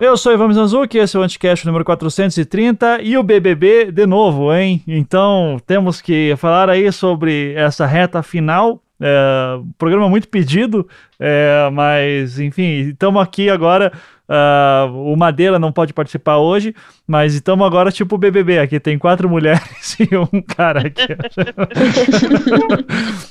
Eu sou Ivan Mizanzuki, esse é o Anticast número 430 e o BBB de novo, hein? Então temos que falar aí sobre essa reta final. É, programa muito pedido, é, mas enfim, estamos aqui agora Uh, o Madeira não pode participar hoje, mas estamos agora tipo o BBB. Aqui tem quatro mulheres e um cara aqui.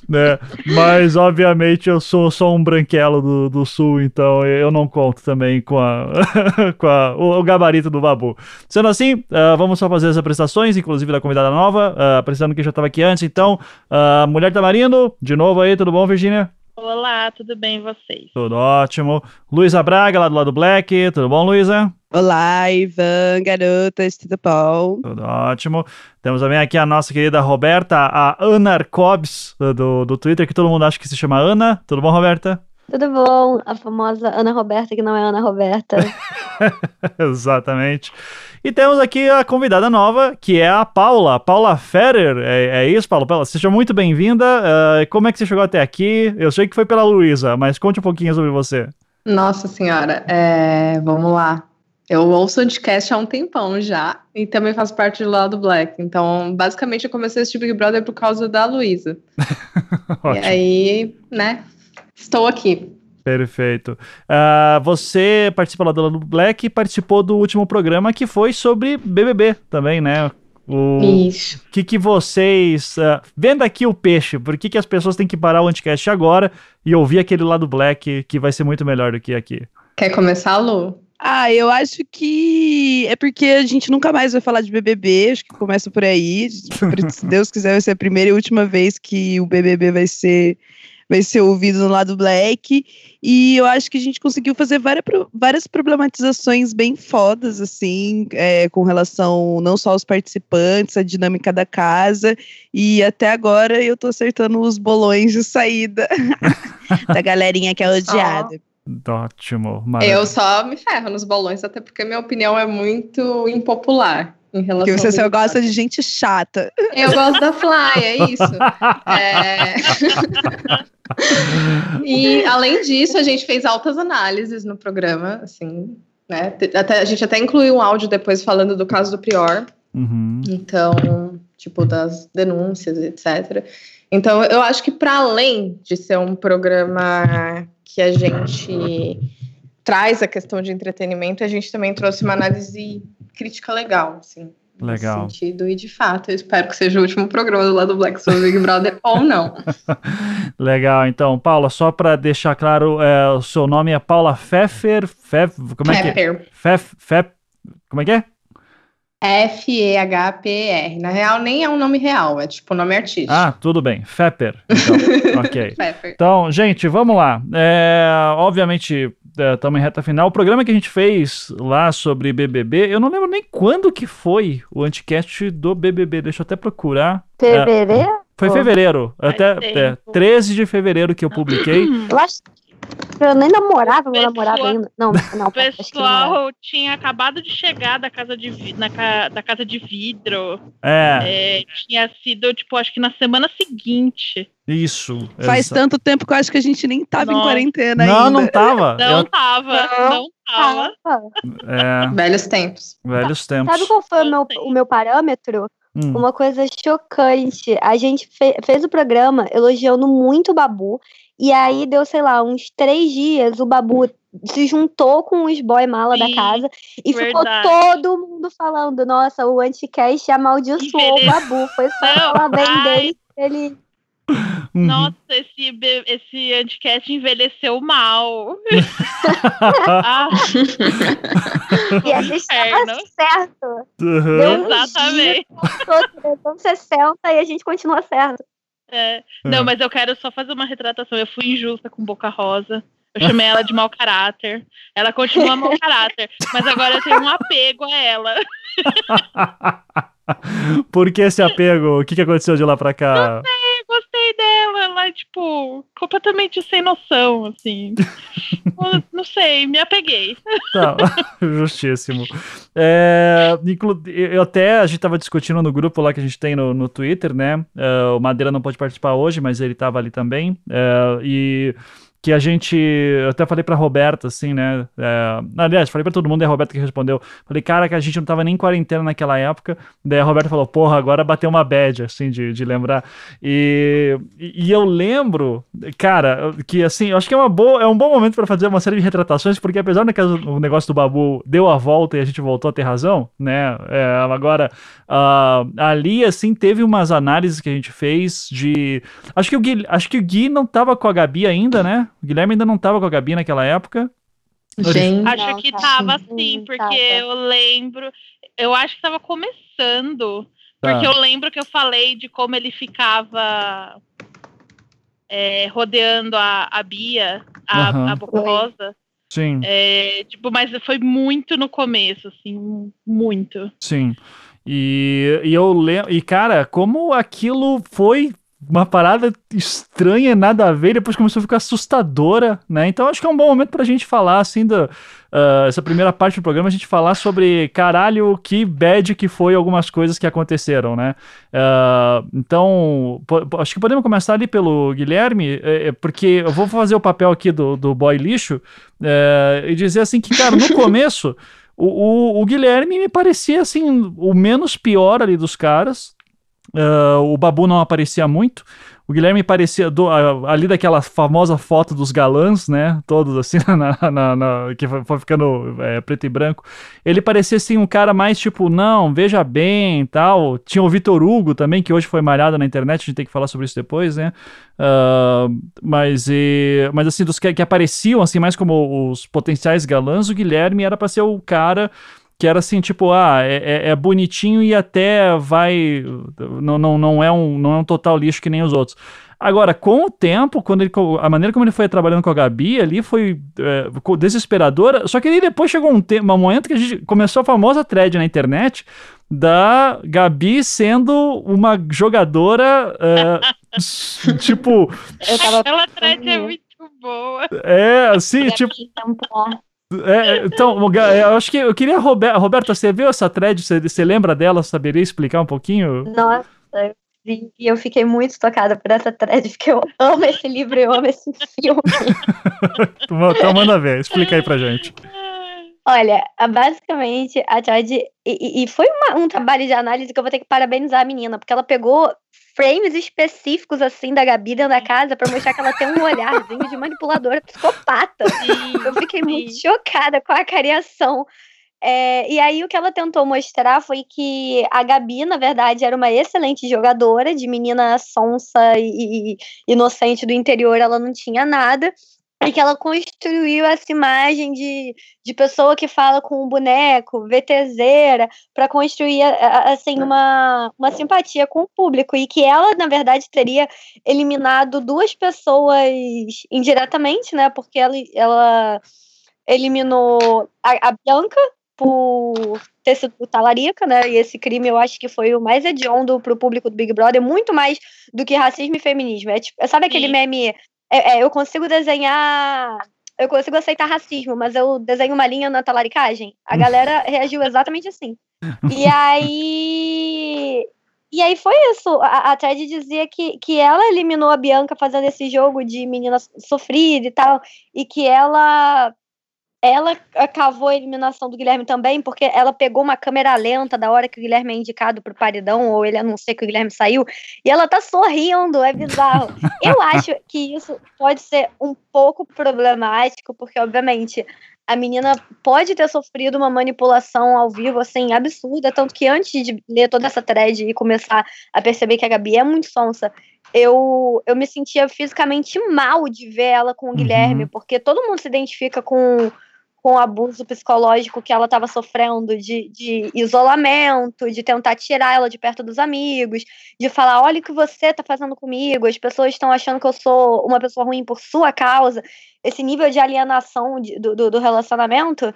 né? Mas, obviamente, eu sou só um branquelo do, do sul, então eu não conto também com, a, com a, o, o, gabarito do Babu. Sendo assim, uh, vamos só fazer as apresentações, inclusive da convidada nova, uh, apresentando quem já estava aqui antes. Então, Mulher Tamarindo, de novo aí, tudo bom, Virginia? Olá, tudo bem e vocês? Tudo ótimo. Luísa Braga, lá do lado Black. Tudo bom, Luísa? Olá, Ivan, garotas, tudo bom? Tudo ótimo. Temos também aqui a nossa querida Roberta, a Ana Arcobs, do, do Twitter, que todo mundo acha que se chama Ana. Tudo bom, Roberta? Tudo bom? A famosa Ana Roberta, que não é Ana Roberta. Exatamente. E temos aqui a convidada nova, que é a Paula, Paula Ferrer. É, é isso, Paula? Paula, seja muito bem-vinda. Uh, como é que você chegou até aqui? Eu sei que foi pela Luísa, mas conte um pouquinho sobre você. Nossa senhora, é, vamos lá. Eu ouço o podcast há um tempão já e também faço parte do lado Black. Então, basicamente, eu comecei a assistir Big Brother por causa da Luísa. e aí, né, estou aqui. Perfeito. Uh, você participa lá do Black e participou do último programa que foi sobre BBB também, né? O Isso. que, que vocês. Uh, vendo aqui o peixe, por que, que as pessoas têm que parar o Anticast agora e ouvir aquele lado Black que vai ser muito melhor do que aqui? Quer começar, Lu? Ah, eu acho que é porque a gente nunca mais vai falar de BBB, acho que começa por aí. Se Deus quiser, vai ser a primeira e última vez que o BBB vai ser vai ser ouvido no lado black. E eu acho que a gente conseguiu fazer várias, várias problematizações bem fodas, assim, é, com relação não só aos participantes, a dinâmica da casa. E até agora eu tô acertando os bolões de saída da galerinha que é odiada. Oh. Ótimo. Maravilha. Eu só me ferro nos bolões, até porque minha opinião é muito impopular em relação Que você só gosta de gente chata. Eu gosto da Fly, é isso. é... e além disso, a gente fez altas análises no programa, assim, né? Até, a gente até incluiu um áudio depois falando do caso do Prior. Uhum. Então, tipo, das denúncias, etc. Então, eu acho que para além de ser um programa que a gente traz a questão de entretenimento, a gente também trouxe uma análise crítica legal, assim. Legal. Nesse sentido, e de fato, eu espero que seja o último programa do lado do Black Soul Big Brother ou não. Legal, então, Paula, só para deixar claro, é, o seu nome é Paula Pfeffer, Pfeff, como é que é? Pfeff, Pfeff, como é que é? F-E-H-P-E-R. Na real, nem é um nome real, é tipo nome artístico. Ah, tudo bem. Fepper. Então, ok. Então, gente, vamos lá. É, obviamente, estamos é, em reta final. O programa que a gente fez lá sobre BBB, eu não lembro nem quando que foi o anticast do BBB. Deixa eu até procurar. Fevereiro? É, foi fevereiro. até é, 13 de fevereiro que eu publiquei. Eu acho eu nem namorava, meu namorado ainda. Não, não. O pessoal tinha acabado de chegar da casa de, na, da casa de vidro. É. é. Tinha sido, tipo, acho que na semana seguinte. Isso. Faz tanto tempo que eu acho que a gente nem tava Nossa. em quarentena não, ainda. Não, não tava. Não eu... tava, não tava. É. Velhos tempos. Velhos tempos. Sabe qual foi o meu, o meu parâmetro? Hum. Uma coisa chocante. A gente fe fez o programa elogiando muito o Babu. E aí deu, sei lá, uns três dias, o Babu se juntou com os boy mala Sim, da casa e verdade. ficou todo mundo falando: nossa, o anticast amaldiçoou o Babu. Foi só falar bem dele. Ele Uhum. Nossa, esse, esse anticast envelheceu mal. ah. e a gente estava certo. Uhum. Exatamente. Dias, 60 e a gente continua certo. É. Não, é. mas eu quero só fazer uma retratação. Eu fui injusta com Boca Rosa. Eu chamei ela de mau caráter. Ela continua mau caráter, mas agora eu tenho um apego a ela. Por que esse apego? O que, que aconteceu de lá pra cá? Não sei. Ela é, tipo, completamente sem noção, assim. não sei, me apeguei. Tá, justíssimo. É, eu até, a gente tava discutindo no grupo lá que a gente tem no, no Twitter, né? É, o Madeira não pode participar hoje, mas ele tava ali também. É, e que a gente. Eu até falei pra Roberta, assim, né? É, aliás, falei pra todo mundo e a Roberta que respondeu. Falei, cara, que a gente não tava nem em quarentena naquela época. Daí a Roberta falou, porra, agora bateu uma bad, assim, de, de lembrar. E, e eu lembro, cara, que assim, eu acho que é, uma boa, é um bom momento para fazer uma série de retratações, porque apesar do que o negócio do Babu deu a volta e a gente voltou a ter razão, né? É, agora, uh, ali, assim, teve umas análises que a gente fez de. Acho que o Gui, acho que o Gui não tava com a Gabi ainda, né? O Guilherme ainda não tava com a Gabi naquela época. Gente, acho que tava sim, porque tava. eu lembro. Eu acho que tava começando. Tá. Porque eu lembro que eu falei de como ele ficava é, rodeando a, a Bia, a, uhum. a Boca Rosa. Sim. É, tipo, mas foi muito no começo, assim, muito. Sim. E, e eu lembro. E, cara, como aquilo foi uma parada estranha, nada a ver, depois começou a ficar assustadora, né? Então acho que é um bom momento pra gente falar, assim, da, uh, essa primeira parte do programa, a gente falar sobre, caralho, que bad que foi algumas coisas que aconteceram, né? Uh, então, acho que podemos começar ali pelo Guilherme, é, é, porque eu vou fazer o papel aqui do, do boy lixo é, e dizer assim que, cara, no começo... O, o, o, Guilherme me parecia assim o menos pior ali dos caras, Uh, o Babu não aparecia muito. O Guilherme parecia do, ali daquela famosa foto dos galãs, né? Todos assim, na, na, na que foi ficando é, preto e branco. Ele parecia assim um cara mais tipo, não, veja bem tal. Tinha o Vitor Hugo também, que hoje foi malhado na internet, a gente tem que falar sobre isso depois, né? Uh, mas, e, mas assim, dos que, que apareciam assim mais como os potenciais galãs, o Guilherme era para ser o cara que era assim, tipo, ah, é, é, é, bonitinho e até vai. Não, não, não, é um, não é um total lixo que nem os outros. Agora, com o tempo, quando ele, a maneira como ele foi trabalhando com a Gabi ali foi é, desesperadora. Só que aí depois chegou um, um momento que a gente começou a famosa thread na internet da Gabi sendo uma jogadora. É, tipo. Aquela thread é muito boa. É, assim, tipo. É, então, eu acho que eu queria, Roberta, você viu essa thread? Você, você lembra dela? Saberia explicar um pouquinho? Nossa, eu vi e eu fiquei muito tocada por essa thread, porque eu amo esse livro, eu amo esse filme. então manda ver, explica aí pra gente. Olha, basicamente a thread. E, e foi uma, um trabalho de análise que eu vou ter que parabenizar a menina, porque ela pegou frames específicos assim da Gabi dentro da casa para mostrar que ela tem um olharzinho de manipuladora psicopata. Eu fiquei muito chocada com a cariação. É, e aí o que ela tentou mostrar foi que a Gabi, na verdade, era uma excelente jogadora, de menina sonsa e, e inocente do interior, ela não tinha nada e que ela construiu essa imagem de, de pessoa que fala com um boneco, VTZera, para construir assim uma, uma simpatia com o público e que ela na verdade teria eliminado duas pessoas indiretamente, né? Porque ela, ela eliminou a, a Bianca por ter sido talarica, né? E esse crime eu acho que foi o mais hediondo pro público do Big Brother, muito mais do que racismo e feminismo. É tipo, sabe aquele meme é, é, eu consigo desenhar. Eu consigo aceitar racismo, mas eu desenho uma linha na talaricagem. A galera reagiu exatamente assim. E aí. E aí foi isso. A, a Ted dizia que, que ela eliminou a Bianca fazendo esse jogo de menina sofrida e tal. E que ela ela cavou a eliminação do Guilherme também, porque ela pegou uma câmera lenta da hora que o Guilherme é indicado pro paredão, ou ele anuncia que o Guilherme saiu, e ela tá sorrindo, é bizarro. Eu acho que isso pode ser um pouco problemático, porque, obviamente, a menina pode ter sofrido uma manipulação ao vivo, assim, absurda, tanto que antes de ler toda essa thread e começar a perceber que a Gabi é muito sonsa, eu, eu me sentia fisicamente mal de ver ela com o Guilherme, uhum. porque todo mundo se identifica com com o abuso psicológico que ela estava sofrendo de, de isolamento, de tentar tirar ela de perto dos amigos, de falar: olha o que você está fazendo comigo, as pessoas estão achando que eu sou uma pessoa ruim por sua causa. Esse nível de alienação de, do, do relacionamento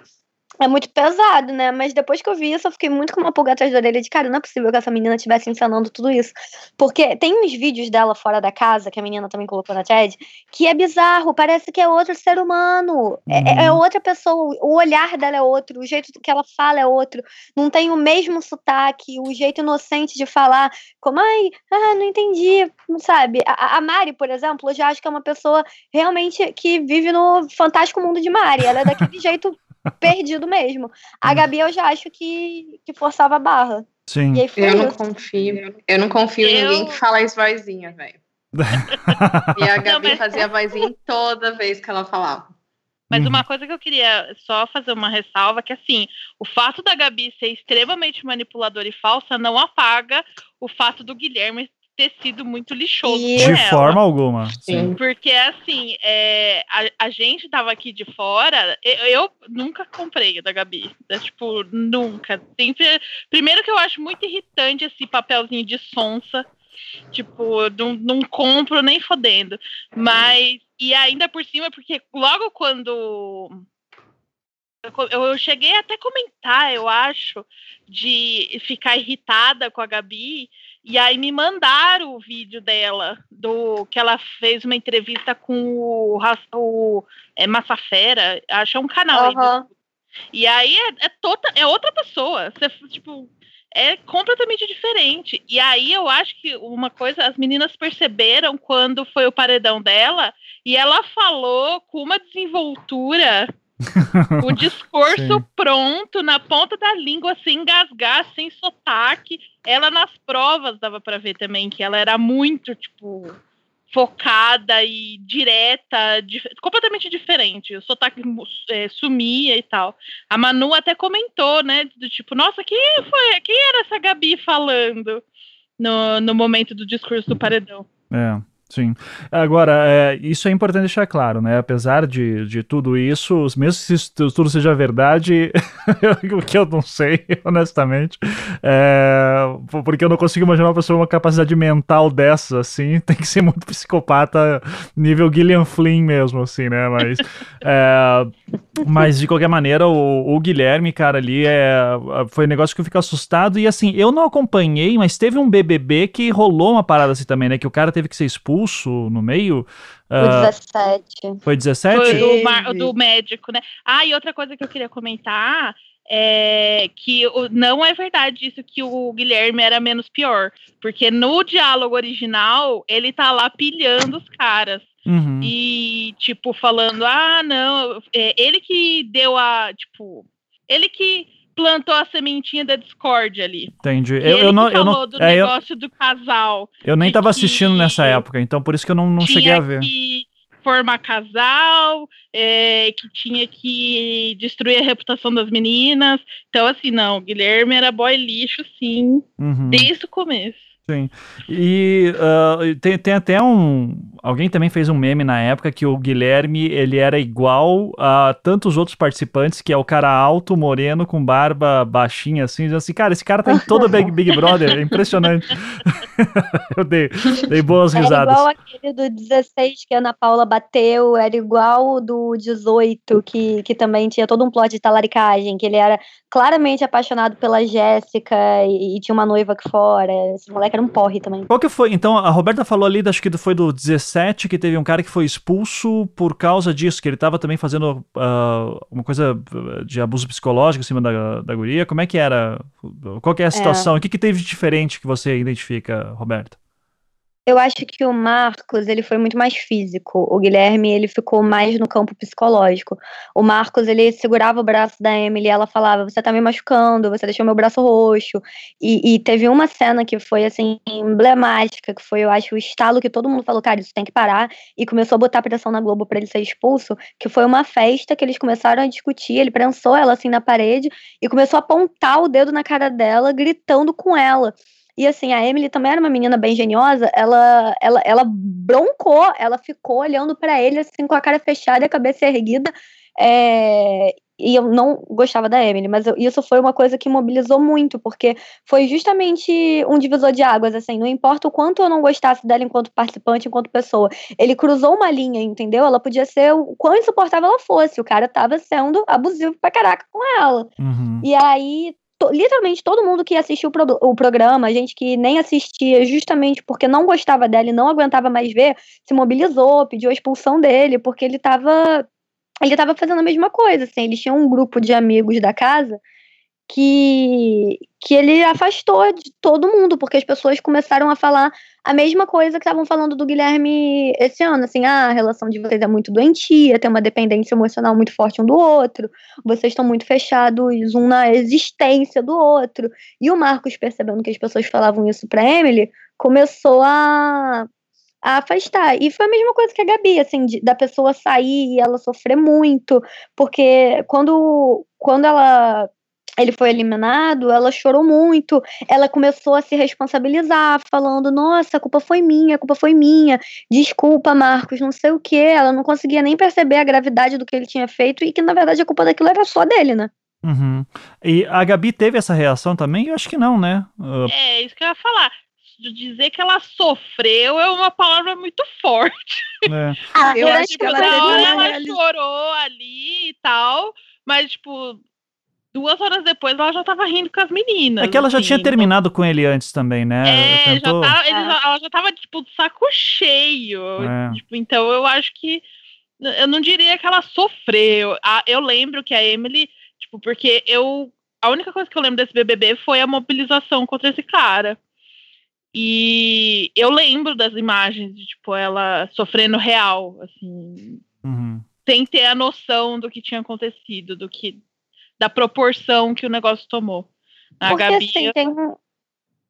é muito pesado, né? Mas depois que eu vi isso, eu fiquei muito com uma pulga atrás da orelha de cara, não é possível que essa menina estivesse encenando tudo isso. Porque tem uns vídeos dela fora da casa, que a menina também colocou na TED, que é bizarro, parece que é outro ser humano. É, é, uhum. outra pessoa, o olhar dela é outro, o jeito que ela fala é outro. Não tem o mesmo sotaque, o jeito inocente de falar, como, ai, ah, não entendi, sabe? A, a Mari, por exemplo, eu já acho que é uma pessoa realmente que vive no fantástico mundo de Mari. Ela é daquele jeito perdido mesmo. A hum. Gabi eu já acho que, que forçava a barra. Sim. eu não confio. Eu não confio eu... em ninguém que fala isso vozinha, velho. e a Gabi não, mas... fazia vozinha toda vez que ela falava. Mas uma coisa que eu queria só fazer uma ressalva que assim, o fato da Gabi ser extremamente manipuladora e falsa não apaga o fato do Guilherme ter sido muito lixoso. De forma alguma. Sim. Porque, assim, é, a, a, gente tava aqui de fora, eu, eu nunca comprei da Gabi. É, tipo, nunca. Sempre, primeiro que eu acho muito irritante esse papelzinho de sonsa. Tipo, não, não compro nem fodendo. Mas, e ainda por cima, porque logo quando eu, eu cheguei até comentar, eu acho, de ficar irritada com a Gabi, e aí me mandaram o vídeo dela, do que ela fez uma entrevista com o, o é, Massafera, acho que é um canal. Uhum. E aí é, é, toda, é outra pessoa. Você, tipo, é completamente diferente. E aí eu acho que uma coisa, as meninas perceberam quando foi o paredão dela, e ela falou com uma desenvoltura o discurso pronto, na ponta da língua, sem engasgar, sem sotaque. Ela nas provas dava para ver também que ela era muito, tipo, focada e direta, dif completamente diferente. O sotaque é, sumia e tal. A Manu até comentou, né? Do tipo, nossa, quem foi? Quem era essa Gabi falando no, no momento do discurso do paredão? É. Sim. Agora, é, isso é importante deixar claro, né? Apesar de, de tudo isso, mesmo se isso tudo seja verdade, o que eu não sei, honestamente, é, porque eu não consigo imaginar uma pessoa com uma capacidade mental dessa, assim, tem que ser muito psicopata, nível Gillian Flynn mesmo, assim, né? Mas, é, mas de qualquer maneira, o, o, Guilherme, cara, ali, é, foi um negócio que eu fico assustado, e assim, eu não acompanhei, mas teve um BBB que rolou uma parada assim também, né? Que o cara teve que ser expulso expulso no meio. Foi uh, 17. Foi 17? Foi do, do médico, né? Ah, e outra coisa que eu queria comentar é que não é verdade isso que o Guilherme era menos pior, porque no diálogo original ele tá lá pilhando os caras. Uhum. E, tipo, falando, ah, não, é, ele que deu a, tipo, ele que plantou a sementinha da Discord ali. Entendi. Eu, eu não, eu não. do é, negócio eu, do casal. Eu nem tava assistindo nessa época, então por isso que eu não, não cheguei a ver. Que formar casal, é, que tinha que destruir a reputação das meninas. Então, assim, não, Guilherme era boy lixo, sim, uhum. desde o começo. Sim. E uh, tem, tem até um. Alguém também fez um meme na época que o Guilherme ele era igual a tantos outros participantes, que é o cara alto, moreno, com barba baixinha, assim. Assim, cara, esse cara tá em todo Big, Big Brother, é impressionante. Eu dei, dei boas risadas. Era igual aquele do 16 que a Ana Paula bateu, era igual o do 18, que, que também tinha todo um plot de talaricagem, que ele era claramente apaixonado pela Jéssica e, e, tinha uma noiva aqui fora. Esse moleque era um porre também. Qual que foi? Então, a Roberta falou ali, acho que foi do 17, que teve um cara que foi expulso por causa disso, que ele tava também fazendo uh, uma coisa de abuso psicológico em cima da, da guria. Como é que era? Qual que é a é. situação? É. O que, que teve de diferente que você identifica, Roberta? Eu acho que o Marcos, ele foi muito mais físico. O Guilherme, ele ficou mais no campo psicológico. O Marcos, ele segurava o braço da Emily e ela falava, você tá me machucando, você deixou meu braço roxo. E, e, teve uma cena que foi, assim, emblemática, que foi, eu acho, o estalo que todo mundo falou, cara, isso tem que parar. E começou a botar pressão na Globo para ele ser expulso, que foi uma festa que eles começaram a discutir, ele prensou ela, assim, na parede e começou a apontar o dedo na cara dela, gritando com ela. E assim, a Emily também era uma menina bem geniosa, ela, ela, ela broncou, ela ficou olhando para ele assim com a cara fechada e a cabeça erguida. É, e eu não gostava da Emily, mas eu, isso foi uma coisa que mobilizou muito, porque foi justamente um divisor de águas, assim, não importa o quanto eu não gostasse dela enquanto participante, enquanto pessoa, ele cruzou uma linha, entendeu? Ela podia ser o quão insuportável ela fosse, o cara tava sendo abusivo pra caraca com ela. Uhum. E aí, literalmente todo mundo que assistiu o, pro, o programa, gente que nem assistia justamente porque não gostava dela e não aguentava mais ver, se mobilizou, pediu a expulsão dele, porque ele tava ele estava fazendo a mesma coisa, assim, eles tinham um grupo de amigos da casa que, que ele afastou de todo mundo, porque as pessoas começaram a falar a mesma coisa que estavam falando do Guilherme esse ano, assim, ah, a relação de vocês é muito doentia, tem uma dependência emocional muito forte um do outro, vocês estão muito fechados um na existência do outro. E o Marcos, percebendo que as pessoas falavam isso para Emily, começou a a afastar. E foi a mesma coisa que a Gabi, assim, de, da pessoa sair e ela sofrer muito, porque quando, quando ela ele foi eliminado, ela chorou muito, ela começou a se responsabilizar, falando, nossa, a culpa foi minha, a culpa foi minha, desculpa, Marcos, não sei o que, ela não conseguia nem perceber a gravidade do que ele tinha feito e que, na verdade, a culpa daquilo era só dele, né? Uhum. E a Gabi teve essa reação também? Eu acho que não, né? Uh... É, isso que eu ia falar dizer que ela sofreu é uma palavra muito forte. É. Ah, eu acho que ela, ela, ela chorou ali e tal, mas, tipo, duas horas depois ela já tava rindo com as meninas. É que ela assim, já tinha então... terminado com ele antes também, né? É, tentou... já tava, é. já, ela já tava, tipo, de saco cheio. É. Tipo, então eu acho que. Eu não diria que ela sofreu. Eu lembro que a Emily, tipo, porque eu. A única coisa que eu lembro desse BBB foi a mobilização contra esse cara. E eu lembro das imagens de, tipo, ela sofrendo real, assim, uhum. sem ter a noção do que tinha acontecido, do que da proporção que o negócio tomou. A Porque, Gabi. Assim, tem...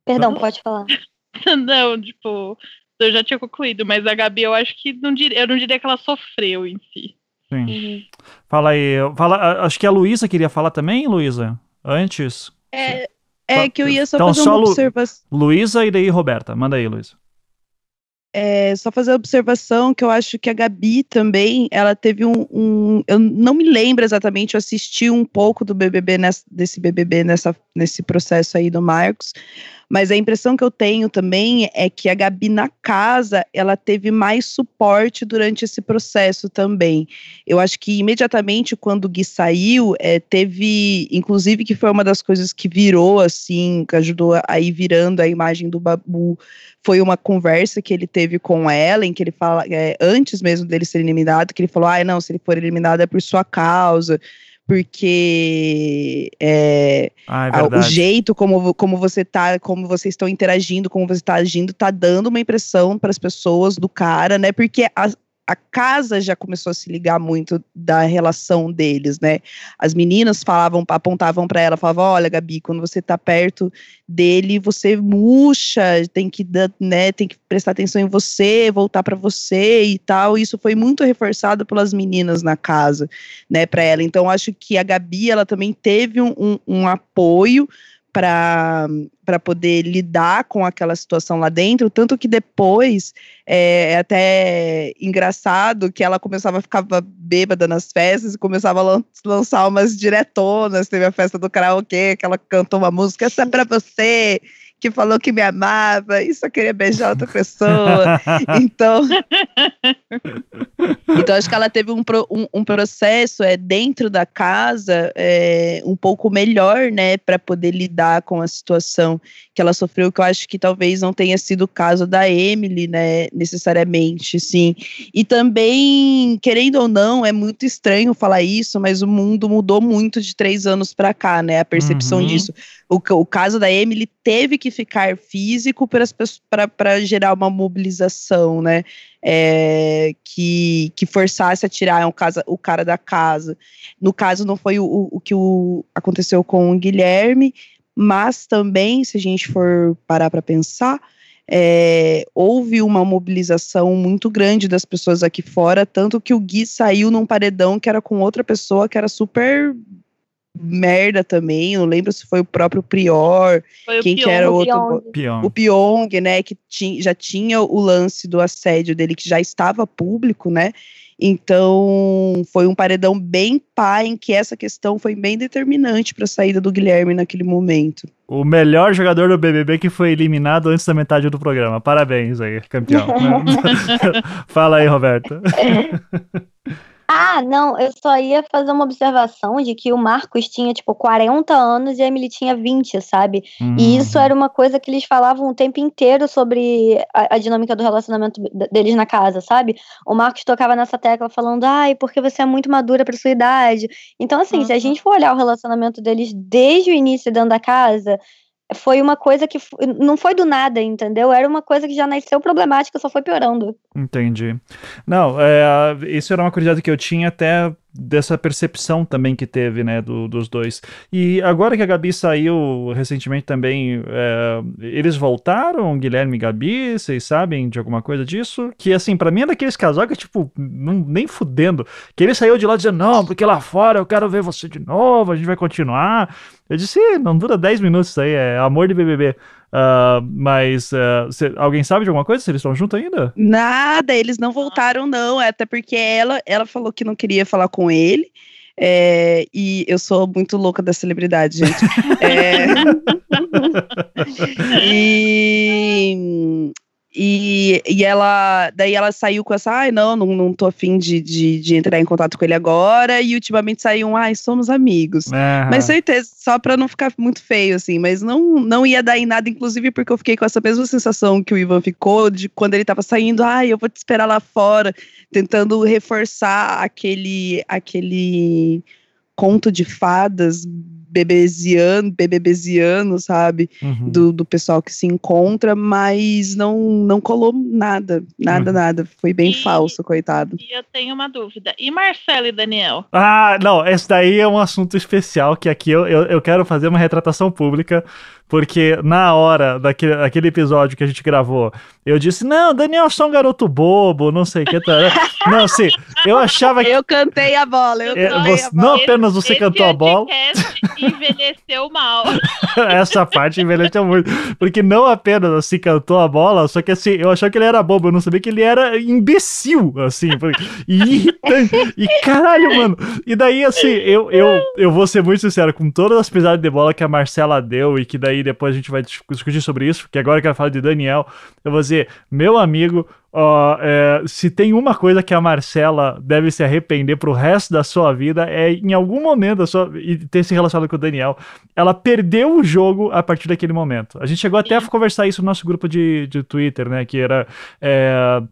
Perdão, pode falar. não, tipo, eu já tinha concluído, mas a Gabi, eu acho que não diria, eu não diria que ela sofreu em si. Sim. Uhum. Fala aí, fala, acho que a Luísa queria falar também, Luísa, antes. É, é que eu ia só então, fazer só uma observação. Luísa e daí Roberta. Manda aí, Luísa. É, só fazer a observação que eu acho que a Gabi também, ela teve um, um, eu não me lembro exatamente, eu assisti um pouco do BBB nessa, desse BBB nessa, nesse processo aí do Marcos, mas a impressão que eu tenho também é que a Gabi na casa, ela teve mais suporte durante esse processo também. Eu acho que imediatamente quando o Gui saiu, é, teve, inclusive que foi uma das coisas que virou assim, que ajudou a ir virando a imagem do Babu, foi uma conversa que ele teve com ela, em que ele fala, é, antes mesmo dele ser eliminado, que ele falou, ah, não, se ele for eliminado é por sua causa porque é, ah, é o jeito como, como você tá, como vocês estão interagindo, como você está agindo, tá dando uma impressão para as pessoas do cara, né? Porque a, a casa já começou a se ligar muito da relação deles, né? As meninas falavam, apontavam para ela, falavam: "Olha, Gabi, quando você tá perto dele, você murcha, tem que, né, tem que prestar atenção em você, voltar para você e tal". Isso foi muito reforçado pelas meninas na casa, né, para ela. Então acho que a Gabi, ela também teve um, um, um apoio para poder lidar com aquela situação lá dentro, tanto que depois é, é, até engraçado que ela começava a ficar bêbada nas festas e começava a lan lançar umas diretonas, teve a festa do karaokê, que ela cantou uma música, essa é pra você, que falou que me amava e só queria beijar outra pessoa. então, então acho que ela teve um, um, um processo é dentro da casa é, um pouco melhor, né, para poder lidar com a situação que ela sofreu, que eu acho que talvez não tenha sido o caso da Emily, né, necessariamente, sim. E também, querendo ou não, é muito estranho falar isso, mas o mundo mudou muito de três anos para cá, né, a percepção uhum. disso. O, o caso da Emily teve que ficar físico para gerar uma mobilização, né? É, que, que forçasse a tirar um casa, o cara da casa. No caso, não foi o, o que o, aconteceu com o Guilherme, mas também, se a gente for parar para pensar, é, houve uma mobilização muito grande das pessoas aqui fora, tanto que o Gui saiu num paredão que era com outra pessoa que era super merda também, não lembro se foi o próprio Prior, foi quem que era o outro, Pyong. o Pyong, né, que tinha, já tinha o lance do assédio dele que já estava público, né, Então, foi um paredão bem pá, em que essa questão foi bem determinante para a saída do Guilherme naquele momento. O melhor jogador do BBB que foi eliminado antes da metade do programa. Parabéns aí, campeão. Fala aí, Roberta. Ah, não, eu só ia fazer uma observação de que o Marcos tinha, tipo, 40 anos e a Emily tinha 20, sabe? Uhum. E isso era uma coisa que eles falavam o tempo inteiro sobre a, a, dinâmica do relacionamento deles na casa, sabe? O Marcos tocava nessa tecla falando, ai, porque você é muito madura pra sua idade. Então, assim, uhum. se a gente for olhar o relacionamento deles desde o início dentro da casa, foi uma coisa que não foi do nada, entendeu? Era uma coisa que já nasceu problemática, só foi piorando. Entendi. Não, é, isso era uma curiosidade que eu tinha até dessa percepção também que teve, né, do, dos dois. E agora que a Gabi saiu recentemente também, é, eles voltaram, Guilherme e Gabi, vocês sabem de alguma coisa disso? Que, assim, para mim é daqueles casal que, tipo, não, nem fudendo, que ele saiu de lá dizendo, não, porque lá fora eu quero ver você de novo, a gente vai continuar. Eu disse, não dura 10 minutos isso aí, é amor de BBB. Uh, mas uh, cê, alguém sabe de alguma coisa? Se eles estão juntos ainda? Nada, eles não voltaram, não. Até porque ela, ela falou que não queria falar com ele. É, e eu sou muito louca da celebridade, gente. é, e e, e ela, daí ela saiu com essa, ai, não, não, não tô afim de, de, de entrar em contato com ele agora. E ultimamente saiu um, ai, somos amigos. Uhum. Mas certeza, só pra não ficar muito feio, assim. Mas não, não ia dar em nada, inclusive porque eu fiquei com essa mesma sensação que o Ivan ficou de quando ele tava saindo, ai, eu vou te esperar lá fora, tentando reforçar aquele, aquele conto de fadas bebeziano, bebebeziano, sabe? Uhum. Do, do pessoal que se encontra, mas não, não colou nada, nada, uhum. nada. Foi bem e, falso, coitado. E eu tenho uma dúvida. E Marcelo e Daniel? Ah, não, esse daí é um assunto especial que aqui eu, eu, eu quero fazer uma retratação pública porque na hora daquele, daquele episódio que a gente gravou, eu disse: Não, Daniel é só um garoto bobo, não sei o que. Tá. não, assim, eu achava que. Eu cantei a bola, eu é, cantei você, a bola. Não apenas você esse cantou a bola. Envelheceu mal. Essa parte envelheceu muito. Porque não apenas assim cantou a bola, só que assim, eu achava que ele era bobo, eu não sabia que ele era imbecil, assim, e irritante. E caralho, mano. E daí, assim, eu, eu, eu vou ser muito sincero, com todas as pisadas de bola que a Marcela deu e que daí depois a gente vai discutir sobre isso, porque agora eu quero falar de Daniel. Eu vou dizer, meu amigo, é, se tem uma coisa que a Marcela deve se arrepender pro resto da sua vida, é em algum momento da sua, e ter se relacionado com o Daniel. Ela perdeu o jogo a partir daquele momento. A gente chegou até a conversar isso no nosso grupo de, de Twitter, né? Que era. É,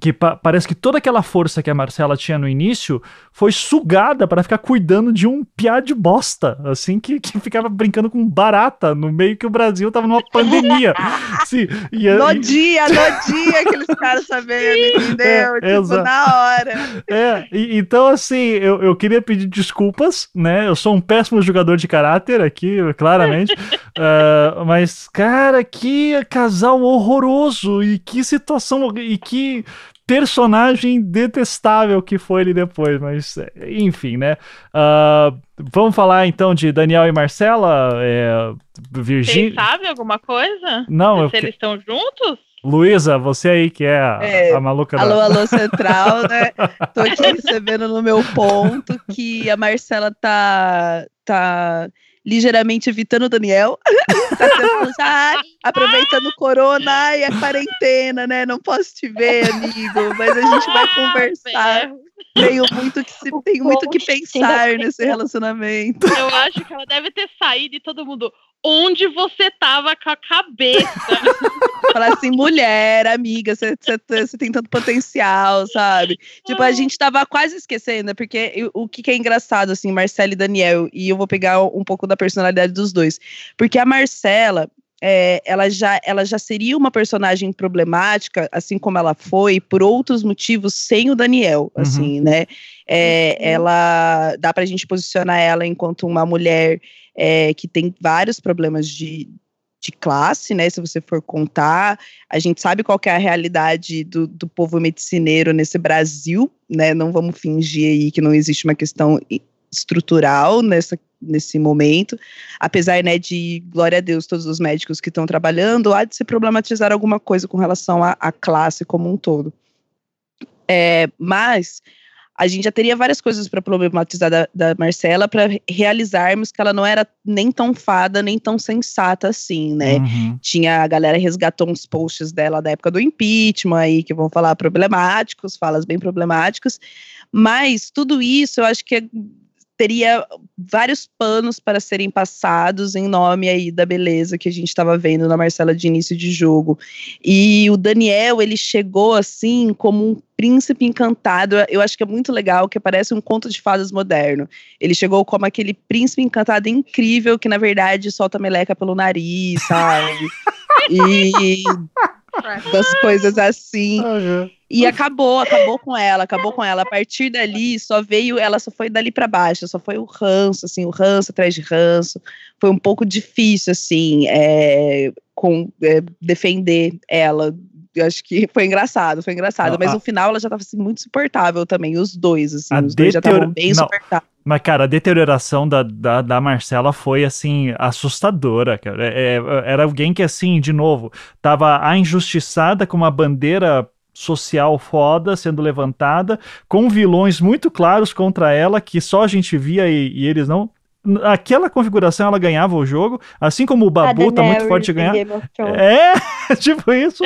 que pa parece que toda aquela força que a Marcela tinha no início foi sugada para ficar cuidando de um piá de bosta, assim, que, que ficava brincando com barata no meio que o Brasil tava numa pandemia. Sim, e, no e... dia, no dia que eles ficaram sabendo, entendeu? É, tipo, na hora. É, e, então assim, eu, eu queria pedir desculpas, né? Eu sou um péssimo jogador de caráter aqui, claramente, uh, mas, cara, que casal horroroso e que situação, e que personagem detestável que foi ele depois, mas enfim, né? Uh, vamos falar então de Daniel e Marcela, é, Virgínia. Você sabe alguma coisa? Não, se eu... eles estão juntos? Luísa, você aí que é a, é, a maluca alô, da... Alô, Central, né? Tô aqui recebendo no meu ponto que a Marcela tá, tá ligeiramente evitando o Daniel. tá aproveitando o corona e a quarentena, né? Não posso te ver, amigo, mas a gente vai conversar. Tenho muito que se, tenho muito que pensar nesse relacionamento. Eu acho que ela deve ter saído e todo mundo onde você tava com a cabeça. Falar assim, mulher, amiga, você tem tanto potencial, sabe? Tipo, a gente tava quase esquecendo, porque o que, que é engraçado, assim, Marcela e Daniel, e eu vou pegar um pouco da personalidade dos dois. Porque a Marcela, é, ela, já, ela já seria uma personagem problemática, assim como ela foi, por outros motivos, sem o Daniel, uhum. assim, né? É, uhum. Ela dá pra gente posicionar ela enquanto uma mulher é, que tem vários problemas de, de classe, né? Se você for contar, a gente sabe qual é a realidade do, do povo medicineiro nesse Brasil, né? Não vamos fingir aí que não existe uma questão estrutural nessa, nesse momento, apesar né, de, glória a Deus, todos os médicos que estão trabalhando, há de se problematizar alguma coisa com relação à, à classe como um todo. É, mas a gente já teria várias coisas para problematizar da, da Marcela para realizarmos que ela não era nem tão fada, nem tão sensata assim, né? Uhum. Tinha a galera resgatou uns posts dela da época do impeachment aí, que vão falar problemáticos, falas bem problemáticos, mas tudo isso eu acho que é teria vários panos para serem passados em nome aí da beleza que a gente estava vendo na Marcela de início de jogo. E o Daniel, ele chegou assim como um príncipe encantado. Eu acho que é muito legal, que parece um conto de fadas moderno. Ele chegou como aquele príncipe encantado incrível que na verdade solta meleca pelo nariz, sabe? e das coisas assim. Uhum. E acabou, acabou com ela, acabou com ela. A partir dali, só veio, ela só foi dali para baixo, só foi o ranço, assim, o ranço atrás de ranço. Foi um pouco difícil, assim, é, com, é, defender ela. Eu acho que foi engraçado, foi engraçado. Não, mas a... no final ela já tava assim, muito suportável também, os dois, assim, a os dois já estavam bem Não. suportáveis. Mas, cara, a deterioração da, da, da Marcela foi, assim, assustadora, cara. É, é era alguém que, assim, de novo, tava a injustiçada com uma bandeira social foda sendo levantada, com vilões muito claros contra ela, que só a gente via e, e eles não aquela configuração ela ganhava o jogo, assim como o Babu tá muito forte a ganhar. É, tipo isso.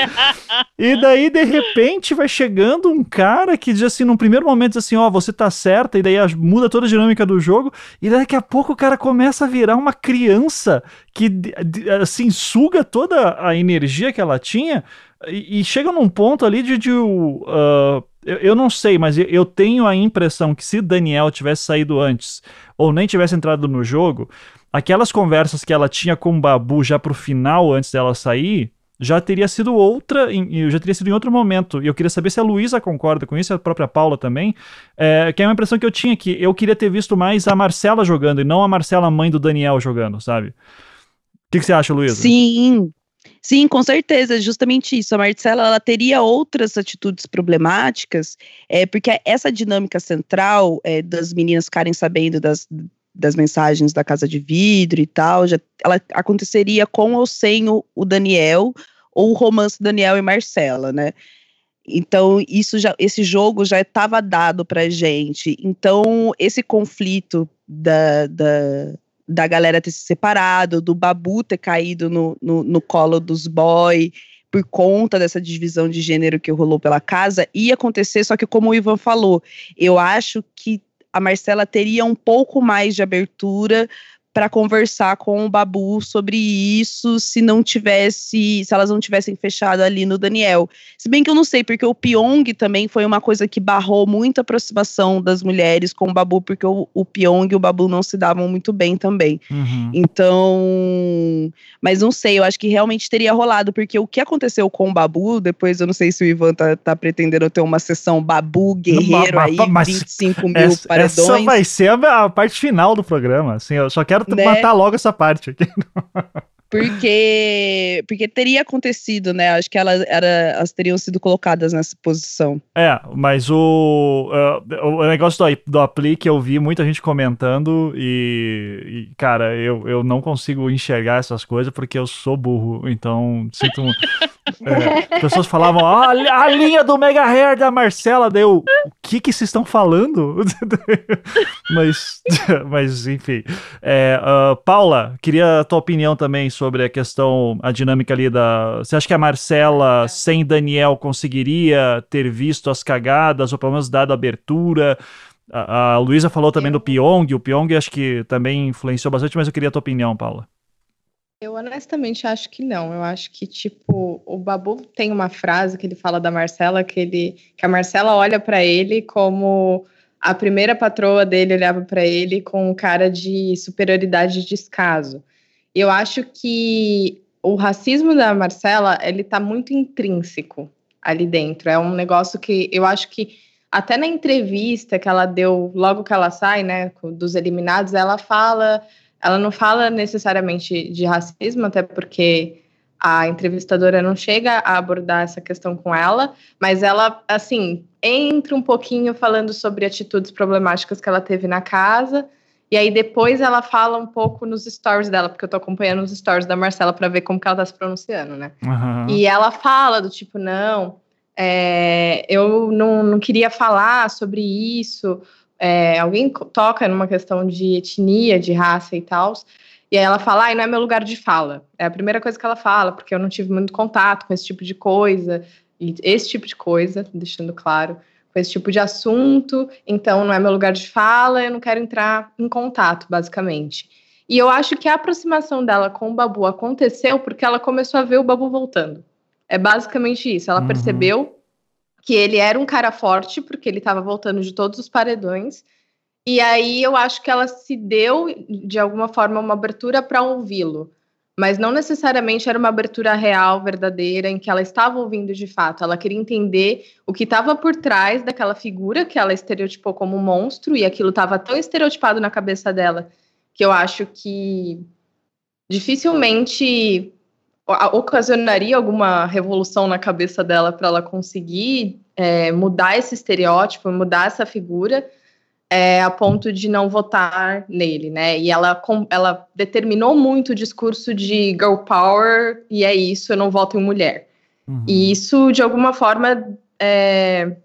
e daí, de repente, vai chegando um cara que diz assim, num primeiro momento, diz assim, ó, oh, você tá certa, e daí muda toda a dinâmica do jogo, e daqui a pouco o cara começa a virar uma criança que, assim, suga toda a energia que ela tinha, e, chega num ponto ali de, de uh, eu, eu, não sei, mas eu, eu tenho a impressão que se Daniel tivesse saído antes ou nem tivesse entrado no jogo, aquelas conversas que ela tinha com o Babu já pro final, antes dela sair, já teria sido outra, em, já teria sido em outro momento. E eu queria saber se a Luísa concorda com isso, a própria Paula também, é, que é uma impressão que eu tinha, que eu queria ter visto mais a Marcela jogando e não a Marcela, mãe do Daniel, jogando, sabe? O que, que você acha, Luísa? Sim, Sim, com certeza, justamente isso. A Marcela ela teria outras atitudes problemáticas, é, porque essa dinâmica central é, das meninas ficarem sabendo das, das mensagens da casa de vidro e tal, já, ela aconteceria com ou sem o, o Daniel, ou o romance Daniel e Marcela, né? Então, isso já, esse jogo já estava dado para gente. Então, esse conflito da, da, da galera ter se separado, do Babu ter caído no, no, no colo dos boy por conta dessa divisão de gênero que rolou pela casa, ia acontecer, só que como o Ivan falou, eu acho que a Marcela teria um pouco mais de abertura para conversar com o Babu sobre isso se não tivesse, se elas não tivessem fechado ali no Daniel. Se bem que eu não sei, porque o Pyong também foi uma coisa que barrou muito a aproximação das mulheres com o Babu, porque o, o Pyong e o Babu não se davam muito bem também. Uhum. Então, mas não sei, eu acho que realmente teria rolado, porque o que aconteceu com o Babu, depois eu não sei se o Ivan tá, tá pretendendo ter uma sessão Babu guerreiro mas, aí, mas 25 mil essa, paredões. Essa vai ser a, a parte final do programa, assim, eu só quero quero né? matar logo essa parte aqui. Porque, porque teria acontecido, né? Acho que elas, era, elas teriam sido colocadas nessa posição. É, mas o, uh, o negócio do, do aplique eu vi muita gente comentando e, e, cara, eu, eu não consigo enxergar essas coisas porque eu sou burro. Então, sinto. é, pessoas falavam, ah, a linha do Mega Hair da Marcela, deu. O que que vocês estão falando? mas, mas, enfim. É, uh, Paula, queria a tua opinião também sobre sobre a questão, a dinâmica ali da. Você acha que a Marcela, sem Daniel, conseguiria ter visto as cagadas, ou pelo menos dado abertura? A, a Luísa falou também do Pyong, o Pyong acho que também influenciou bastante, mas eu queria a tua opinião, Paula. Eu honestamente acho que não. Eu acho que, tipo, o Babu tem uma frase que ele fala da Marcela, que, ele, que a Marcela olha para ele como a primeira patroa dele olhava para ele com cara de superioridade de descaso. Eu acho que o racismo da Marcela, ele tá muito intrínseco ali dentro. É um negócio que eu acho que até na entrevista que ela deu logo que ela sai, né, dos eliminados, ela fala, ela não fala necessariamente de racismo, até porque a entrevistadora não chega a abordar essa questão com ela, mas ela, assim, entra um pouquinho falando sobre atitudes problemáticas que ela teve na casa e aí depois ela fala um pouco nos stories dela, porque eu tô acompanhando os stories da Marcela para ver como que ela tá se pronunciando, né? Uhum. E ela fala do tipo, não, é, eu não, não queria falar sobre isso. É, alguém toca numa questão de etnia, de raça e tal. E aí ela fala, ai, não é meu lugar de fala. É a primeira coisa que ela fala, porque eu não tive muito contato com esse tipo de coisa, e esse tipo de coisa, deixando claro, com esse tipo de assunto, então não é meu lugar de fala, eu não quero entrar em contato, basicamente. E eu acho que a aproximação dela com o Babu aconteceu porque ela começou a ver o Babu voltando. É basicamente isso. Ela uhum. percebeu que ele era um cara forte, porque ele estava voltando de todos os paredões, e aí eu acho que ela se deu, de alguma forma, uma abertura para ouvi-lo. Mas não necessariamente era uma abertura real, verdadeira, em que ela estava ouvindo de fato. Ela queria entender o que estava por trás daquela figura que ela estereotipou como monstro, e aquilo estava tão estereotipado na cabeça dela que eu acho que dificilmente ocasionaria alguma revolução na cabeça dela para ela conseguir é, mudar esse estereótipo, mudar essa figura é, a ponto de não votar nele, né? E ela, com, ela determinou muito o discurso de girl power e é isso, eu não voto em mulher. Uhum. E isso, de alguma forma, é,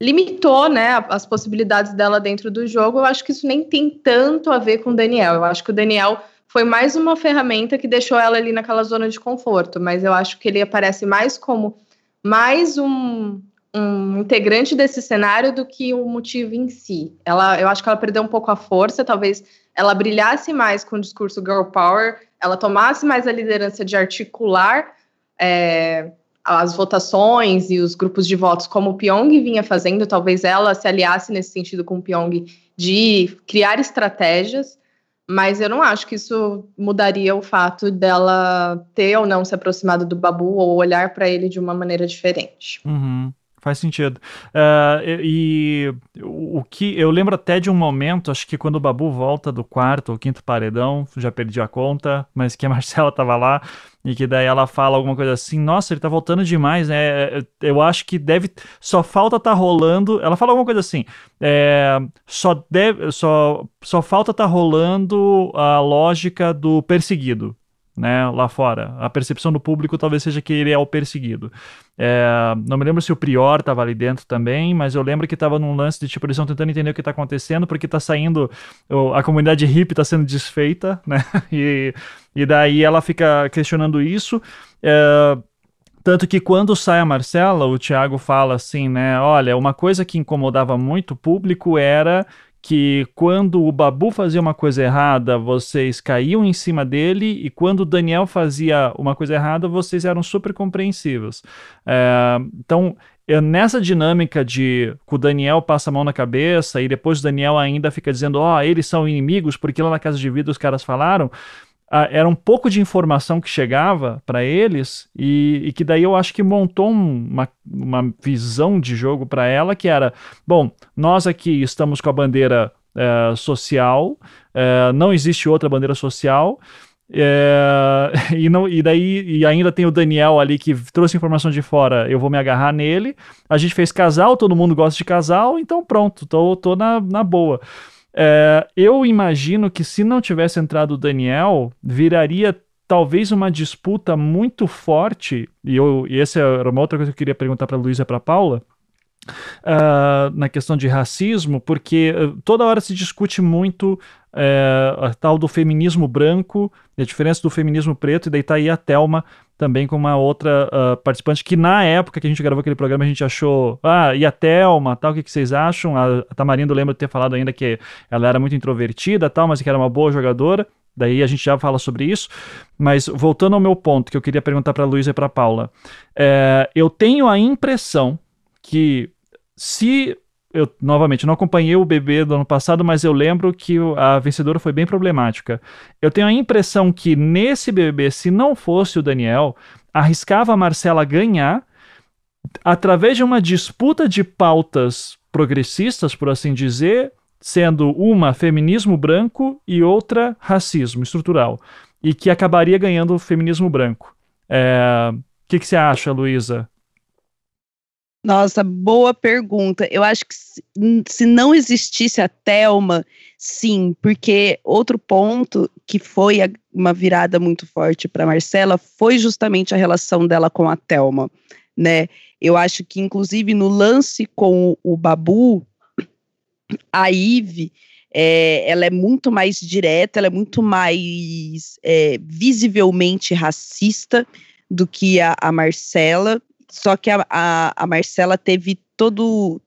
limitou né, as possibilidades dela dentro do jogo. Eu acho que isso nem tem tanto a ver com o Daniel. Eu acho que o Daniel foi mais uma ferramenta que deixou ela ali naquela zona de conforto, mas eu acho que ele aparece mais como mais um, um integrante desse cenário do que o motivo em si. Ela, eu acho que ela perdeu um pouco a força, talvez ela brilhasse mais com o discurso girl power, ela tomasse mais a liderança de articular é, as votações e os grupos de votos, como o Pyong vinha fazendo, talvez ela se aliasse nesse sentido com o Pyong de criar estratégias, mas eu não acho que isso mudaria o fato dela ter ou não se aproximado do Babu ou olhar para ele de uma maneira diferente. Uhum. Faz sentido. Uh, e, e o que eu lembro até de um momento, acho que quando o Babu volta do quarto ou quinto paredão, já perdi a conta, mas que a Marcela tava lá e que daí ela fala alguma coisa assim, nossa, ele tá voltando demais, né? Eu acho que deve. Só falta tá rolando. Ela fala alguma coisa assim. É, só, deve, só, só falta tá rolando a lógica do perseguido né, lá fora. A percepção do público talvez seja que ele é o perseguido. É, não me lembro se o Prior estava ali dentro também, mas eu lembro que estava num lance de tipo, eles estão tentando entender o que está acontecendo, porque está saindo, a comunidade hippie está sendo desfeita, né, e, e daí ela fica questionando isso. É, tanto que quando sai a Marcela, o Thiago fala assim, né? Olha, uma coisa que incomodava muito o público era que quando o Babu fazia uma coisa errada, vocês caíam em cima dele, e quando o Daniel fazia uma coisa errada, vocês eram super compreensivos. É, então, eu, nessa dinâmica de que o Daniel passa a mão na cabeça e depois o Daniel ainda fica dizendo, ó, oh, eles são inimigos porque lá na casa de vida os caras falaram, era um pouco de informação que chegava para eles e, e, que daí eu acho que montou uma, uma visão de jogo para ela que era, bom, nós aqui estamos com a bandeira é, social, é, não existe outra bandeira social, é, e, não, e daí e ainda tem o Daniel ali que trouxe informação de fora, eu vou me agarrar nele. A gente fez casal, todo mundo gosta de casal, então pronto, tô, tô na, na boa. É, eu imagino que se não tivesse entrado o Daniel, viraria talvez uma disputa muito forte, e, eu, e essa era uma outra coisa que eu queria perguntar para a Luísa e para a Paula, Uh, na questão de racismo, porque uh, toda hora se discute muito uh, a tal do feminismo branco, a diferença do feminismo preto, e daí tá aí a Thelma também com uma outra uh, participante que na época que a gente gravou aquele programa a gente achou, ah, e a Thelma, tal, o que, que vocês acham? A, a Tamarindo lembra de ter falado ainda que ela era muito introvertida, tal, mas que era uma boa jogadora. Daí a gente já fala sobre isso. Mas voltando ao meu ponto, que eu queria perguntar para a Luísa e para Paula. É, eu tenho a impressão que se eu novamente não acompanhei o bebê do ano passado, mas eu lembro que a vencedora foi bem problemática. Eu tenho a impressão que nesse BBB, se não fosse o Daniel, arriscava a Marcela ganhar através de uma disputa de pautas progressistas, por assim dizer, sendo uma feminismo branco e outra racismo estrutural, e que acabaria ganhando o feminismo branco. O é... que, que você acha, Luísa? Nossa, boa pergunta. Eu acho que se, não existisse a Thelma, sim, porque outro ponto que foi uma virada muito forte para Marcela foi justamente a relação dela com a Thelma. né? Eu acho que, inclusive, no lance com o Babu, a Ive, é, ela é muito mais direta, ela é muito mais é, visivelmente racista do que a, a Marcela. Só que a, a, a, Marcela teve todo.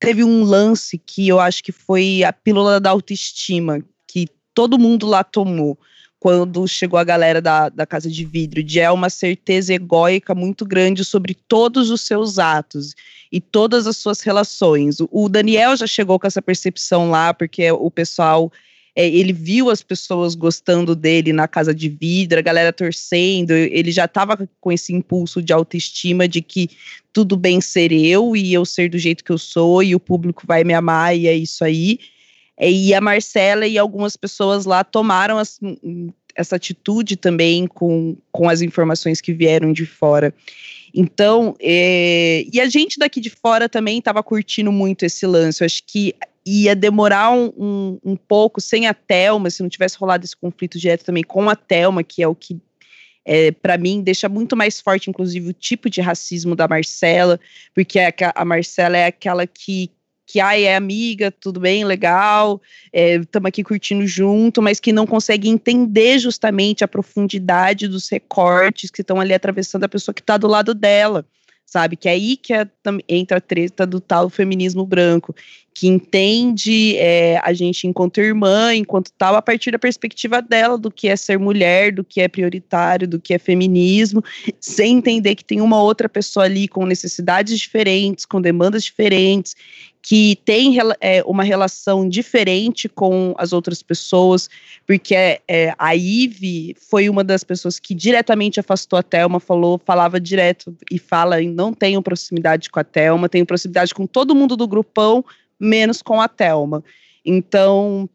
Teve um lance que eu acho que foi a pílula da autoestima, que todo mundo lá tomou quando chegou a galera da, da Casa de Vidro, de é uma certeza egóica muito grande sobre todos os seus atos e todas as suas relações. O, o Daniel já chegou com essa percepção lá, porque o pessoal é, ele viu as pessoas gostando dele na casa de vidro, a galera torcendo, ele já estava com esse impulso de autoestima de que tudo bem ser eu e eu ser do jeito que eu sou e o público vai me amar e é isso aí. É, e a Marcela e algumas pessoas lá tomaram as, essa atitude também com, com as informações que vieram de fora. Então, é, e a gente daqui de fora também estava curtindo muito esse lance. Eu acho que ia demorar um, um, um, pouco sem a Thelma, se não tivesse rolado esse conflito direto também com a Thelma, que é o que, é, para mim, deixa muito mais forte, inclusive, o tipo de racismo da Marcela, porque a, a Marcela é aquela que que ai, é amiga, tudo bem, legal, estamos é, aqui curtindo junto, mas que não consegue entender justamente a profundidade dos recortes que estão ali atravessando a pessoa que está do lado dela sabe? Que é aí que é, entra a treta do tal feminismo branco, que entende é, a gente enquanto irmã, enquanto tal, a partir da perspectiva dela, do que é ser mulher, do que é prioritário, do que é feminismo, sem entender que tem uma outra pessoa ali com necessidades diferentes, com demandas diferentes, que tem é, uma relação diferente com as outras pessoas, porque é, a Ive foi uma das pessoas que diretamente afastou a Thelma, falou, falava direto e fala, não tenho proximidade com a Thelma, tenho proximidade com todo mundo do grupão, menos com a Thelma. Então,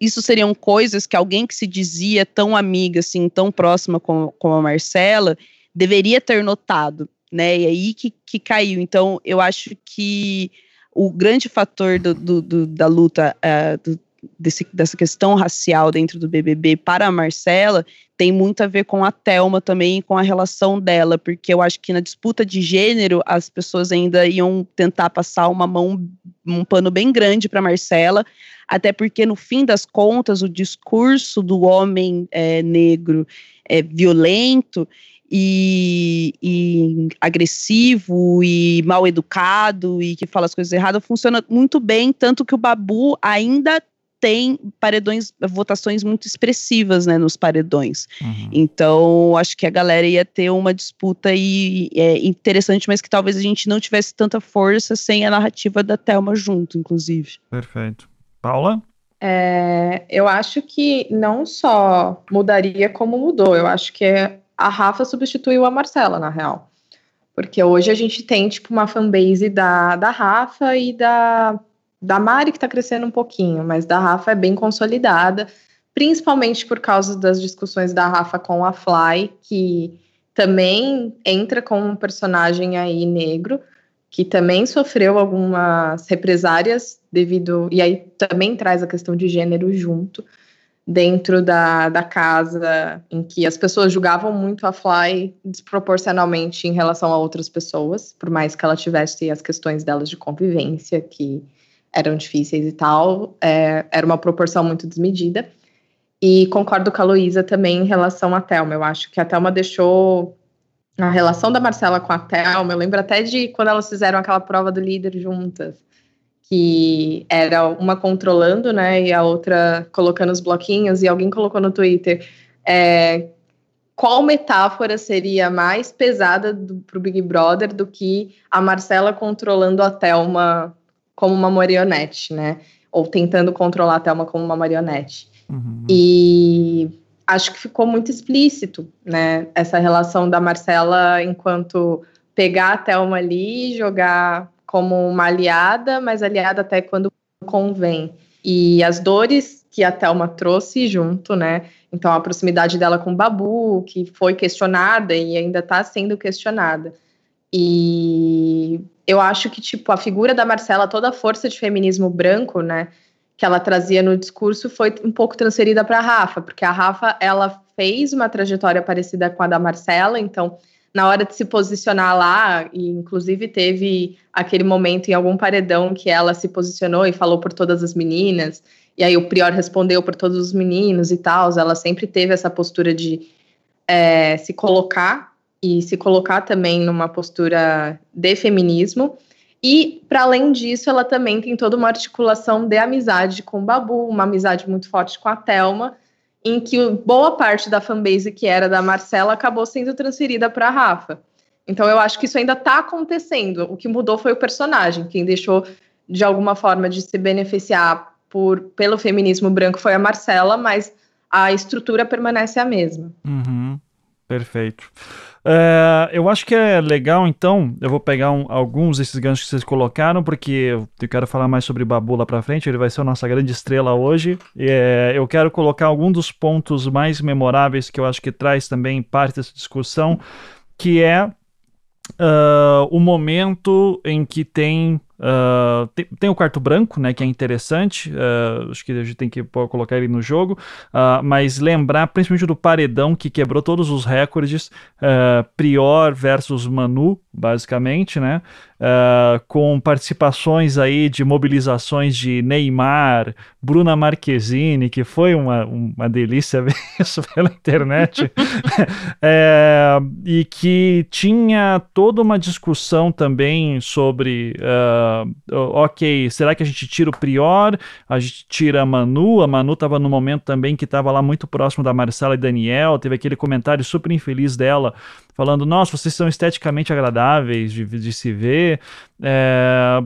isso seriam coisas que alguém que se dizia tão amiga, assim, tão próxima com, com a Marcela, deveria ter notado, né? E aí que, que caiu. Então, eu acho que o grande fator do, do, do, da luta uh, do, desse, dessa questão racial dentro do BBB para a Marcela tem muito a ver com a Thelma também, com a relação dela, porque eu acho que na disputa de gênero as pessoas ainda iam tentar passar uma mão, um pano bem grande para Marcela, até porque no fim das contas o discurso do homem é, negro é violento e, e, agressivo e mal educado e que fala as coisas erradas funciona muito bem, tanto que o Babu ainda tem paredões, votações muito expressivas, né, nos paredões. Uhum. Então, acho que a galera ia ter uma disputa aí é, interessante, mas que talvez a gente não tivesse tanta força sem a narrativa da Thelma junto, inclusive. Perfeito. Paula? É, eu acho que não só mudaria como mudou, eu acho que é a Rafa substituiu a Marcela, na real. Porque hoje a gente tem, tipo, uma fanbase da, da Rafa e da, da Mari, que tá crescendo um pouquinho, mas da Rafa é bem consolidada, principalmente por causa das discussões da Rafa com a Fly, que também entra com um personagem aí negro, que também sofreu algumas represárias devido. E aí também traz a questão de gênero junto dentro da, da casa em que as pessoas julgavam muito a Fly desproporcionalmente em relação a outras pessoas, por mais que ela tivesse as questões delas de convivência que eram difíceis e tal, é, era uma proporção muito desmedida. E concordo com a Luísa também em relação à Thelma. Eu acho que a Thelma deixou a relação da Marcela com a Thelma. Eu lembro até de quando elas fizeram aquela prova do líder juntas que era uma controlando, né, e a outra colocando os bloquinhos, e alguém colocou no Twitter é, qual metáfora seria mais pesada para o Big Brother do que a Marcela controlando a Thelma como uma marionete, né? Ou tentando controlar a Thelma como uma marionete. Uhum. E acho que ficou muito explícito, né? Essa relação da Marcela enquanto pegar a Thelma ali e jogar como uma aliada, mas aliada até quando convém. E as dores que a Thelma trouxe junto, né? Então, a proximidade dela com o Babu, que foi questionada e ainda está sendo questionada. E eu acho que, tipo, a figura da Marcela, toda a força de feminismo branco, né? Que ela trazia no discurso foi um pouco transferida para a Rafa, porque a Rafa, ela fez uma trajetória parecida com a da Marcela, então na hora de se posicionar lá, e inclusive teve aquele momento em algum paredão que ela se posicionou e falou por todas as meninas, e aí o Prior respondeu por todos os meninos e tal. Ela sempre teve essa postura de é, se colocar e se colocar também numa postura de feminismo. E, para além disso, ela também tem toda uma articulação de amizade com o Babu, uma amizade muito forte com a Thelma, em que boa parte da fanbase que era da Marcela acabou sendo transferida para Rafa. Então eu acho que isso ainda está acontecendo. O que mudou foi o personagem. Quem deixou de alguma forma de se beneficiar por, pelo feminismo branco foi a Marcela, mas a estrutura permanece a mesma. Uhum, perfeito. É, eu acho que é legal, então, eu vou pegar um, alguns desses ganchos que vocês colocaram, porque eu quero falar mais sobre Babu lá pra frente, ele vai ser a nossa grande estrela hoje. É, eu quero colocar alguns dos pontos mais memoráveis que eu acho que traz também parte dessa discussão, que é uh, o momento em que tem Uh, tem, tem, o quarto branco, né, que é interessante, uh, acho que a gente tem que colocar ele no jogo, uh, mas lembrar principalmente do paredão que quebrou todos os recordes, Prior versus Manu, basicamente, né, com participações aí de mobilizações de Neymar, Bruna Marquezine, que foi uma, uma delícia ver isso pela internet, é, e que tinha toda uma discussão também sobre ok, será que a gente tira o Prior? A gente tira a Manu? A Manu estava no momento também que estava lá muito próximo da Marcela e Daniel. Teve aquele comentário super infeliz dela falando: Nossa, vocês são esteticamente agradáveis de, de se ver. É,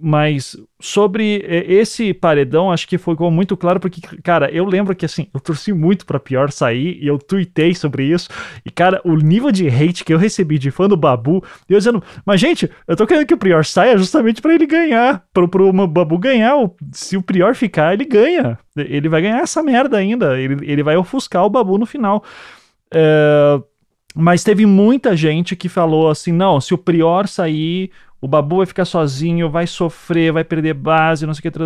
mas sobre esse paredão, acho que ficou muito claro, porque, cara, eu lembro que assim, eu torci muito pra pior sair e eu tuitei sobre isso. E, cara, o nível de hate que eu recebi de fã do Babu, eu dizendo, mas gente, eu tô querendo que o Prior saia justamente para ele ganhar, pro, pro Babu ganhar. Se o Prior ficar, ele ganha. Ele vai ganhar essa merda ainda. Ele, ele vai ofuscar o Babu no final. É, mas teve muita gente que falou assim: não, se o Prior sair, o Babu vai ficar sozinho, vai sofrer, vai perder base, não sei o que,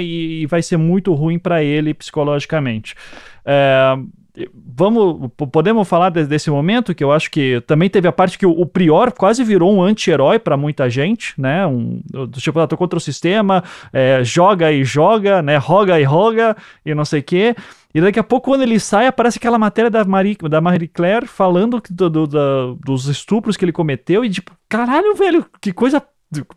e, e vai ser muito ruim para ele psicologicamente. É, vamos, podemos falar de, desse momento que eu acho que também teve a parte que o, o Prior quase virou um anti-herói para muita gente, né? Um, tipo, ah, tô contra o sistema, é, joga e joga, né? Roga e roga e não sei o que. E daqui a pouco, quando ele sai, aparece aquela matéria da Marie, da Marie Claire falando do, do, do, dos estupros que ele cometeu. E tipo, caralho, velho, que coisa.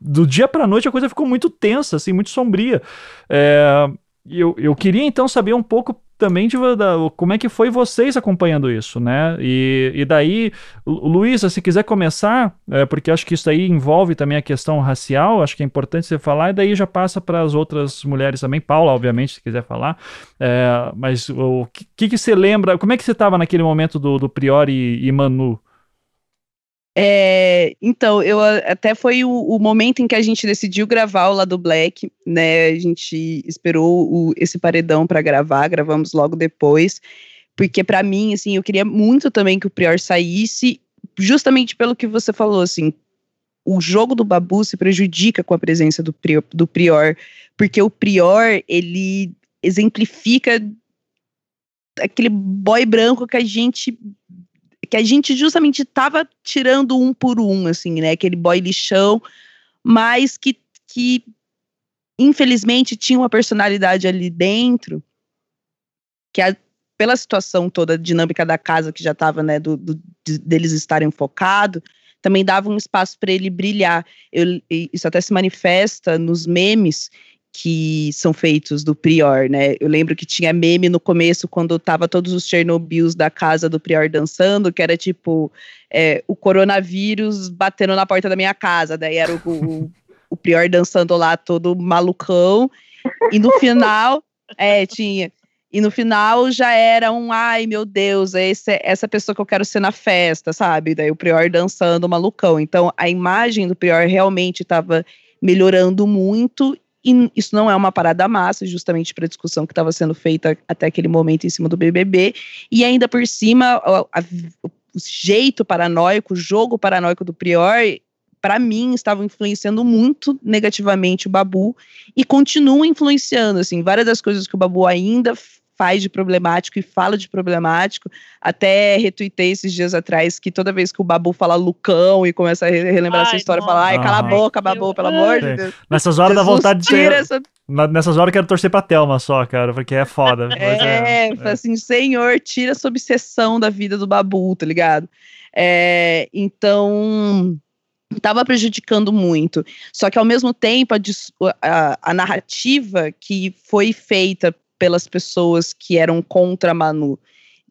Do dia pra noite a coisa ficou muito tensa, assim, muito sombria. É, eu, eu queria então saber um pouco também de, da, como é que foi vocês acompanhando isso, né? E, e daí, Luísa, se quiser começar, é, porque acho que isso aí envolve também a questão racial, acho que é importante você falar, e daí já passa para as outras mulheres também, Paula, obviamente, se quiser falar. É, mas o que, que você lembra, como é que você estava naquele momento do, do Priori e Manu? É, então, eu até foi o, o, momento em que a gente decidiu gravar o lado Black, né? A gente esperou o, esse paredão para gravar, gravamos logo depois, porque para mim, assim, eu queria muito também que o Prior saísse, justamente pelo que você falou, assim, o jogo do Babu se prejudica com a presença do Prior, do Prior porque o Prior, ele exemplifica aquele boy branco que a gente que a gente justamente estava tirando um por um, assim, né? Aquele boy lixão, mas que, que infelizmente tinha uma personalidade ali dentro que a, pela situação toda a dinâmica da casa que já estava, né, do, do, de, deles estarem focados, também dava um espaço para ele brilhar. Eu, isso até se manifesta nos memes que são feitos do Prior, né? Eu lembro que tinha meme no começo quando tava todos os Chernobyls da casa do Prior dançando, que era tipo é, o coronavírus batendo na porta da minha casa, daí era o, o, o Prior dançando lá todo malucão, e no final, é, tinha. E no final já era um, ai meu Deus, é esse, essa pessoa que eu quero ser na festa, sabe? Daí o Prior dançando malucão. Então a imagem do Prior realmente estava melhorando muito e isso não é uma parada massa, justamente para a discussão que estava sendo feita até aquele momento em cima do BBB. E ainda por cima, a, o jeito paranoico, o jogo paranoico do Prior, para mim, estava influenciando muito negativamente o Babu e continua influenciando. Assim, várias das coisas que o Babu ainda faz de problemático e fala de problemático. Até retuitei esses dias atrás que toda vez que o Babu fala Lucão e começa a relembrar ai, essa história, fala, ai, cala a boca, Babu, pelo amor de Deus. Nessas horas Jesus dá vontade de ter... Essa... Nessas horas eu quero torcer pra Thelma só, cara, porque é foda. É, é, é, assim, Senhor, tira essa obsessão da vida do Babu, tá ligado? É, então, estava prejudicando muito. Só que, ao mesmo tempo, a, a, a, narrativa que foi feita pelas pessoas que eram contra a Manu,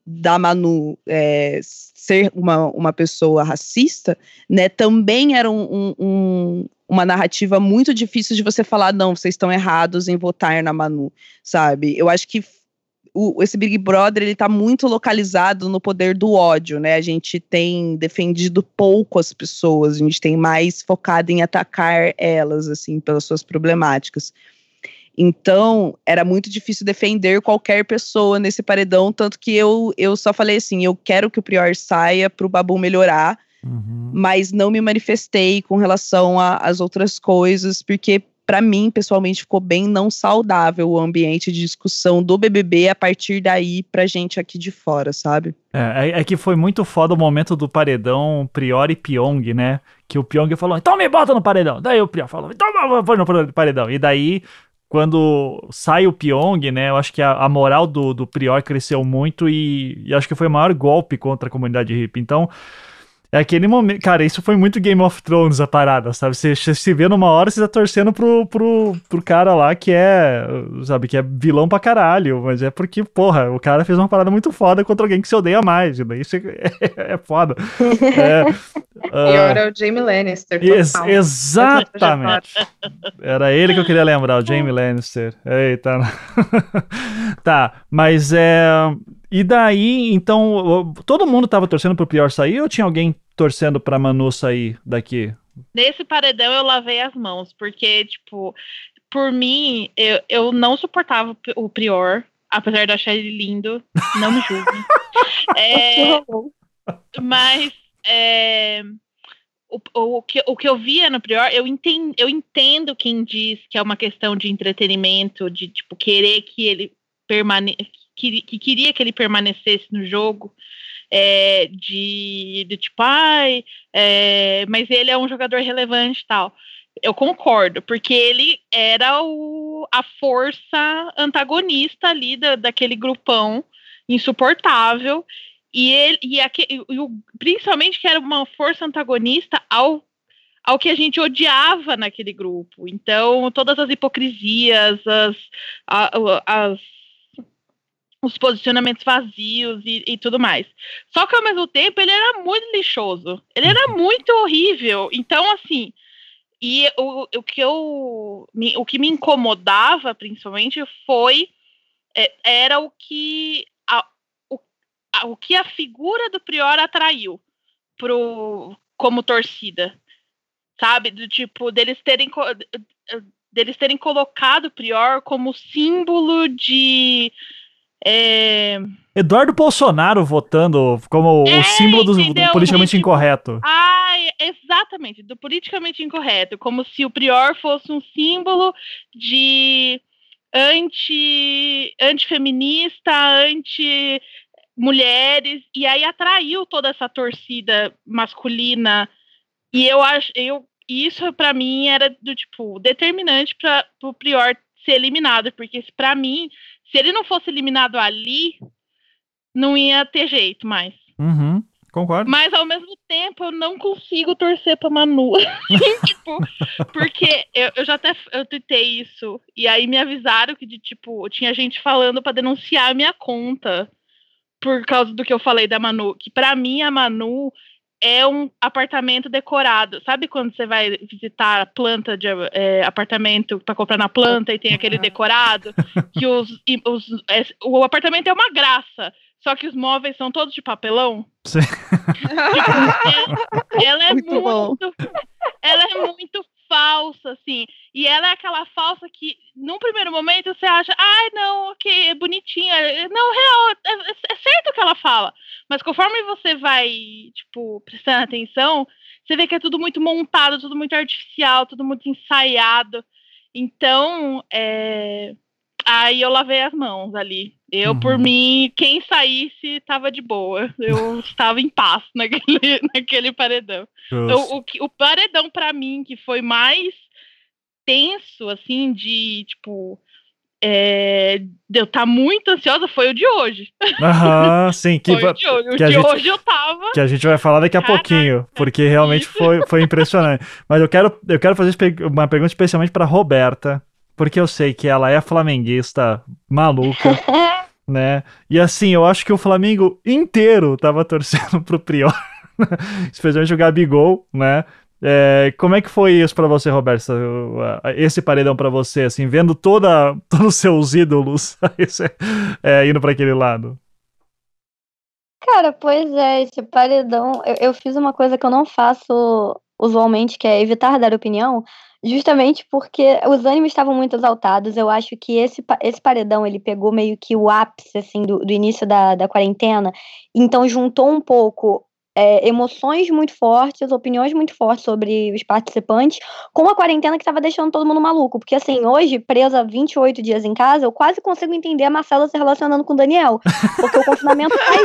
da Manu é, ser uma, uma pessoa racista, né, também era um, um, uma narrativa muito difícil de você falar, não, vocês estão errados em votar na Manu, sabe? Eu acho que o, esse Big Brother ele tá muito localizado no poder do ódio, né? A gente tem defendido pouco as pessoas, a gente tem mais focado em atacar elas, assim, pelas suas problemáticas. Então, era muito difícil defender qualquer pessoa nesse paredão, tanto que eu, eu só falei assim: eu quero que o Prior saia para o Babu melhorar, uhum. mas não me manifestei com relação às outras coisas, porque para mim, pessoalmente, ficou bem não saudável o ambiente de discussão do BBB a partir daí pra gente aqui de fora, sabe? É, é, é que foi muito foda o momento do paredão Priori Pyong, né? Que o Pyong falou, então me bota no paredão. Daí o Prior falou, então põe no paredão. E daí, quando sai o Pyong, né? Eu acho que a, a moral do, do Prior cresceu muito e, e acho que foi o maior golpe contra a comunidade hippie. Então, é aquele momento. Cara, isso foi muito Game of Thrones a parada, sabe? Você, se vê numa hora, você tá torcendo pro, pro, pro cara lá que é. Sabe, que é vilão pra caralho. Mas é porque, porra, o cara fez uma parada muito foda contra alguém que se odeia mais. E daí isso é, é, foda. É, uh, e agora é o Jamie Lannister. Ex exatamente. Era ele que eu queria lembrar, o Jamie Lannister. Eita. tá, mas é. E daí, então, todo mundo tava torcendo pro pior sair ou tinha alguém torcendo pra Manu sair daqui? Nesse paredão eu lavei as mãos, porque, tipo, por mim, eu, eu não suportava o Prior, apesar de achar ele lindo, não me julguem. é, mas é, o, o, que, o que eu via no Prior, eu entendo, eu entendo quem diz que é uma questão de entretenimento, de tipo, querer que ele permaneça que, que queria que ele permanecesse no jogo, é, de, de tipo, ai, é, mas ele é um jogador relevante e tal. Eu concordo, porque ele era o, a força antagonista ali da, daquele grupão insuportável. E ele e, aquele, e o, principalmente que era uma força antagonista ao, ao que a gente odiava naquele grupo. Então, todas as hipocrisias, as, as os posicionamentos vazios e, e, tudo mais. Só que ao mesmo tempo ele era muito lixoso. Ele era uhum. muito horrível. Então, assim, e o, o que eu. Me, o que me incomodava, principalmente, foi. É, era o que. A, o, a, o que a figura do Prior atraiu pro, como torcida. Sabe? Do tipo, deles terem deles terem colocado o Prior como símbolo de é... Eduardo Bolsonaro votando como é, o símbolo do, do politicamente incorreto. Ah, exatamente, do politicamente incorreto, como se o Prior fosse um símbolo de anti antifeminista, anti mulheres e aí atraiu toda essa torcida masculina. E eu acho eu isso para mim era do tipo determinante para o Prior ser eliminado, porque para mim se ele não fosse eliminado ali, não ia ter jeito mais. Uhum, concordo. Mas ao mesmo tempo eu não consigo torcer pra Manu. tipo, porque eu, eu, já até eu tuitei isso. E aí me avisaram que de tipo, tinha gente falando para denunciar a minha conta por causa do que eu falei da Manu. Que para mim a Manu é um apartamento decorado. Sabe quando você vai visitar a planta de é, apartamento para comprar na planta e tem aquele decorado? Que os, os é, o apartamento é uma graça, só que os móveis são todos de papelão. Sim. Tipo, ela é muito, muito ela é muito falsa, assim. E ela é aquela falsa que, num primeiro momento, você acha, ai, ah, não, ok, é bonitinha. Não, real, é, é, é certo o que ela fala. Mas conforme você vai, tipo, prestando atenção, você vê que é tudo muito montado, tudo muito artificial, tudo muito ensaiado. Então, é, aí eu lavei as mãos ali. Eu, uhum. por mim, quem saísse tava de boa. Eu estava em paz naquele, naquele paredão. Eu, o, o paredão, para mim, que foi mais tenso, assim, de tipo é, de eu estar tá muito ansiosa foi o de hoje. Aham, sim. Que, foi o de hoje. O de gente, hoje eu tava. Que a gente vai falar daqui a Caraca, pouquinho, porque realmente foi, foi impressionante. Mas eu quero, eu quero fazer uma pergunta especialmente para Roberta, porque eu sei que ela é flamenguista maluca. né? E assim, eu acho que o Flamengo inteiro tava torcendo pro Prior. Especialmente o Gabigol, né? É, como é que foi isso para você, Roberto? Esse paredão para você, assim, vendo toda, todos os seus ídolos é, indo para aquele lado? Cara, pois é, esse paredão. Eu, eu, fiz uma coisa que eu não faço usualmente, que é evitar dar opinião, justamente porque os ânimos estavam muito exaltados. Eu acho que esse, esse paredão ele pegou meio que o ápice assim, do, do início da, da quarentena, então juntou um pouco é, emoções muito fortes, opiniões muito fortes sobre os participantes, com a quarentena que estava deixando todo mundo maluco. Porque, assim, hoje, presa 28 dias em casa, eu quase consigo entender a Marcela se relacionando com o Daniel. Porque o confinamento faz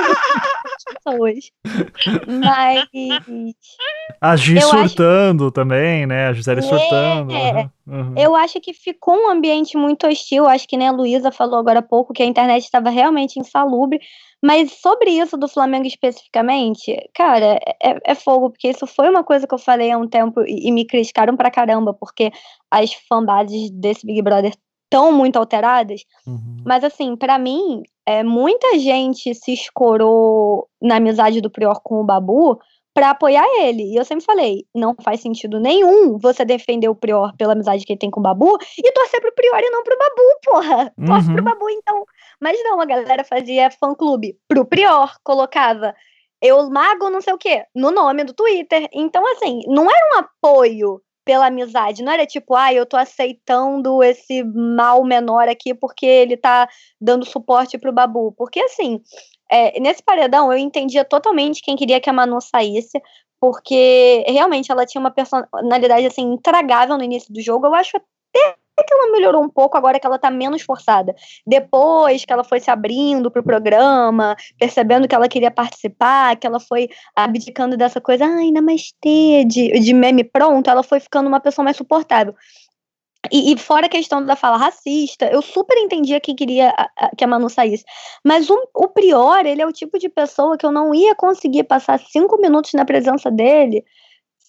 isso hoje. Mas. A Gi surtando acho... também, né? A Gisele é, surtando. Uhum. Eu acho que ficou um ambiente muito hostil. Acho que, né, a Luísa falou agora há pouco que a internet estava realmente insalubre. Mas sobre isso do Flamengo especificamente, cara, é, é, fogo, porque isso foi uma coisa que eu falei há um tempo e, e me criticaram pra caramba, porque as fanbases desse Big Brother estão muito alteradas. Uhum. Mas assim, para mim, é, muita gente se escorou na amizade do Prior com o Babu para apoiar ele. E eu sempre falei, não faz sentido nenhum você defender o Prior pela amizade que ele tem com o Babu e torcer pro Prior e não pro Babu, porra. Torce uhum. pro Babu, então. Mas não, a galera fazia fã-clube pro Prior, colocava eu mago não sei o quê, no nome do Twitter. Então, assim, não era um apoio pela amizade, não era tipo, ah, eu tô aceitando esse mal menor aqui porque ele tá dando suporte pro Babu. Porque, assim, é, nesse paredão eu entendia totalmente quem queria que a Manu saísse, porque realmente ela tinha uma personalidade, assim, intragável no início do jogo. Eu acho até que ela melhorou um pouco agora que ela tá menos forçada. Depois que ela foi se abrindo pro programa, percebendo que ela queria participar, que ela foi abdicando dessa coisa, ai, namastê, de, de meme pronto, ela foi ficando uma pessoa mais suportável. E, e, fora a questão da fala racista, eu super entendia quem queria a, a, que a Manu saísse. Mas o, o Prior, ele é o tipo de pessoa que eu não ia conseguir passar cinco minutos na presença dele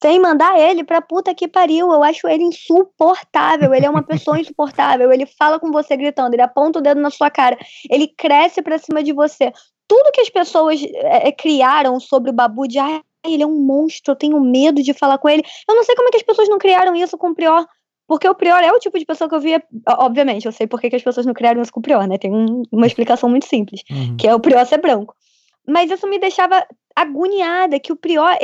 sem mandar ele pra puta que pariu. Eu acho ele insuportável. Ele é uma pessoa insuportável. Ele fala com você gritando, ele aponta o dedo na sua cara, ele cresce pra cima de você. Tudo que as pessoas é, é criaram sobre o Babu de ah, ele é um monstro, eu tenho medo de falar com ele. Eu não sei como é que as pessoas não criaram isso com o Prior. Porque o Prior é o tipo de pessoa que eu via. Obviamente, eu sei por que as pessoas não criaram isso com o Prior, né? Tem um, uma explicação muito simples, uhum. que é o Prior ser branco. Mas isso me deixava agoniada, que o Prior,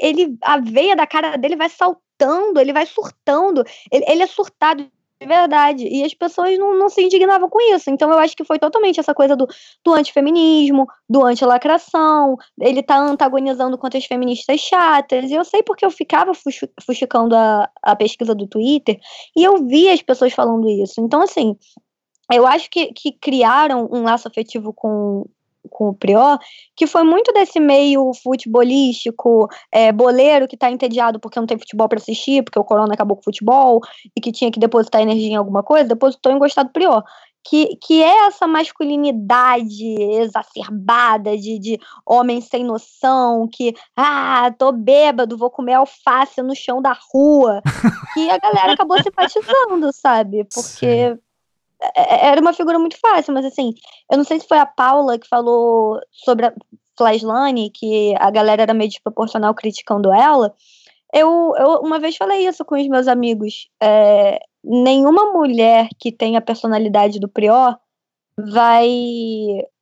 ele, a veia da cara dele vai saltando, ele vai surtando, ele, ele é surtado verdade. E as pessoas não, não, se indignavam com isso. Então eu acho que foi totalmente essa coisa do, do antifeminismo, do antilacração, ele tá antagonizando contra as feministas chatas. E eu sei porque eu ficava fuxicando a, a pesquisa do Twitter e eu vi as pessoas falando isso. Então, assim, eu acho que, que criaram um laço afetivo com, com o Prior, que foi muito desse meio futebolístico, é, boleiro que tá entediado porque não tem futebol para assistir, porque o Corona acabou com o futebol, e que tinha que depositar energia em alguma coisa, depositou em gostar do Prior. Que, que é essa masculinidade exacerbada de, de homem sem noção, que, ah, tô bêbado, vou comer alface no chão da rua, que a galera acabou se simpatizando, sabe? Porque Sim era uma figura muito fácil, mas assim, eu não sei se foi a Paula que falou sobre a Flaslane, que a galera era meio desproporcional criticando ela. Eu, eu uma vez falei isso com os meus amigos. É, nenhuma mulher que tem a personalidade do Prior vai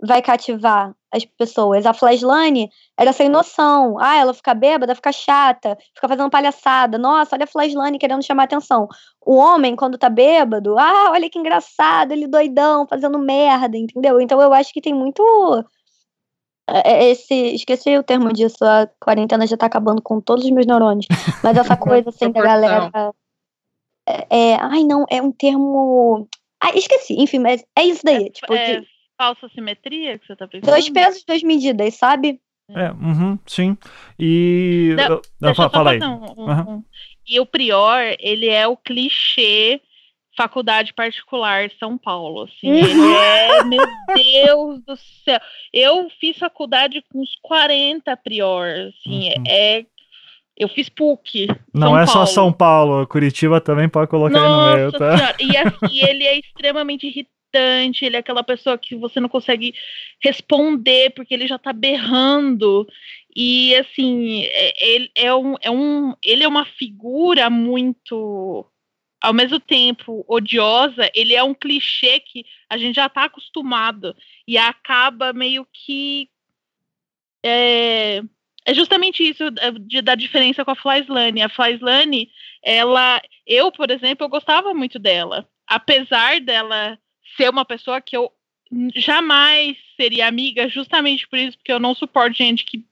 vai cativar as pessoas. A Flaslane era sem noção. Ah, ela fica bêbada, fica chata, fica fazendo palhaçada. Nossa, olha a Flaslane querendo chamar atenção. O homem, quando tá bêbado, ah, olha que engraçado, ele doidão, fazendo merda, entendeu? Então eu acho que tem muito é, é, esse, esqueci o termo disso, a quarentena já tá acabando com todos os meus neurônios. Mas essa coisa assim da galera. É, é, ai, não, é um termo Ah, esqueci. Enfim, mas é isso daí. É, tipo, é de... falsa simetria que você tá pensando? Dois pesos, duas medidas, sabe? É, uhum, sim. E. Não, não, fala, fala aí. Um, uhum. E o Prior, ele é o clichê faculdade particular São Paulo, assim, uhum. ele é, meu Deus do céu, eu fiz faculdade com uns 40 prior, assim, uhum. é, eu fiz PUC. Não São é Paulo. só São Paulo, Curitiba também pode colocar Nossa aí no meio, tá? Senhora. E, assim, ele é extremamente irritante, ele é aquela pessoa que você não consegue responder porque ele já tá berrando. E assim, é, ele é um, é um ele é uma figura muito ao mesmo tempo odiosa, ele é um clichê que a gente já está acostumado e acaba meio que é, é justamente isso é, de, da diferença com a Flyslane. A Flyslane, ela, eu, por exemplo, eu gostava muito dela, apesar dela ser uma pessoa que eu jamais seria amiga, justamente por isso, porque eu não suporto gente que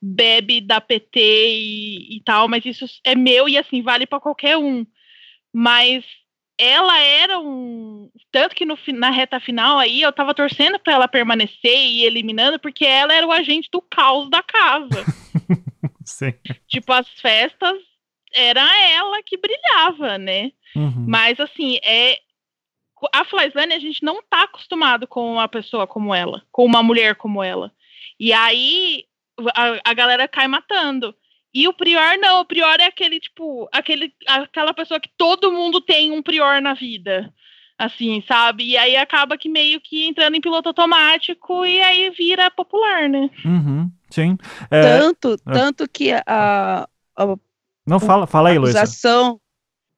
bebe da PT e, e tal, mas isso é meu e assim vale para qualquer um mas ela era um. Tanto que no, na reta final aí eu tava torcendo para ela permanecer e eliminando, porque ela era o agente do caos da casa. Sim. Tipo, as festas era ela que brilhava, né? Uhum. Mas assim, é. A Flyslane a gente não tá acostumado com uma pessoa como ela, com uma mulher como ela. E aí a, a galera cai matando. E o prior não, o prior é aquele, tipo, aquele, aquela pessoa que todo mundo tem um prior na vida. Assim, sabe? E aí acaba que meio que entrando em piloto automático e aí vira popular, né? Uhum, sim. É... Tanto, é. tanto que a, a, Não, fala, fala aí, Luísa. acusação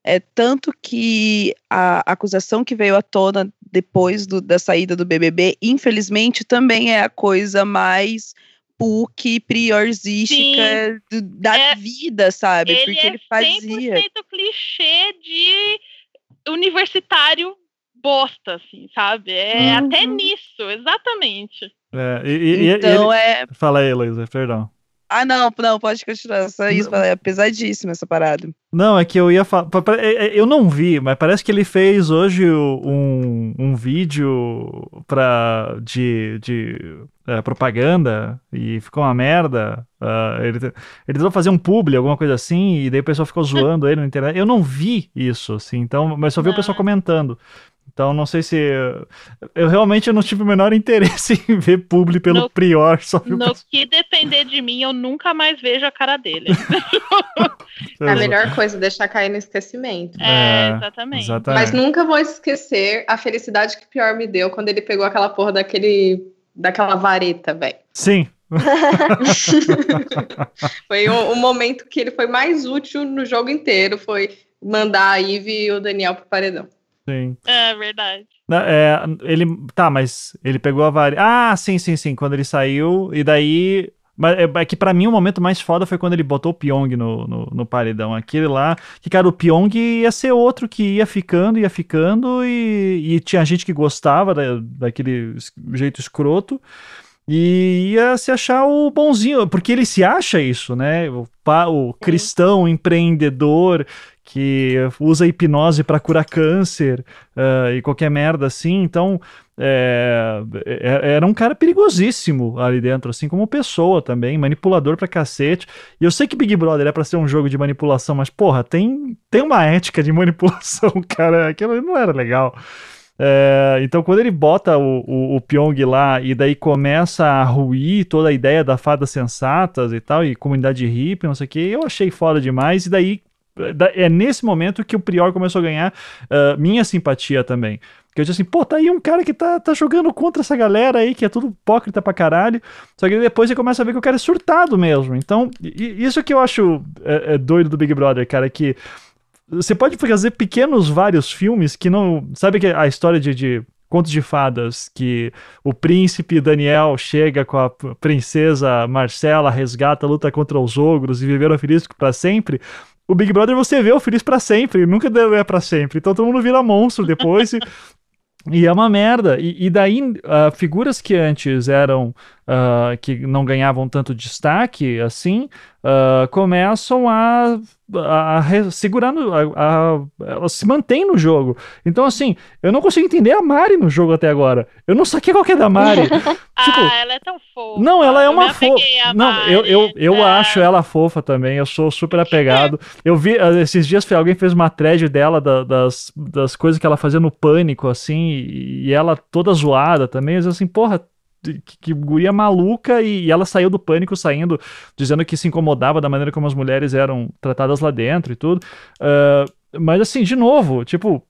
é tanto que a acusação que veio à tona depois do, da saída do BBB, infelizmente, também é a coisa mais PUC priorzística do, da é, vida, sabe? Ele Porque é ele fazia. 100% clichê de universitário bosta, assim, sabe? É uhum. até nisso, exatamente. É, e, e, então ele... é. Fala aí, Heloísa, perdão. Ah, não, não, pode continuar. Só isso, é pesadíssimo essa parada. Não, é que eu ia falar. É, é, eu não vi, mas parece que ele fez hoje um, um vídeo pra, de, de uh, propaganda e ficou uma merda. Uh, ele, ele tentou fazer um publi, alguma coisa assim, e daí o pessoal ficou zoando ele na internet. Eu não vi isso, assim, então, mas só vi não. o pessoal comentando. Então não sei se. Eu realmente não tive o menor interesse em ver publi pelo no, Prior. Só no que depender de mim, eu nunca mais vejo a cara dele. é a melhor coisa, deixar cair no esquecimento. É, é exatamente. exatamente. Mas nunca vou esquecer a felicidade que o Prior me deu quando ele pegou aquela porra daquele. daquela vareta, velho. Sim, foi o, o, momento que ele foi mais útil no jogo inteiro, foi mandar a Ivy e o Daniel pro paredão. Sim. É verdade. É, ele. Tá, mas ele pegou a varia. Ah, sim, sim, sim. Quando ele saiu, e daí. Mas é, é que para mim o momento mais foda foi quando ele botou o Pyong no, no, no, paredão. Aquele lá, que cara, o Pyong ia ser outro que ia ficando, ia ficando, e, e tinha gente que gostava da, daquele jeito escroto. E ia se achar o bonzinho, porque ele se acha isso, né? O, cristão empreendedor que usa hipnose para curar câncer uh, e qualquer merda assim. Então, é, é, era um cara perigosíssimo ali dentro, assim como pessoa também, manipulador pra cacete. E eu sei que Big Brother é pra ser um jogo de manipulação, mas porra, tem, tem uma ética de manipulação, cara. Aquilo não era legal. É, então, quando ele bota o, o, o, Pyong lá e daí começa a ruir toda a ideia da fadas sensatas e tal, e comunidade hippie, não sei o que, eu achei foda demais. E daí é nesse momento que o Prior começou a ganhar uh, minha simpatia também. Que eu disse assim, pô, tá aí um cara que tá, tá jogando contra essa galera aí, que é tudo hipócrita pra caralho. Só que depois você começa a ver que o cara é surtado mesmo. Então, isso que eu acho é, é doido do Big Brother, cara, que você pode fazer pequenos vários filmes que não. Sabe que a história de, de contos de fadas que o príncipe Daniel chega com a princesa Marcela, resgata, luta contra os ogros e viveram felizes para sempre o Big Brother você vê o feliz para sempre, nunca é para sempre. Então todo mundo vira monstro depois. e, e é uma merda. E, e daí, uh, figuras que antes eram uh, que não ganhavam tanto destaque assim, uh, começam a, a, a segurando, a, ela se mantém no jogo. Então, assim, eu não consigo entender a Mari no jogo até agora. Eu não saquei qual que é da Mari. tipo, ah, ela é tão fofa. Não, ela é uma fofa. Não, eu, eu, eu é. acho ela fofa também. Eu sou super apegado. eu vi, ah, esses dias alguém fez uma thread dela da, das, das coisas que ela fazia no pânico, assim, e, e ela toda zoada também. Eu assim, porra, que, que guria maluca e, e, ela saiu do pânico saindo, dizendo que se incomodava da maneira como as mulheres eram tratadas lá dentro e tudo. Uh, mas assim, de novo, tipo,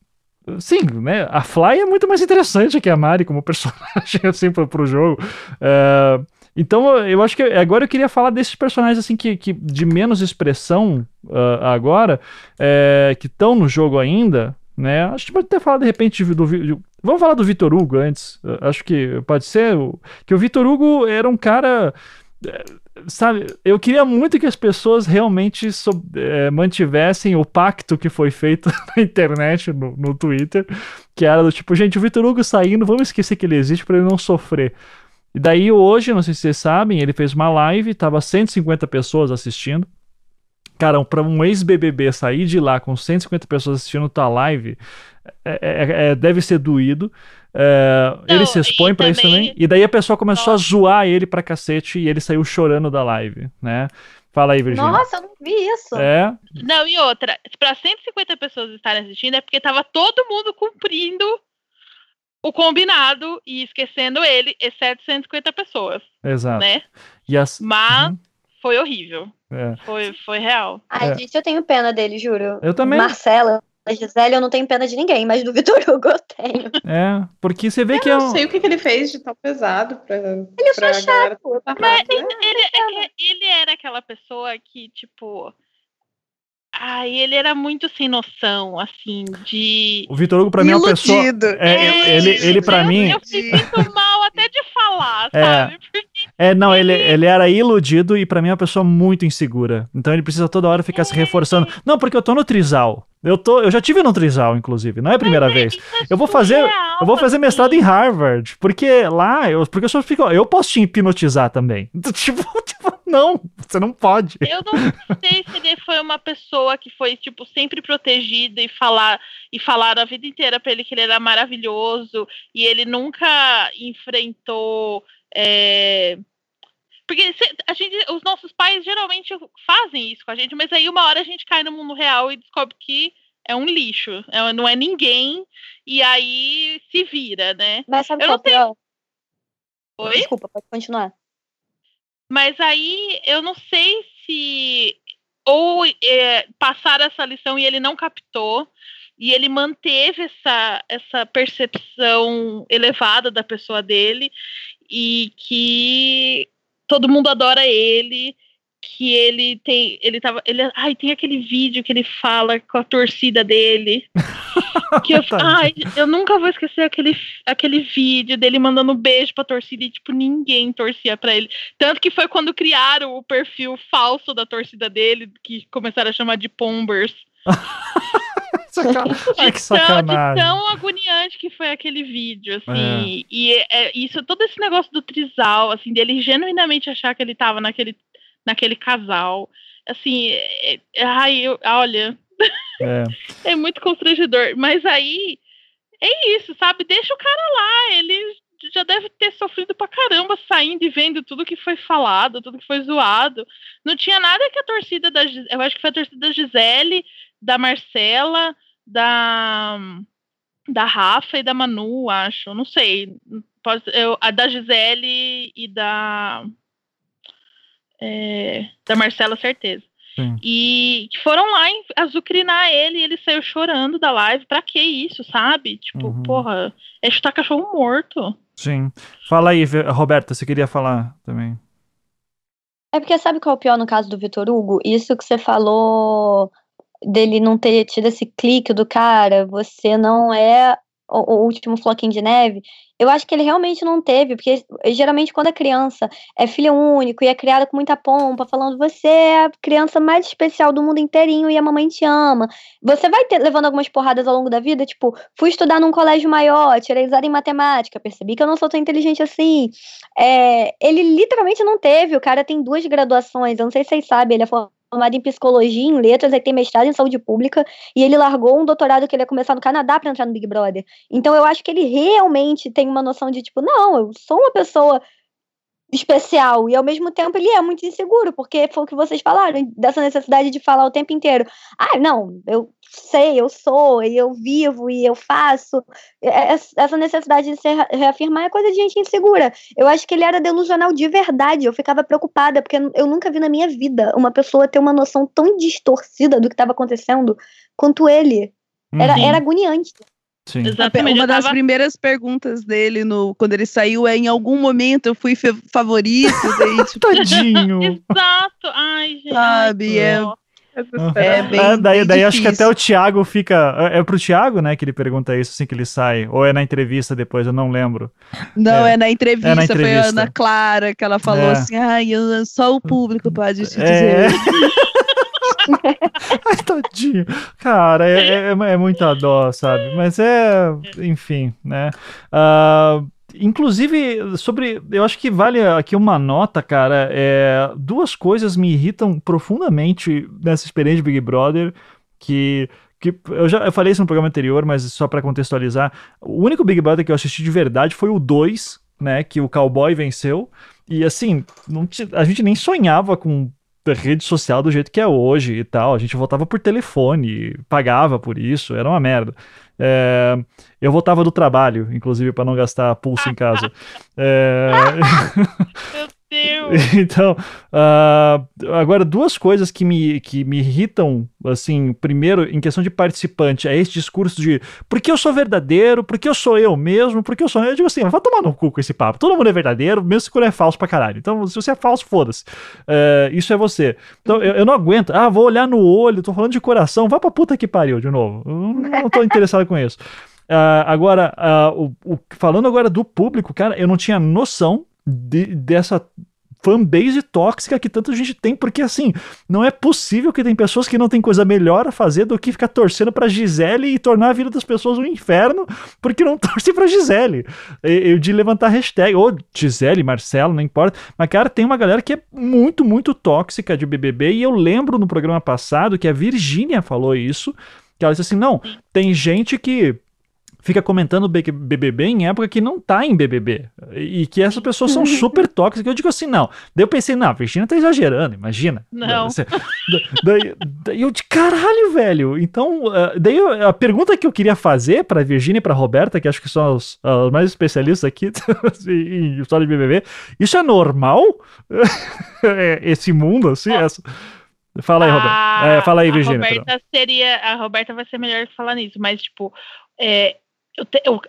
sim, né? A Fly é muito mais interessante que a Mari como personagem, assim, pro, pro jogo. Uh, então, eu acho que agora eu queria falar desses personagens assim que, que de menos expressão uh, agora, é, que estão no jogo ainda, né? Acho que pode até falar de repente do, do, Vamos falar do Vitor Hugo antes. Acho que pode ser. Que o Vitor Hugo era um cara. Eh, sabe, eu queria muito que as pessoas realmente so, é, mantivessem o pacto que foi feito na internet, no, no Twitter, que era do tipo, gente, o Vitor Hugo saindo, vamos esquecer que ele existe para ele não sofrer. E daí hoje, não sei se vocês sabem, ele fez uma live, tava 150 pessoas assistindo. Cara, para um ex-BBB sair de lá com 150 pessoas assistindo tua live, é, é, é, deve ser doído. É, Não, ele se expõe para isso também. E daí a pessoa começou Nossa. a zoar ele pra cacete e ele saiu chorando da live, né? Fala aí, Virginia. Nossa, eu não vi isso. É. Não, e outra, para 150 pessoas estarem assistindo é porque tava todo mundo cumprindo o combinado e esquecendo ele, exceto 150 pessoas. Exato. Né? As... Mas uhum. Foi horrível. É. Foi, foi real. Ai, é. gente, eu tenho pena dele, juro. Eu também. Marcela, da Gisele eu não tenho pena de ninguém, mas do Vitor Hugo eu tenho. É, porque você vê eu que é um... Eu não sei o que, que, ele fez de tão pesado pra. Ele é pra só chato. Mas ele, ele, ele, era aquela pessoa que, tipo. Ai, ele era muito sem noção, assim, de. O Vitor Hugo, pra mim, é uma pessoa. É, é, ele, ele, pra eu, mim. Eu sinto mal até de falar, é. sabe? Porque é, não, ele, ele era iludido e para mim é uma pessoa muito insegura. Então ele precisa toda hora ficar se reforçando. Não, porque eu tô no trisal. Eu, tô, eu já tive no Trisal, inclusive, não é a primeira vez. É eu vou fazer, eu vou fazer mestrado em Harvard, porque lá eu, porque eu só fico, eu posso te hipnotizar também. Tipo, tipo, não, você não pode. Eu não sei se ele foi uma pessoa que foi tipo sempre protegida e falar e falar a vida inteira para ele que ele era maravilhoso e ele nunca enfrentou é, porque a gente, os nossos pais geralmente fazem isso com a gente, mas aí uma hora a gente cai no mundo real e descobre que é um lixo, é, não é ninguém, e aí se vira, né? Mas sabe qual é pior? Oi? Desculpa, pode continuar. Mas aí eu não sei se ou é, passar essa lição e ele não captou, e ele manteve essa, essa percepção elevada da pessoa dele, e que todo mundo adora ele, que ele tem, ele tava, ele, ai, tem aquele vídeo que ele fala com a torcida dele. que eu, ai, eu nunca vou esquecer aquele, aquele vídeo dele mandando um beijo pra torcida e, tipo, ninguém torcia pra ele. Tanto que foi quando criaram o perfil falso da torcida dele, que começaram a chamar de Pombers. Ai, que sacanagem. De tão agoniante que foi aquele vídeo, assim. É. E é, é, isso, todo esse negócio do trisal, assim, dele genuinamente achar que ele tava naquele, naquele casal. Assim, é, é ai, eu, olha. É. é muito constrangedor. Mas aí, é isso, sabe? Deixa o cara lá. Ele já deve ter sofrido pra caramba saindo e vendo tudo que foi falado, tudo que foi zoado. Não tinha nada que a torcida da eu acho que foi a torcida da Gisele, da Marcela, da da Rafa e da Manu, acho. Não sei. Pode, eu, a da Gisele e da é, da Marcela, certeza. Sim. E foram lá azucrinar ele e ele saiu chorando da live. Pra que isso, sabe? Tipo, uhum. porra, é chutar cachorro morto. Sim. Fala aí, Roberta, você queria falar também. É porque sabe qual é o pior no caso do Vitor Hugo? Isso que você falou dele não ter tido esse clique do cara, você não é o, o último floquinho de neve. Eu acho que ele realmente não teve, porque geralmente quando a criança é filho único e é criada com muita pompa, falando você é a criança mais especial do mundo inteirinho e a mamãe te ama. Você vai ter, levando algumas porradas ao longo da vida, tipo, fui estudar num colégio maior, tirei zero em matemática, percebi que eu não sou tão inteligente assim. É, ele literalmente não teve, o cara tem duas graduações, eu não sei se vocês sabem, ele é formado em psicologia, em letras, aí tem mestrado em saúde pública, e ele largou um doutorado que ele ia começar no Canadá para entrar no Big Brother. Então eu acho que ele realmente tem uma noção de tipo, não, eu sou uma pessoa especial e ao mesmo tempo ele é muito inseguro, porque foi o que vocês falaram, dessa necessidade de falar o tempo inteiro. Ah, não, eu sei, eu sou, e eu vivo e eu faço. Essa necessidade de se reafirmar é coisa de gente insegura. Eu acho que ele era delusional de verdade. Eu ficava preocupada, porque eu nunca vi na minha vida uma pessoa ter uma noção tão distorcida do que estava acontecendo quanto ele. Era, uhum. era agoniante. Sim. Exatamente. Uma das tava... primeiras perguntas dele no, quando ele saiu é: em algum momento eu fui favorito? daí, tipo... Tadinho. Exato. Ai, gente. Sabe? É, é bem, é, daí, bem daí acho que até o Thiago fica. É, é pro Thiago, né, que ele pergunta isso assim que ele sai. Ou é na entrevista depois, eu não lembro. Não, é, é na, entrevista, é na entrevista. Foi a Ana Clara que ela falou é. assim: ai, só o público pode te é. dizer. Ai, tadinho. Cara, é, é, é, muita dó, sabe? Mas é, enfim, né? Uh, inclusive, sobre. Eu acho que vale aqui uma nota, cara. É, duas coisas me irritam profundamente nessa experiência de Big Brother. Que que eu já eu falei isso no programa anterior, mas só para contextualizar, o único Big Brother que eu assisti de verdade foi o 2, né, que o cowboy venceu. E assim, a gente nem sonhava com rede social do jeito que é hoje e tal. A gente votava por telefone, pagava por isso, era uma merda. É, eu voltava do trabalho, inclusive, para não gastar pulso em casa. É... Deus! então, uh, agora, duas coisas que me, que me irritam, assim, primeiro, em questão de participante, é esse discurso de porque eu sou verdadeiro, porque eu sou eu mesmo, porque eu sou eu. Eu digo assim, vai tomar no cu com esse papo. Todo mundo é verdadeiro, mesmo se é falso pra caralho. Então, se você é falso, foda-se. Uh, isso é você. Então, eu, eu, não aguento. Ah, vou olhar no olho, tô falando de coração. Vá pra puta que pariu de novo. Eu não tô interessado com isso. Uh, agora, uh, o, o, falando agora do público, cara, eu não tinha noção de, dessa fanbase tóxica que tanta gente tem, porque assim, não é possível que tem pessoas que não tem coisa melhor a fazer do que ficar torcendo pra Gisele e tornar a vida das pessoas um inferno, porque não torce pra Gisele. Eu de levantar hashtag, ou Gisele, Marcelo, não importa. Mas, cara, tem uma galera que é muito, muito tóxica de BBB, e eu lembro no programa passado que a Virgínia falou isso, que ela disse assim, não, tem gente que fica comentando BBB em época que não tá em BBB. E que essas pessoas são super tóxicas. Eu digo assim, não. Daí eu pensei, não, a Virginia tá exagerando, imagina. Não. Daí, daí eu de caralho, velho. Então, uh, daí a pergunta que eu queria fazer pra Virginia e pra Roberta, que acho que são os, uh, mais especialistas aqui em história de BBB, isso é normal? Esse mundo, assim? Essa... Fala aí, Roberta. É, fala aí, Virginia. A Roberta, seria, a Roberta vai ser melhor falar nisso, mas, tipo, é, eu, te, eu,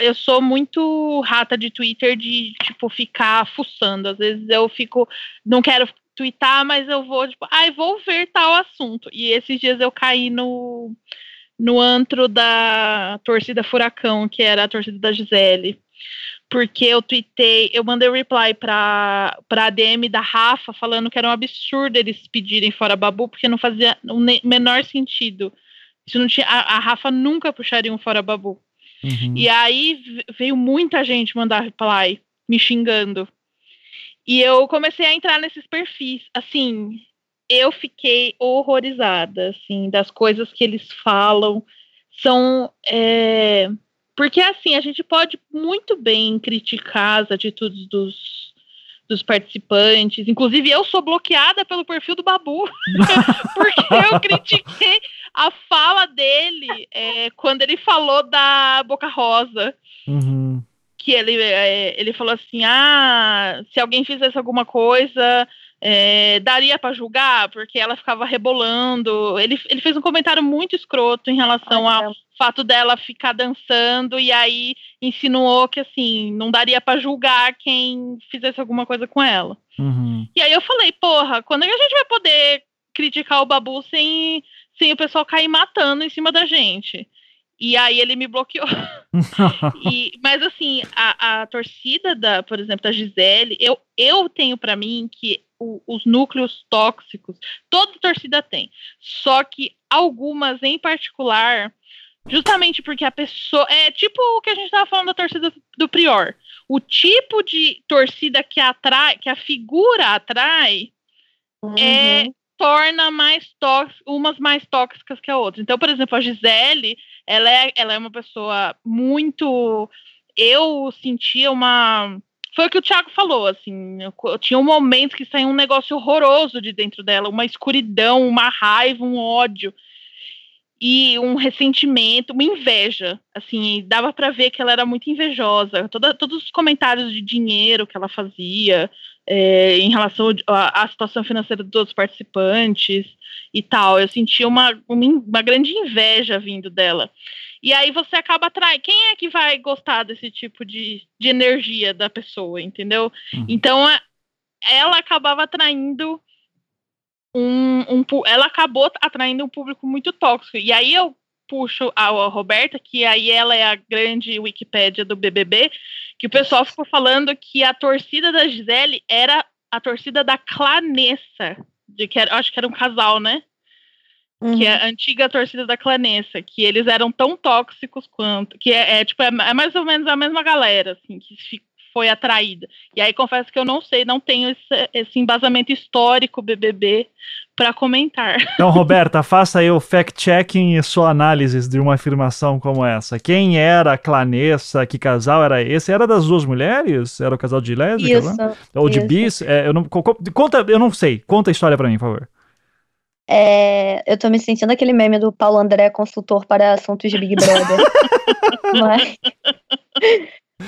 eu, sou muito rata de Twitter de, tipo, ficar fuçando. Às vezes eu fico, não quero twittar, mas eu vou, tipo, ai, ah, vou ver tal assunto. E esses dias eu caí no, no antro da torcida Furacão, que era a torcida da Gisele. Porque eu tuitei, eu mandei um reply pra, pra DM da Rafa falando que era um absurdo eles pedirem fora Babu, porque não fazia o menor sentido. Isso não tinha, a, a Rafa nunca puxaria um fora Babu. Uhum. E aí veio muita gente mandar reply, me xingando. E eu comecei a entrar nesses perfis. Assim, eu fiquei horrorizada, assim, das coisas que eles falam. São. É... Porque, assim, a gente pode muito bem criticar as atitudes dos dos participantes. Inclusive, eu sou bloqueada pelo perfil do Babu, porque eu critiquei a fala dele é, quando ele falou da Boca Rosa. Uhum. Que ele, é, ele falou assim: ah, se alguém fizesse alguma coisa, é, daria para julgar, porque ela ficava rebolando. Ele, ele fez um comentário muito escroto em relação Ai, ao fato dela ficar dançando e aí insinuou que assim não daria para julgar quem fizesse alguma coisa com ela. Uhum. E aí eu falei, porra, quando é que a gente vai poder criticar o Babu sem, sem o pessoal cair matando em cima da gente? E aí ele me bloqueou. e, mas assim, a, a, torcida da, por exemplo, da Gisele, eu, eu tenho para mim que o, os núcleos tóxicos, toda torcida tem. Só que algumas em particular, justamente porque a pessoa. É tipo o que a gente estava falando da torcida do Prior. O tipo de torcida que atrai, que a figura atrai, é uhum. é torna mais tóxicas, umas mais tóxicas que a outra. Então, por exemplo, a Gisele, ela é, ela é uma pessoa muito. Eu sentia uma. Foi o que o Thiago falou, assim. Eu, tinha um momento que saiu um negócio horroroso de dentro dela, uma escuridão, uma raiva, um ódio e um ressentimento, uma inveja, assim, dava para ver que ela era muito invejosa. Toda, todos os comentários de dinheiro que ela fazia, é, em relação à situação financeira dos participantes e tal. Eu sentia uma, uma, uma, grande inveja vindo dela. E aí você acaba atraindo. Quem é que vai gostar desse tipo de, de energia da pessoa, entendeu? Uhum. Então ela acabava atraindo um, um. Ela acabou atraindo um público muito tóxico. E aí eu puxo a, a Roberta, que aí ela é a grande Wikipédia do BBB, que o pessoal ficou falando que a torcida da Gisele era a torcida da Clanessa, de que era, acho que era um casal, né? Uhum. Que é a antiga torcida da Clanessa, que eles eram tão tóxicos quanto, que é, é tipo, é, é, mais ou menos a mesma galera, assim, que foi atraída. E aí confesso que eu não sei, não tenho esse, esse embasamento histórico BBB para comentar. Então, Roberta, faça aí o fact-checking e sua análise de uma afirmação como essa. Quem era a Clanessa? Que casal era esse? Era das duas mulheres? Era o casal de lésbica? Isso. Ou de isso. bis? É, eu não, conta, eu não sei. Conta a história para mim, por favor. É, eu tô me sentindo aquele meme do Paulo André, consultor para assuntos de Big Brother. Mas...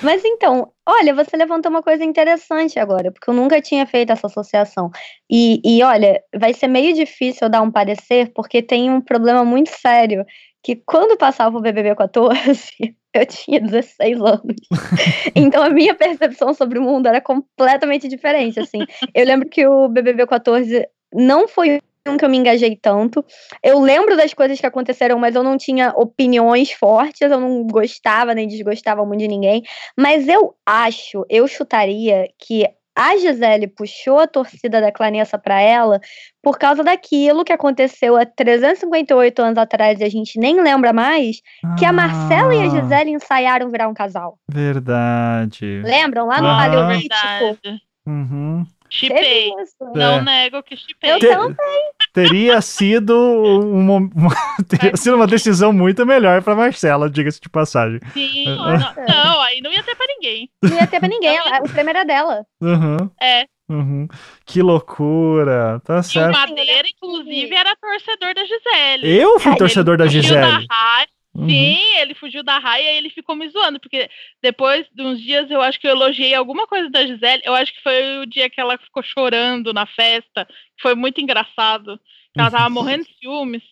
Mas então, olha, você levantou uma coisa interessante agora, porque eu nunca tinha feito essa associação. E, e olha, vai ser meio difícil eu dar um parecer, porque tem um problema muito sério, que quando passava o BBB 14, eu tinha 16 anos. Então a minha percepção sobre o mundo era completamente diferente, assim. Eu lembro que o BBB 14 não foi que eu me engajei tanto. Eu lembro das coisas que aconteceram, mas eu não tinha opiniões fortes, eu não gostava nem desgostava muito de ninguém. Mas eu acho, eu chutaria que a Gisele puxou a torcida da Clanessa para ela por causa daquilo que aconteceu há 358 anos atrás e a gente nem lembra mais, ah, que a Marcela e a ah. Gisele ensaiaram virar um casal. Verdade. Lembram? Lá no ah, Paleolítico. Uhum. Chipei. Não é. nego que chipei. Eu Te, também. Teria sido uma, uma teria sido uma decisão muito melhor para Marcela, diga-se de passagem. Sim, é. não, não, aí não ia ter para ninguém. Não ia ter para ninguém, o prêmio era dela. Uhum. É. Uhum. Que loucura, tá certo. E o Madeira, inclusive, era torcedor da Gisele. Eu fui torcedor da Gisele. Da Uhum. Sim, ele fugiu da raia e ele ficou me zoando, porque depois de uns dias eu acho que eu elogiei alguma coisa da Gisele. Eu acho que foi o dia que ela ficou chorando na festa, que foi muito engraçado. Ela tava morrendo de ciúmes.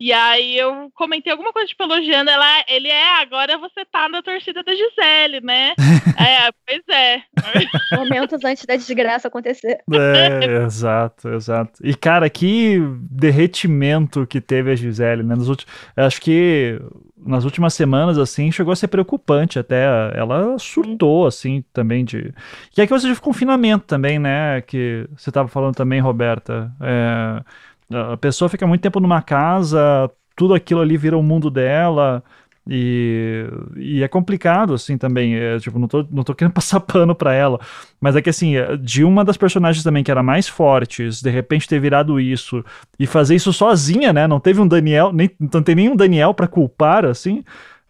E aí eu comentei alguma coisa, tipo, elogiando ela. Ele é, agora você tá na torcida da Gisele, né? é, pois é. Momentos antes da desgraça acontecer. É, exato, exato. E, cara, que derretimento que teve a Gisele, né? Nos últimos, acho que nas últimas semanas, assim, chegou a ser preocupante até. Ela surtou, assim, também de... E aqui você de confinamento também, né? Que você tava falando também, Roberta. É a pessoa fica muito tempo numa casa, tudo aquilo ali vira o mundo dela. E, e é complicado, assim, também. É, tipo, não tô, não tô querendo passar pano pra ela. Mas é que, assim, é, de uma das personagens também que era mais fortes, de repente ter virado isso e fazer isso sozinha, né? Não teve um Daniel, nem, não tem nenhum Daniel para culpar, assim.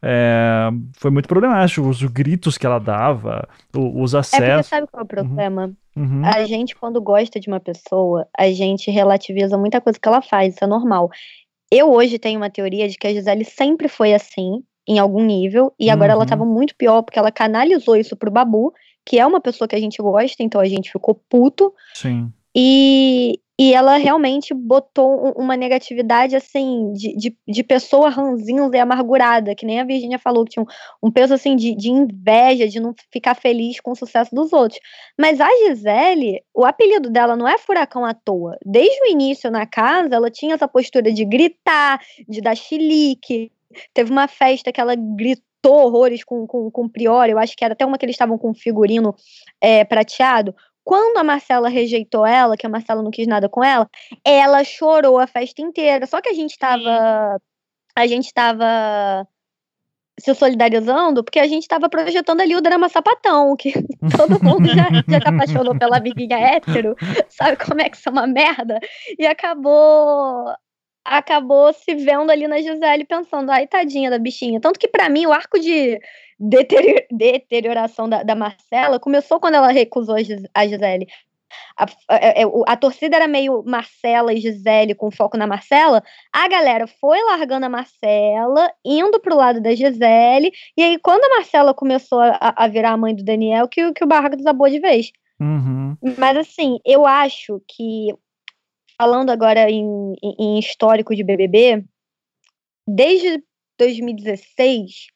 É, foi muito problemático. Os gritos que ela dava, os acessos. É porque sabe qual é o problema? Uhum. Uhum. A gente, quando gosta de uma pessoa, a gente relativiza muita coisa que ela faz, isso é normal. Eu hoje tenho uma teoria de que a Gisele sempre foi assim, em algum nível, e agora uhum. ela tava muito pior, porque ela canalizou isso pro Babu, que é uma pessoa que a gente gosta, então a gente ficou puto. Sim. E, e ela realmente botou uma negatividade, assim, de, de, de pessoa ranzinza e amargurada, que nem a Virginia falou, que tinha um, um peso, assim, de, de inveja, de não ficar feliz com o sucesso dos outros. Mas a Gisele, o apelido dela não é furacão à toa. Desde o início na casa, ela tinha essa postura de gritar, de dar chilique, teve uma festa que ela gritou horrores com, com, com o Priori, eu acho que era até uma que eles estavam com figurino é, prateado. Quando a Marcela rejeitou ela, que a Marcela não quis nada com ela, ela chorou a festa inteira. Só que a gente tava. A gente tava se solidarizando, porque a gente estava projetando ali o drama sapatão, que todo mundo já, já se apaixonou pela amiguinha hétero, sabe como é que isso é uma merda? E acabou acabou se vendo ali na Gisele pensando, ai, tadinha da bichinha. Tanto que para mim o arco de deterioração da, da Marcela começou quando ela recusou a Gisele. A, a, é, a, torcida era meio Marcela e Gisele com foco na Marcela. A galera foi largando a Marcela, indo pro lado da Gisele. E aí, quando a Marcela começou a, a virar a mãe do Daniel, que, que o barraco desabou de vez. Uhum. Mas assim, eu acho que falando agora em, em histórico de BBB, desde 2016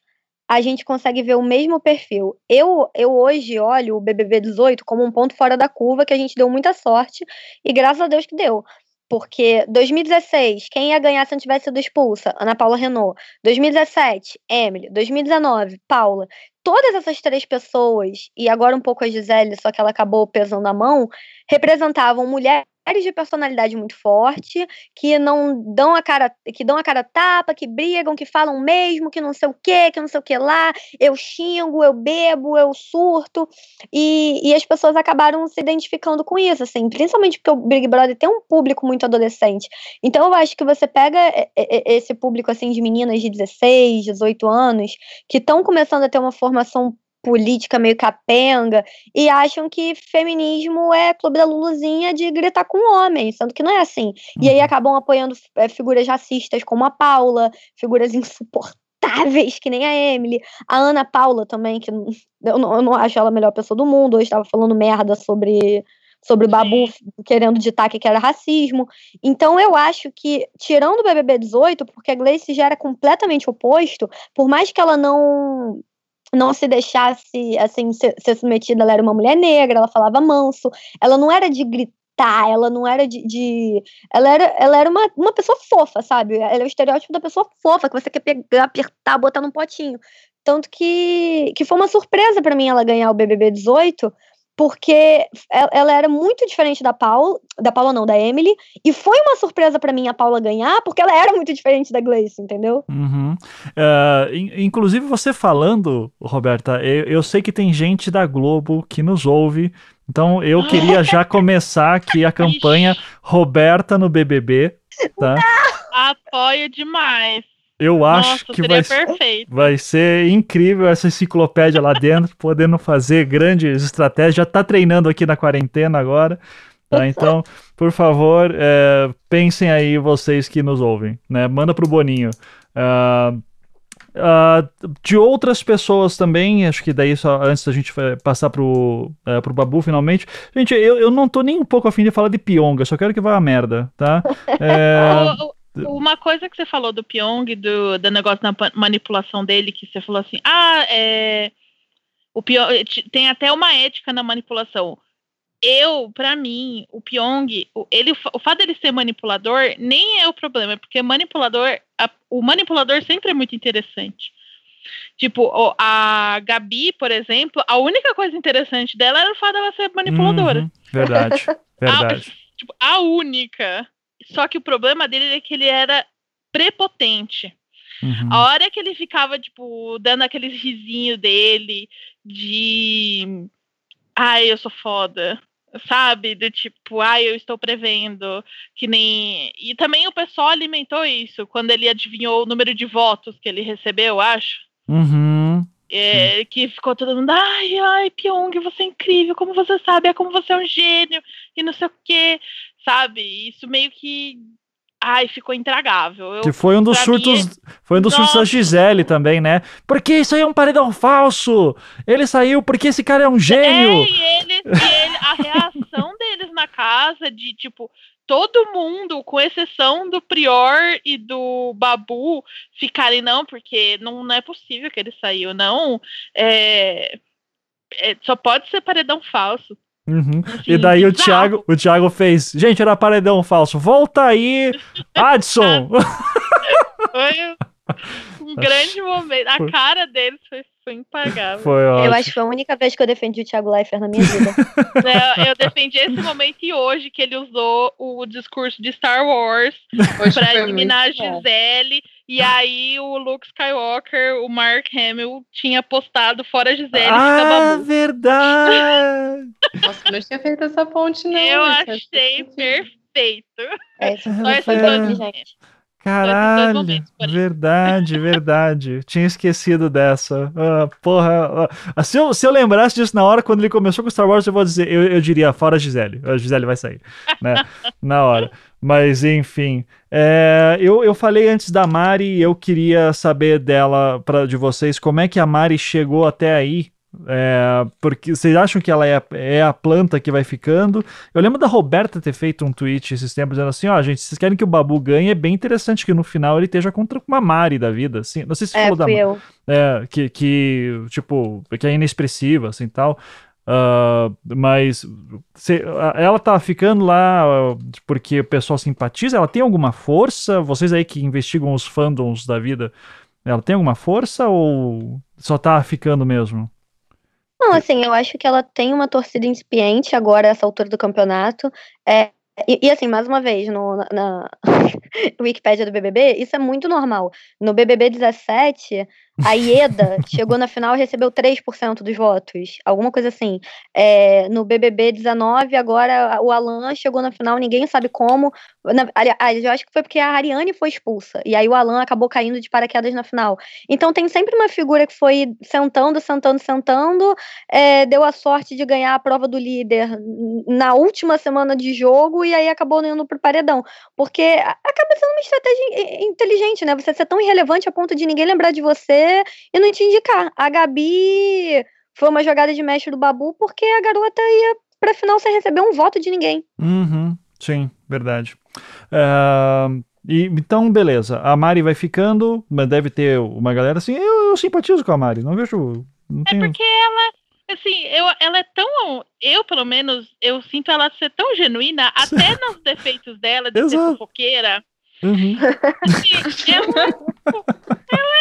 a gente consegue ver o mesmo perfil. Eu, eu hoje olho o BBB 18 como um ponto fora da curva que a gente deu muita sorte e graças a Deus que deu. Porque 2016, quem ia ganhar se não tivesse sido expulsa? Ana Paula Renault. 2017, Emily. 2019, Paula. Todas essas três pessoas, e agora um pouco a Gisele, só que ela acabou pesando a mão, representavam mulheres de personalidade muito forte, que não dão a cara, que dão a cara tapa, que brigam, que falam mesmo, que não sei o que, que não sei o que lá, eu xingo, eu bebo, eu surto, e, e as pessoas acabaram se identificando com isso, assim, principalmente porque o Big Brother tem um público muito adolescente. Então eu acho que você pega esse público, assim, de meninas de 16, 18 anos, que estão começando a ter uma formação política meio capenga e acham que feminismo é clube da Luluzinha de gritar com homens, sendo que não é assim. E aí uhum. acabam apoiando é, figuras racistas como a Paula, figuras insuportáveis que nem a Emily, a Ana Paula também, que eu não, eu não acho ela a melhor pessoa do mundo, hoje estava falando merda sobre sobre o Babu querendo ditar que era racismo. Então eu acho que, tirando o BBB 18, porque a Gleice já era completamente oposto, por mais que ela não não se deixasse assim ser, ser, submetida, ela era uma mulher negra, ela falava manso, ela não era de gritar, ela não era de, de, ela era, ela era uma, uma pessoa fofa, sabe? Ela é o estereótipo da pessoa fofa que você quer pegar, apertar, botar num potinho. Tanto que, que foi uma surpresa para mim ela ganhar o BBB 18, porque ela era muito diferente da Paula, da Paula não, da Emily, e foi uma surpresa para mim a Paula ganhar, porque ela era muito diferente da Gleice, entendeu? Uhum. Uh, inclusive você falando, Roberta, eu, eu, sei que tem gente da Globo que nos ouve, então eu queria já começar aqui a campanha Roberta no BBB, tá? Apoio demais. Eu acho Nossa, que vai, vai ser incrível essa enciclopédia lá dentro, podendo fazer grandes estratégias. Já está treinando aqui na quarentena agora. Tá? Então, por favor, é, pensem aí vocês que nos ouvem. Né? Manda pro Boninho. Uh, uh, de outras pessoas também, acho que daí só antes da gente passar pro, uh, pro Babu finalmente. Gente, eu, eu não tô nem um pouco afim de falar de Pionga, só quero que vá a merda, tá? É... Uma coisa que você falou do Pyong, do, do negócio da manipulação dele, que você falou assim, ah, é, o Pyong, tem até uma ética na manipulação. Eu, para mim, o Pyong, ele, o fato dele ser manipulador nem é o problema, porque manipulador, a, o manipulador sempre é muito interessante. Tipo, a Gabi, por exemplo, a única coisa interessante dela era o fato dela ser manipuladora. Uhum, verdade, verdade. A, tipo, a única. Só que o problema dele é que ele era prepotente. Uhum. A hora que ele ficava, tipo, dando aqueles risinhos dele de. Ai, eu sou foda. Sabe? Do tipo, ai, eu estou prevendo. Que nem. E também o pessoal alimentou isso quando ele adivinhou o número de votos que ele recebeu, acho. Uhum. É, que ficou todo mundo, ai, ai, Pyong, você é incrível, como você sabe, é como você é um gênio, e não sei o quê sabe? Isso meio que. Ai, ficou intragável. Eu, que foi um dos surtos. Mim, foi um dos surtos da Gisele também, né? Porque isso aí é um paredão falso! Ele saiu porque esse cara é um gênio! É, e, ele, ele, a reação deles na casa de tipo. Todo mundo, com exceção do Prior e do Babu, ficarem, não, porque não, não é possível que ele saiu, não. É, é, só pode ser paredão falso. Uhum. e daí o Thiago, o Thiago fez, gente, era paredão falso. Volta aí, Adson. Foi Um grande momento. A cara deles foi, foi impagável. Foi ótimo. Eu acho que foi a única vez que eu defendi o Thiago Leifert na minha vida. é, eu defendi esse momento e hoje que ele usou o discurso de Star Wars para eliminar a Gisele. E aí o Luke Skywalker, o Mark Hamill, tinha postado fora Gisele. Ah, verdade! Nossa, não tinha feito essa ponte, não. Eu achei perfeito. É, isso foi bem, gente. Caralho, verdade, verdade. Tinha esquecido dessa. Ah, porra. Ah, se, eu, se eu lembrasse disso na hora, quando ele começou com Star Wars, eu vou dizer, eu, eu diria, fora a Gisele. A Gisele vai sair, né? na hora. Mas, enfim. É, eu, eu falei antes da Mari, eu queria saber dela, pra, de vocês, como é que a Mari chegou até aí é, porque vocês acham que ela é, é, a planta que vai ficando? Eu lembro da Roberta ter feito um tweet esses tempos dizendo assim: ó, oh, gente, vocês querem que o Babu ganhe, é bem interessante que no final ele esteja contra uma Mari da vida, assim. Não sei se é, falou da eu. É, que, que, tipo, que é inexpressiva, assim tal. Uh, mas ela tá ficando lá porque o pessoal simpatiza? Ela tem alguma força? Vocês aí que investigam os fandoms da vida, ela tem alguma força ou só tá ficando mesmo? Não, assim, eu acho que ela tem uma torcida incipiente agora, essa altura do campeonato. É, e, e, assim, mais uma vez, no, na, na Wikipédia do BBB, isso é muito normal. No BBB 17, a Ieda chegou na final e recebeu 3% dos votos, alguma coisa assim. É, no BBB 19, agora o Alan chegou na final, ninguém sabe como. Na, aliás, eu acho que foi porque a Ariane foi expulsa, e aí o Alan acabou caindo de paraquedas na final. Então tem sempre uma figura que foi sentando, sentando, sentando, é, deu a sorte de ganhar a prova do líder na última semana de jogo, e aí acabou indo pro paredão. Porque acaba sendo uma estratégia inteligente, né? Você ser tão irrelevante a ponto de ninguém lembrar de você e não te indicar. A Gabi foi uma jogada de mestre do Babu porque a garota ia pra final sem receber um voto de ninguém. Uhum, sim, verdade. Uh, e, então, beleza. A Mari vai ficando, mas deve ter uma galera assim. Eu, eu simpatizo com a Mari, não vejo. Não é tenho... porque ela assim, eu, ela é tão. Eu, pelo menos, eu sinto ela ser tão genuína, até nos defeitos dela, de ser fofoqueira. Uhum. Assim, ela, ela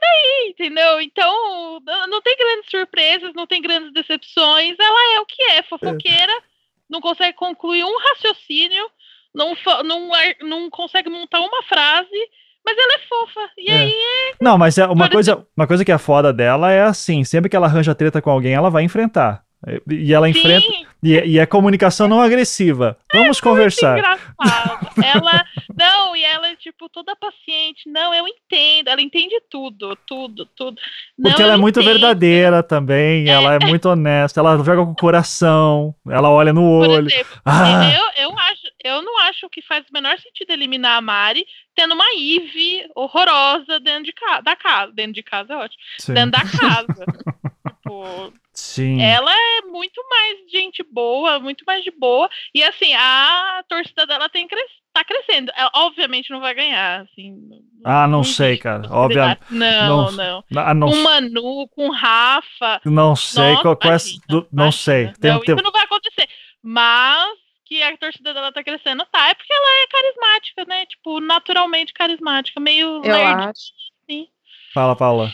daí, entendeu? Então, não tem grandes surpresas, não tem grandes decepções. Ela é o que é, fofoqueira, é. não consegue concluir um raciocínio, não, não, não consegue montar uma frase, mas ela é fofa. E é. aí é... Não, mas é uma coisa, uma coisa que é foda dela é assim, sempre que ela arranja treta com alguém, ela vai enfrentar. E ela enfrenta. E, e é comunicação não agressiva. Vamos é conversar. Engraçado. ela. Não, e ela é, tipo, toda paciente. Não, eu entendo. Ela entende tudo, tudo, tudo. Não, Porque ela é muito entendo. verdadeira também. É. Ela é muito honesta. Ela joga com o coração. Ela olha no olho. Por exemplo, ah. eu, eu, acho, eu não acho que faz o menor sentido eliminar a Mari tendo uma Eve horrorosa dentro de casa. Da casa. Dentro de casa é ótimo. Sim. Dentro da casa. tipo. Sim. Ela é muito mais gente boa, muito mais de boa. E assim, a torcida dela tem cres tá crescendo. Ela, obviamente não vai ganhar, assim. Ah, não, não sei, cara. Obviamente. Não, não. não. Ah, não. Com Manu, com Rafa. Não sei. Nossa, qual, qual é, do, não sei. Tem, não, tem... Isso não vai acontecer. Mas que a torcida dela tá crescendo, tá. É porque ela é carismática, né? Tipo, naturalmente carismática. Meio Eu nerd, acho. Assim. Fala, Paula.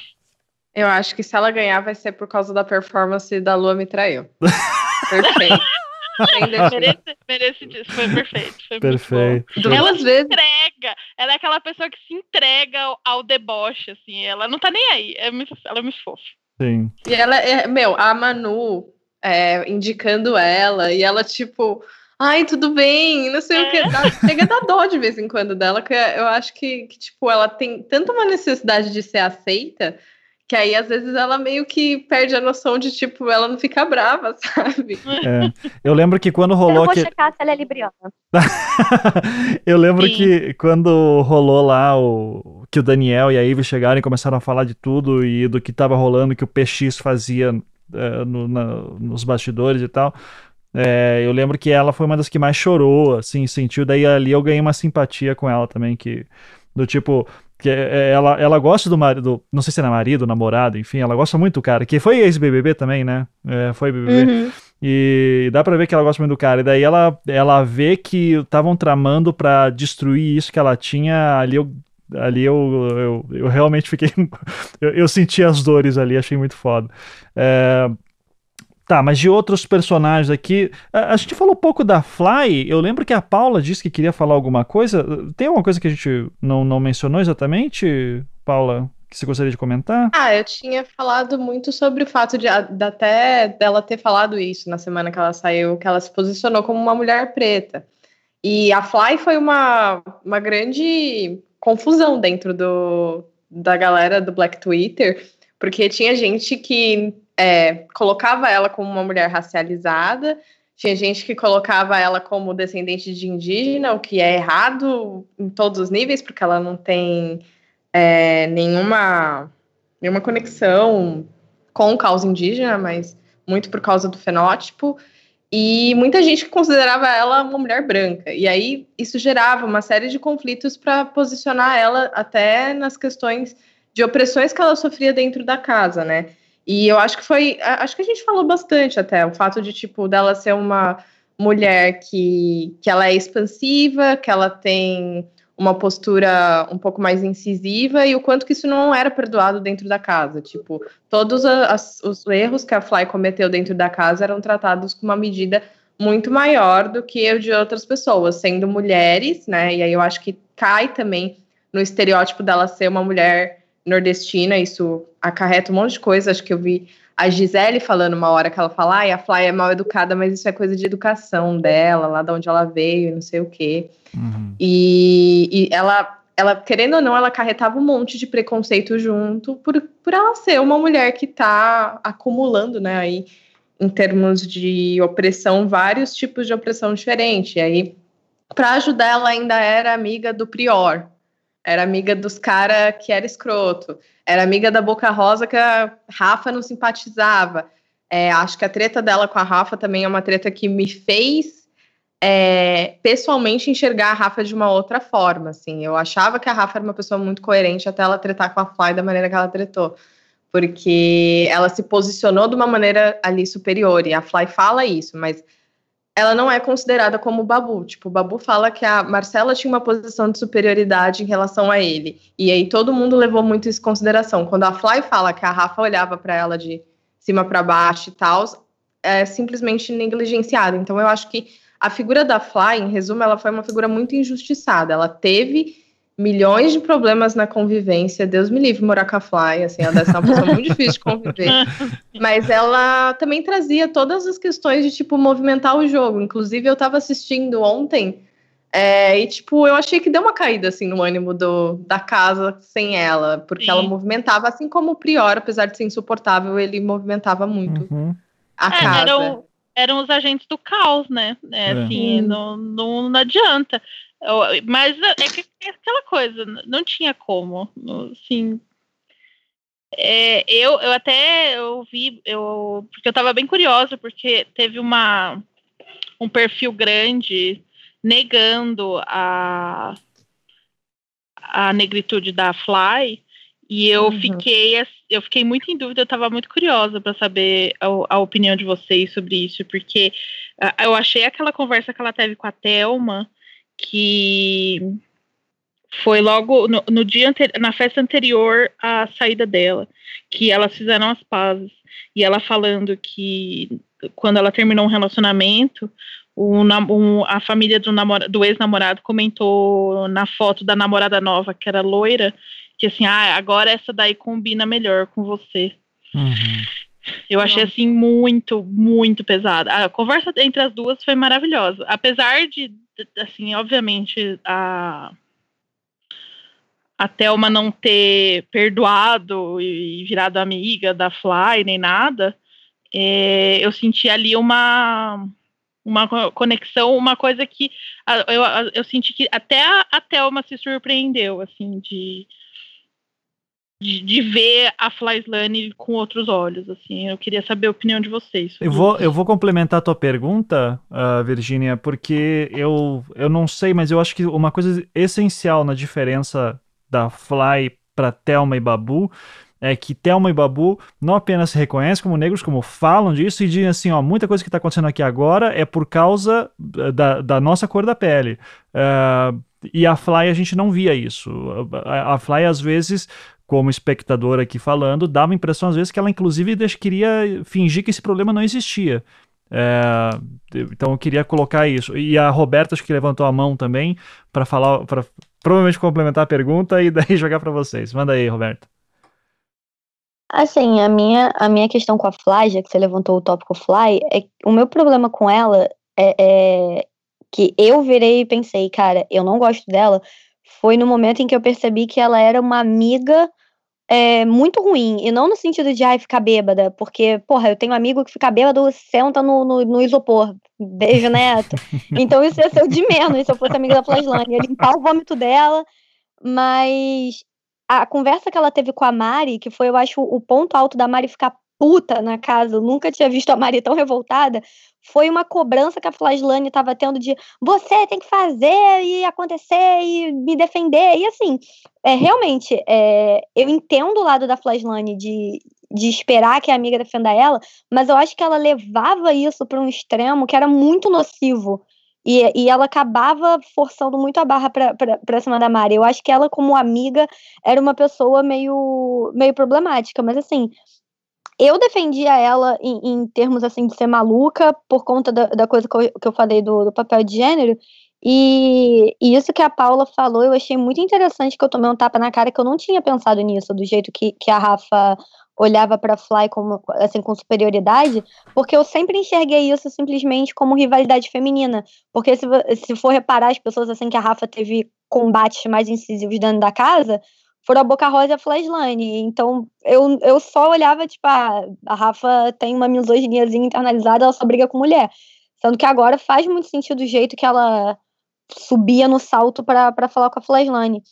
Eu acho que se ela ganhar vai ser por causa da performance da Lua me traiu. Perfeito. merece, merece disso, foi perfeito. Foi perfeito. Ela se vezes... entrega, ela é aquela pessoa que se entrega ao, ao deboche, assim, ela não tá nem aí, é muito, ela é muito fofa. Sim. E ela é, meu, a Manu é, indicando ela, e ela, tipo, ai, tudo bem, não sei é. o que. Dá, chega a dar dó de vez em quando dela, que eu acho que, que, tipo, ela tem tanto uma necessidade de ser aceita que aí, às vezes, ela meio que perde a noção de, tipo, ela não fica brava, sabe? É. Eu lembro que quando rolou. Eu vou que... checar se ela é libriana. eu lembro Sim. que quando rolou lá o. Que o Daniel e a Ivy chegaram e começaram a falar de tudo e do que tava rolando, que o PX fazia é, no, na, nos bastidores e tal. É, eu lembro que ela foi uma das que mais chorou, assim, sentiu. Daí ali eu ganhei uma simpatia com ela também, que. Do tipo, que é, é, ela, ela gosta do marido, não sei se era marido, namorado, enfim, ela gosta muito do cara, que foi ex-BBB também, né? É, foi BBB. Uhum. E dá pra ver que ela gosta muito do cara. E daí ela, ela vê que estavam tramando para destruir isso que ela tinha ali. Eu, ali eu, eu, eu realmente fiquei. eu, eu, senti as dores ali, achei muito foda. É, Tá, mas de outros personagens aqui, a, gente falou um pouco da Fly. Eu lembro que a Paula disse que queria falar alguma coisa. Tem alguma coisa que a gente não, não mencionou exatamente, Paula? que você gostaria de comentar? Ah, eu tinha falado muito sobre o fato de, de, até dela ter falado isso na semana que ela saiu, que ela se posicionou como uma mulher preta. E a Fly foi uma, uma grande confusão dentro do, da galera do Black Twitter, porque tinha gente que é, colocava ela como uma mulher racializada, tinha gente que colocava ela como descendente de indígena, o que é errado em todos os níveis, porque ela não tem é, nenhuma, nenhuma conexão com causa indígena, mas muito por causa do fenótipo. E muita gente considerava ela uma mulher branca. E aí isso gerava uma série de conflitos para posicionar ela até nas questões de opressões que ela sofria dentro da casa, né? E eu acho que foi, acho que a gente falou bastante até o fato de tipo dela ser uma mulher que, que ela é expansiva, que ela tem uma postura um pouco mais incisiva e o quanto que isso não era perdoado dentro da casa. Tipo, todos as, os erros que a Fly cometeu dentro da casa eram tratados com uma medida muito maior do que o de outras pessoas, sendo mulheres, né? E aí eu acho que cai também no estereótipo dela ser uma mulher nordestina, isso acarreta um monte de coisa. Acho que eu vi a Gisele falando uma hora que ela fala, ah, a Fly é mal educada, mas isso é coisa de educação dela, lá de onde ela veio, não sei o quê. Uhum. E, e ela, ela, querendo ou não, ela carretava um monte de preconceito junto por, por ela ser uma mulher que está acumulando, né, aí, em termos de opressão, vários tipos de opressão diferentes. E aí, para ajudar, ela ainda era amiga do Prior, era amiga dos caras que era escroto, era amiga da Boca Rosa que a Rafa não simpatizava. É, acho que a treta dela com a Rafa também é uma treta que me fez é, pessoalmente enxergar a Rafa de uma outra forma. Assim, eu achava que a Rafa era uma pessoa muito coerente até ela tretar com a Fly da maneira que ela tretou, porque ela se posicionou de uma maneira ali superior e a Fly fala isso, mas ela não é considerada como Babu. Tipo, o Babu fala que a Marcela tinha uma posição de superioridade em relação a ele. E aí todo mundo levou muito isso em consideração. Quando a Fly fala que a Rafa olhava para ela de cima para baixo e tal, é simplesmente negligenciada. Então eu acho que a figura da Fly, em resumo, ela foi uma figura muito injustiçada. Ela teve milhões de problemas na convivência. Deus me livre morar com a Fly, assim, ela deve ser uma pessoa muito difícil de conviver. Mas ela também trazia todas as questões de, tipo, movimentar o jogo. Inclusive, eu estava assistindo ontem é, e, tipo, eu achei que deu uma caída, assim, no ânimo do, da casa sem ela, porque Sim. ela movimentava, assim como o Prior, apesar de ser insuportável, ele movimentava muito uhum. a é, casa. Eram, eram os agentes do caos, né? É, é. Assim, não, não, não adianta. Mas é, que, aquela coisa, não tinha como, assim. É, eu, eu até ouvi, eu, porque eu estava bem curiosa, porque teve uma, um perfil grande negando a, a negritude da Fly, e eu uhum. fiquei eu fiquei muito em dúvida, eu estava muito curiosa para saber a, a, opinião de vocês sobre isso, porque uh, eu achei aquela conversa que ela teve com a Thelma que foi logo no, no dia na festa anterior à saída dela, que elas fizeram as pazes. E ela falando que quando ela terminou um relacionamento, o, um, a família do, do ex-namorado comentou na foto da namorada nova, que era loira, que assim, ah, agora essa daí combina melhor com você. Uhum. Eu achei assim muito, muito pesada. A conversa entre as duas foi maravilhosa. Apesar de, assim, obviamente, a a Thelma não ter perdoado e virado amiga da Fly nem nada, é, eu senti ali uma uma conexão, uma coisa que eu, eu senti que até a, a Thelma se surpreendeu, assim, de de, de, ver a Flyslane com outros olhos, assim. Eu queria saber a opinião de vocês. Eu vou, eu vou complementar a tua pergunta, uh, Virginia, porque eu, eu não sei, mas eu acho que uma coisa essencial na diferença da Fly para Thelma e Babu é que Thelma e Babu não apenas se reconhecem como negros, como falam disso e dizem assim, ó, muita coisa que está acontecendo aqui agora é por causa da, da nossa cor da pele. Uh, e a Fly a gente não via isso. A, a Fly às vezes como espectador aqui falando, dava a impressão às vezes que ela inclusive queria fingir que esse problema não existia. É, então eu queria colocar isso. E a Roberta acho que levantou a mão também para falar, para provavelmente complementar a pergunta e daí jogar para vocês. Manda aí, Roberta. Assim, a minha, a minha questão com a Fly, já que você levantou o tópico Fly, é o meu problema com ela é, é que eu virei e pensei, cara, eu não gosto dela. Foi no momento em que eu percebi que ela era uma amiga é, muito ruim. E não no sentido de, ai, ficar bêbada. Porque, porra, eu tenho um amigo que fica bêbado, senta no, no, no isopor. Beijo, neto. então isso ia ser o de menos se eu fosse amiga da Flaslane. Ia limpar o vômito dela. Mas a conversa que ela teve com a Mari, que foi, eu acho, o ponto alto da Mari ficar puta na casa, eu nunca tinha visto a Mari tão revoltada, foi uma cobrança que a Flaslane estava tendo de você tem que fazer e acontecer e me defender. E assim, é, realmente, é, eu entendo o lado da Flaslane de, de esperar que a amiga defenda ela, mas eu acho que ela levava isso para um extremo que era muito nocivo. E, e ela acabava forçando muito a barra para cima da Mari. Eu acho que ela, como amiga, era uma pessoa meio, meio problemática. Mas assim, eu defendia ela em, em, termos assim de ser maluca por conta da, da coisa que eu, que eu falei do, do, papel de gênero. E, e, isso que a Paula falou, eu achei muito interessante que eu tomei um tapa na cara que eu não tinha pensado nisso, do jeito que, que a Rafa olhava para Fly como assim com superioridade, porque eu sempre enxerguei isso simplesmente como rivalidade feminina, porque se, se for reparar as pessoas assim que a Rafa teve combates mais incisivos dentro da casa, foram a Boca Rosa e a Flashline. Então, eu, eu só olhava, tipo, ah, a Rafa tem uma misoginiazinha internalizada, ela só briga com mulher. Sendo que agora faz muito sentido o jeito que ela subia no salto para falar com a Flashline.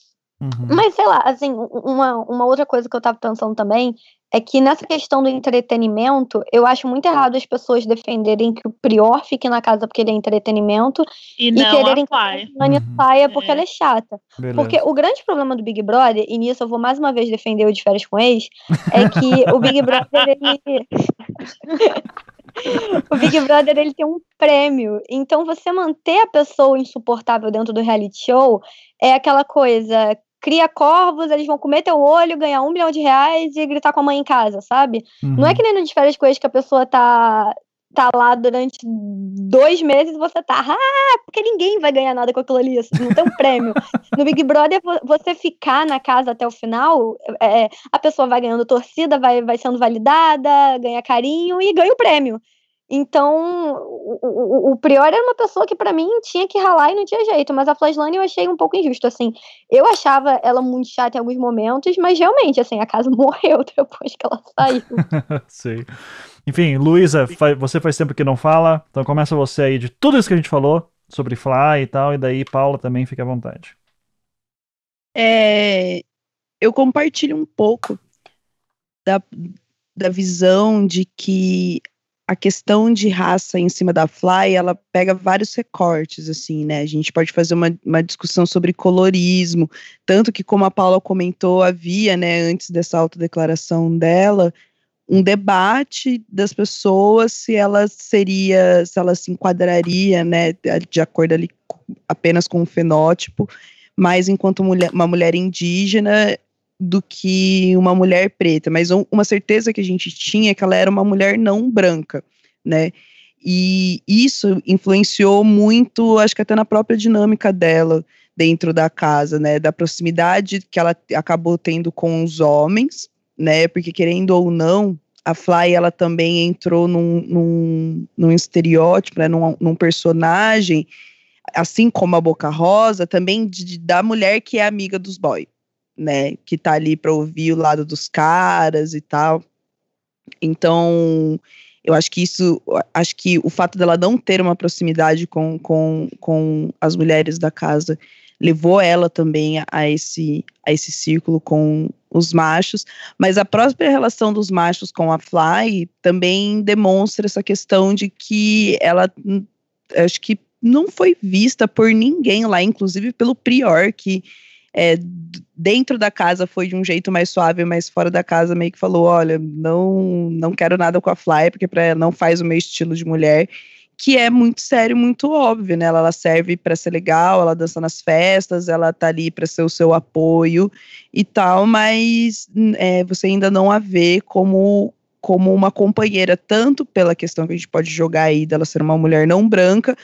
Uhum. Mas, sei lá, assim, uma, uma outra coisa que eu tava pensando também é que nessa questão do entretenimento, eu acho muito errado as pessoas defenderem que o Prior fique na casa porque ele é entretenimento e, e quererem que a Rani uhum. saia porque é. ela é chata. Beleza. Porque o grande problema do Big Brother, e nisso eu vou mais uma vez defender o de férias com ex, é que o Big Brother, ele... o Big Brother ele tem um prêmio. Então você manter a pessoa insuportável dentro do reality show é aquela coisa, cria corvos, eles vão comer teu olho, ganhar um milhão de reais e gritar com a mãe em casa, sabe? Uhum. Não é que nem no de férias com que a pessoa tá, tá lá durante dois meses e você tá, ah, porque ninguém vai ganhar nada com aquilo ali, assim, não tem um prêmio. No Big Brother, você ficar na casa até o final, é, a pessoa vai ganhando torcida, vai, vai sendo validada, ganha carinho e ganha o prêmio. Então, o, o, o, Prior era uma pessoa que para mim tinha que ralar e não tinha jeito, mas a Flaslane eu achei um pouco injusto, assim. Eu achava ela muito chata em alguns momentos, mas realmente, assim, a casa morreu depois que ela saiu. Sei. Enfim, Luísa, você faz tempo que não fala, então começa você aí de tudo isso que a gente falou sobre Fly e tal, e daí Paula também fica à vontade. É, eu compartilho um pouco da, da visão de que a questão de raça em cima da Fly, ela pega vários recortes, assim, né? A gente pode fazer uma, uma discussão sobre colorismo, tanto que, como a Paula comentou, havia, né, antes dessa autodeclaração dela, um debate das pessoas se ela seria, se ela se enquadraria, né, de acordo ali apenas com o fenótipo, mas enquanto mulher, uma mulher indígena do que uma mulher preta, mas um, uma certeza que a gente tinha é que ela era uma mulher não branca, né? E isso influenciou muito, acho que até na própria dinâmica dela dentro da casa, né? Da proximidade que ela acabou tendo com os homens, né? Porque querendo ou não, a Fly ela também entrou num, num, num estereótipo, né? num, num personagem, assim como a Boca Rosa, também de, da mulher que é amiga dos boys né, que tá ali para ouvir o lado dos caras e tal. Então, eu acho que isso, acho que o fato dela não ter uma proximidade com, com, com as mulheres da casa levou ela também a esse, a esse círculo com os machos, mas a própria relação dos machos com a Fly também demonstra essa questão de que ela, acho que não foi vista por ninguém lá, inclusive pelo Prior, que é, dentro da casa foi de um jeito mais suave, mas fora da casa meio que falou, olha, não não quero nada com a Fly, porque pra, não faz o meu estilo de mulher. que é muito sério, muito óbvio, né? Ela, ela serve para ser legal, ela dança nas festas, ela tá ali para ser o seu apoio e tal, mas é, você ainda não a vê como como uma companheira, tanto pela questão que a gente pode jogar aí dela ser uma mulher não branca,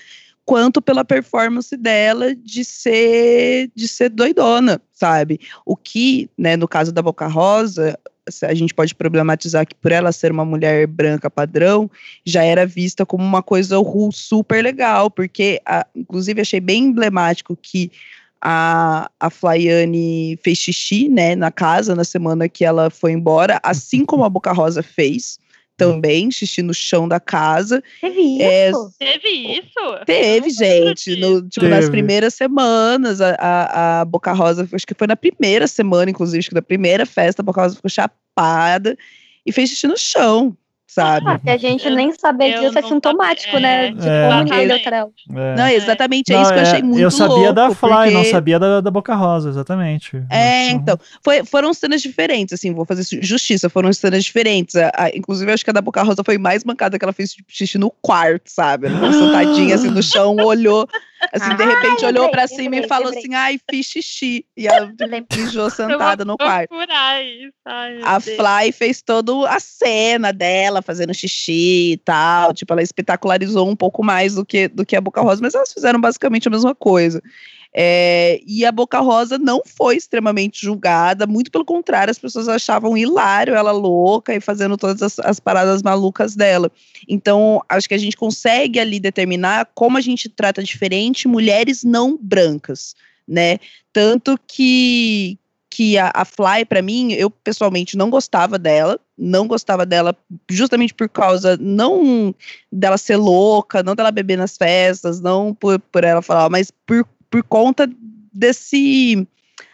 quanto pela performance dela de ser de ser doidona, sabe? O que, né, no caso da Boca Rosa, a gente pode problematizar que por ela ser uma mulher branca padrão, já era vista como uma coisa super legal, porque, a, inclusive, achei bem emblemático que a, a Flaiane fez xixi, né, na casa, na semana que ela foi embora, assim como a Boca Rosa fez também, xixi no chão da casa. Teve é, isso? É, teve isso? Teve, gente. No, tipo, teve. nas primeiras semanas, a, a, a, Boca Rosa, acho que foi na primeira semana, inclusive, acho que na primeira festa, a Boca Rosa ficou chapada e fez xixi no chão sabe? Ah, que a gente eu, nem saber disso é sintomático, né? é, né? De é, como ninguém é. Não, exatamente, é isso que eu achei muito Eu sabia louco, da Fly, porque... não sabia da, da Boca Rosa, exatamente. É, então, foi, foram cenas diferentes, assim, vou fazer justiça, foram cenas diferentes. A, a, inclusive, acho que a da Boca Rosa foi mais mancada, que ela fez tipo, xixi no quarto, sabe? Ela sentadinha, assim, no chão, olhou Assim, de repente olhou para cima lembrei, e falou lembrei. assim: ai, fiz xixi. E ela mijou sentada no quarto. Ai, a Deus. Fly fez toda a cena dela fazendo xixi e tal. Tipo, ela espetacularizou um pouco mais do que, do que a Boca Rosa, mas elas fizeram basicamente a mesma coisa. É, e a Boca Rosa não foi extremamente julgada, muito pelo contrário, as pessoas achavam hilário ela louca e fazendo todas as, as, paradas malucas dela. Então, acho que a gente consegue ali determinar como a gente trata diferente mulheres não brancas, né? Tanto que que a, a Fly, para mim, eu pessoalmente não gostava dela, não gostava dela justamente por causa, não dela ser louca, não dela beber nas festas, não por, por ela falar, mas por por conta desse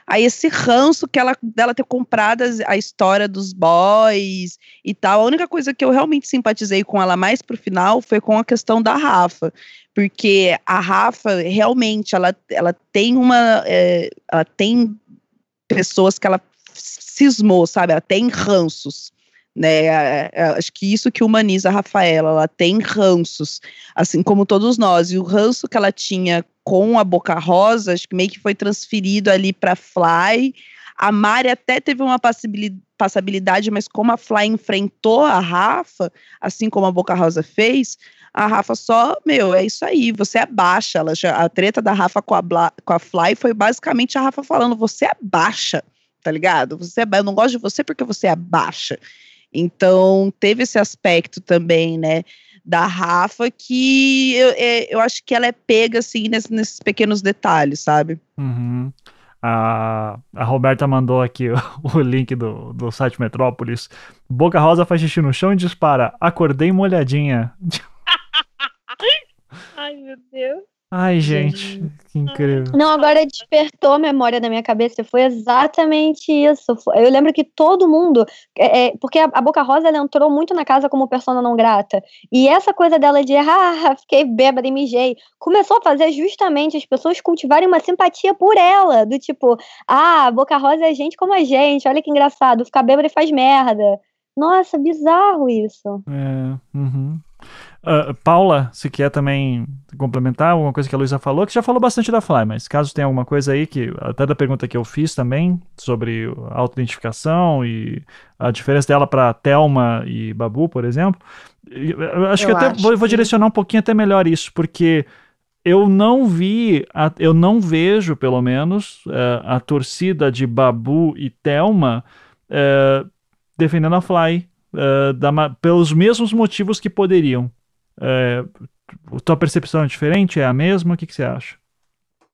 aí esse ranço que ela dela ter comprado a história dos boys e tal. A única coisa que eu realmente simpatizei com ela mais pro final foi com a questão da Rafa, porque a Rafa realmente ela, ela tem uma é, ela tem pessoas que ela cismou, sabe? Ela tem ranços né? É, é, acho que isso que humaniza a Rafaela, ela tem ranços, assim como todos nós. E o ranço que ela tinha com a Boca Rosa, acho que meio que foi transferido ali para Fly. A Mari até teve uma passabilidade, mas como a Fly enfrentou a Rafa, assim como a Boca Rosa fez, a Rafa só, meu, é isso aí, você é baixa. Ela a treta da Rafa com a, com a Fly foi basicamente a Rafa falando: você é baixa, tá ligado? Você é, eu não gosto de você porque você é baixa. Então, teve esse aspecto também, né, da Rafa, que eu, é, eu acho que ela é pega, assim, nesses, nesses pequenos detalhes, sabe? Uhum. A, a Roberta mandou aqui o, o, link do, do site Metrópolis. Boca Rosa faz xixi no chão e dispara. Acordei molhadinha. Ai, meu Deus. Ai, gente, que incrível. Não, agora despertou a memória na minha cabeça. Foi exatamente isso. Eu lembro que todo mundo. É, é, porque a, a, Boca Rosa ela entrou muito na casa como persona não grata. E essa coisa dela de, ah, fiquei bêbada e mijei, começou a fazer justamente as pessoas cultivarem uma simpatia por ela. Do tipo, ah, a Boca Rosa é gente como a gente, olha que engraçado, ficar bêbada e faz merda. Nossa, bizarro isso. É, uhum. Uh, Paula, se quer também complementar alguma coisa que a Luísa falou, que já falou bastante da Fly, mas caso tenha alguma coisa aí, que até da pergunta que eu fiz também, sobre autoidentificação e a diferença dela para Thelma e Babu, por exemplo, eu acho eu que até acho vou, vou, direcionar um pouquinho até melhor isso, porque eu não vi, a, eu não vejo, pelo menos, uh, a torcida de Babu e Thelma uh, defendendo a Fly. Uh, da, pelos mesmos motivos que poderiam. É, tua percepção é diferente? É a mesma? O que, que você acha?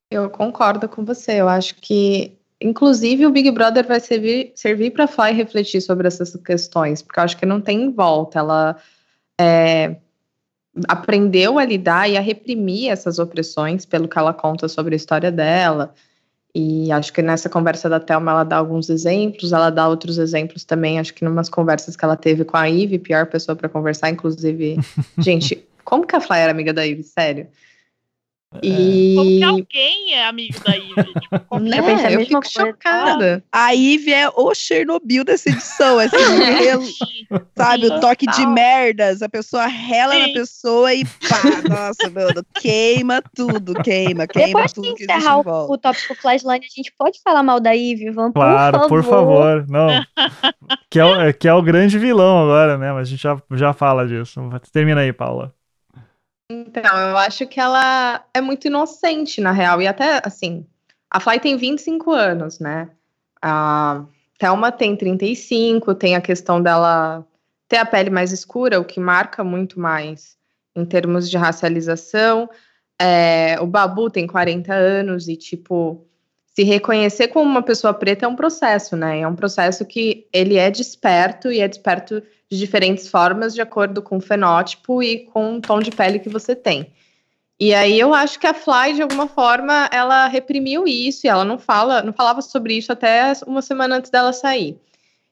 Eu concordo com você. Eu acho que, inclusive, o Big Brother vai servir, servir para Fly refletir sobre essas questões, porque eu acho que não tem volta. Ela é, aprendeu a lidar e a reprimir essas opressões, pelo que ela conta sobre a história dela. E acho que nessa conversa da Thelma ela dá alguns exemplos, ela dá outros exemplos também, acho que numas conversas que ela teve com a Ive, pior pessoa para conversar, inclusive. gente, como que a Fly era amiga da Ive? Sério? E... Como que alguém é amigo da Ivy? Tipo, né? eu, eu fico chocada. A Ivy é o Chernobyl dessa edição, assim, sabe? O toque de merdas, a pessoa rela Sim. na pessoa e pá, nossa, mano, queima tudo, queima, queima Depois tudo que encerrar o, o tópico Flashline, a gente pode falar mal da Ivy, vamos, claro, por favor. Por favor. Não. que, é o, que é o grande vilão agora, né? Mas a gente já, já fala disso. Termina aí, Paula. Então, eu acho que ela é muito inocente, na real. E até, assim, a Fly tem 25 anos, né? A Thelma tem 35, tem a questão dela ter a pele mais escura, o que marca muito mais em termos de racialização. É, o Babu tem 40 anos e, tipo, se reconhecer como uma pessoa preta é um processo, né? É um processo que ele é desperto e é desperto de diferentes formas de acordo com o fenótipo e com o tom de pele que você tem. E aí eu acho que a Fly, de alguma forma, ela reprimiu isso e ela não fala, não falava sobre isso até uma semana antes dela sair.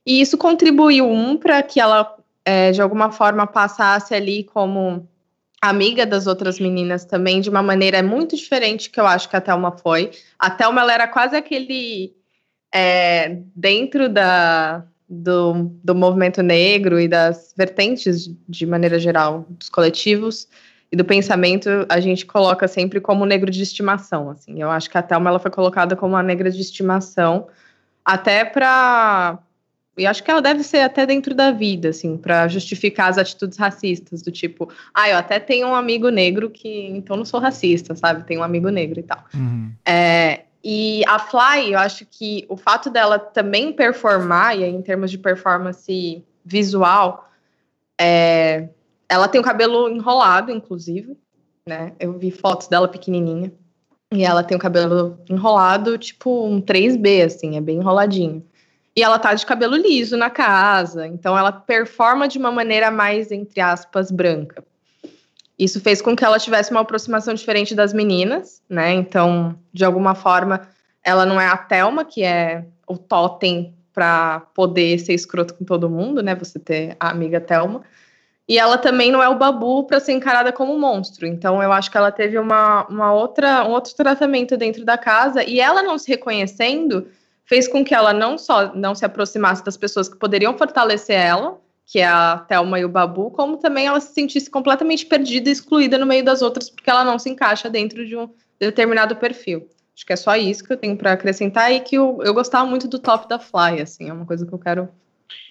E isso contribuiu, um, para que ela, é, de alguma forma, passasse ali como amiga das outras meninas também, de uma maneira muito diferente que eu acho que a Thelma foi. A Thelma, ela era quase aquele... É, dentro da, do, do movimento negro e das vertentes, de maneira geral, dos coletivos e do pensamento, a gente coloca sempre como negro de estimação, assim. Eu acho que a Thelma, ela foi colocada como uma negra de estimação, até para... E acho que ela deve ser até dentro da vida, assim, para justificar as atitudes racistas, do tipo, ah, eu até tenho um amigo negro que, então não sou racista, sabe? Tenho um amigo negro e tal. Uhum. É, e a Fly, eu acho que o fato dela também performar, e aí, em termos de performance visual, é, ela tem o cabelo enrolado, inclusive, né? Eu vi fotos dela pequenininha. E ela tem o cabelo enrolado, tipo um 3B, assim, é bem enroladinho. E ela tá de cabelo liso na casa, então ela performa de uma maneira mais, entre aspas, branca. Isso fez com que ela tivesse uma aproximação diferente das meninas, né? Então, de alguma forma, ela não é a Thelma, que é o totem para poder ser escroto com todo mundo, né? Você ter a amiga Thelma. E ela também não é o Babu para ser encarada como um monstro. Então, eu acho que ela teve uma, uma outra, um outro tratamento dentro da casa. E ela não se reconhecendo fez com que ela não só não se aproximasse das pessoas que poderiam fortalecer ela, que é a Thelma e o Babu, como também ela se sentisse completamente perdida e excluída no meio das outras, porque ela não se encaixa dentro de um determinado perfil. Acho que é só isso que eu tenho para acrescentar e que eu, eu gostava muito do top da Fly, assim, é uma coisa que eu quero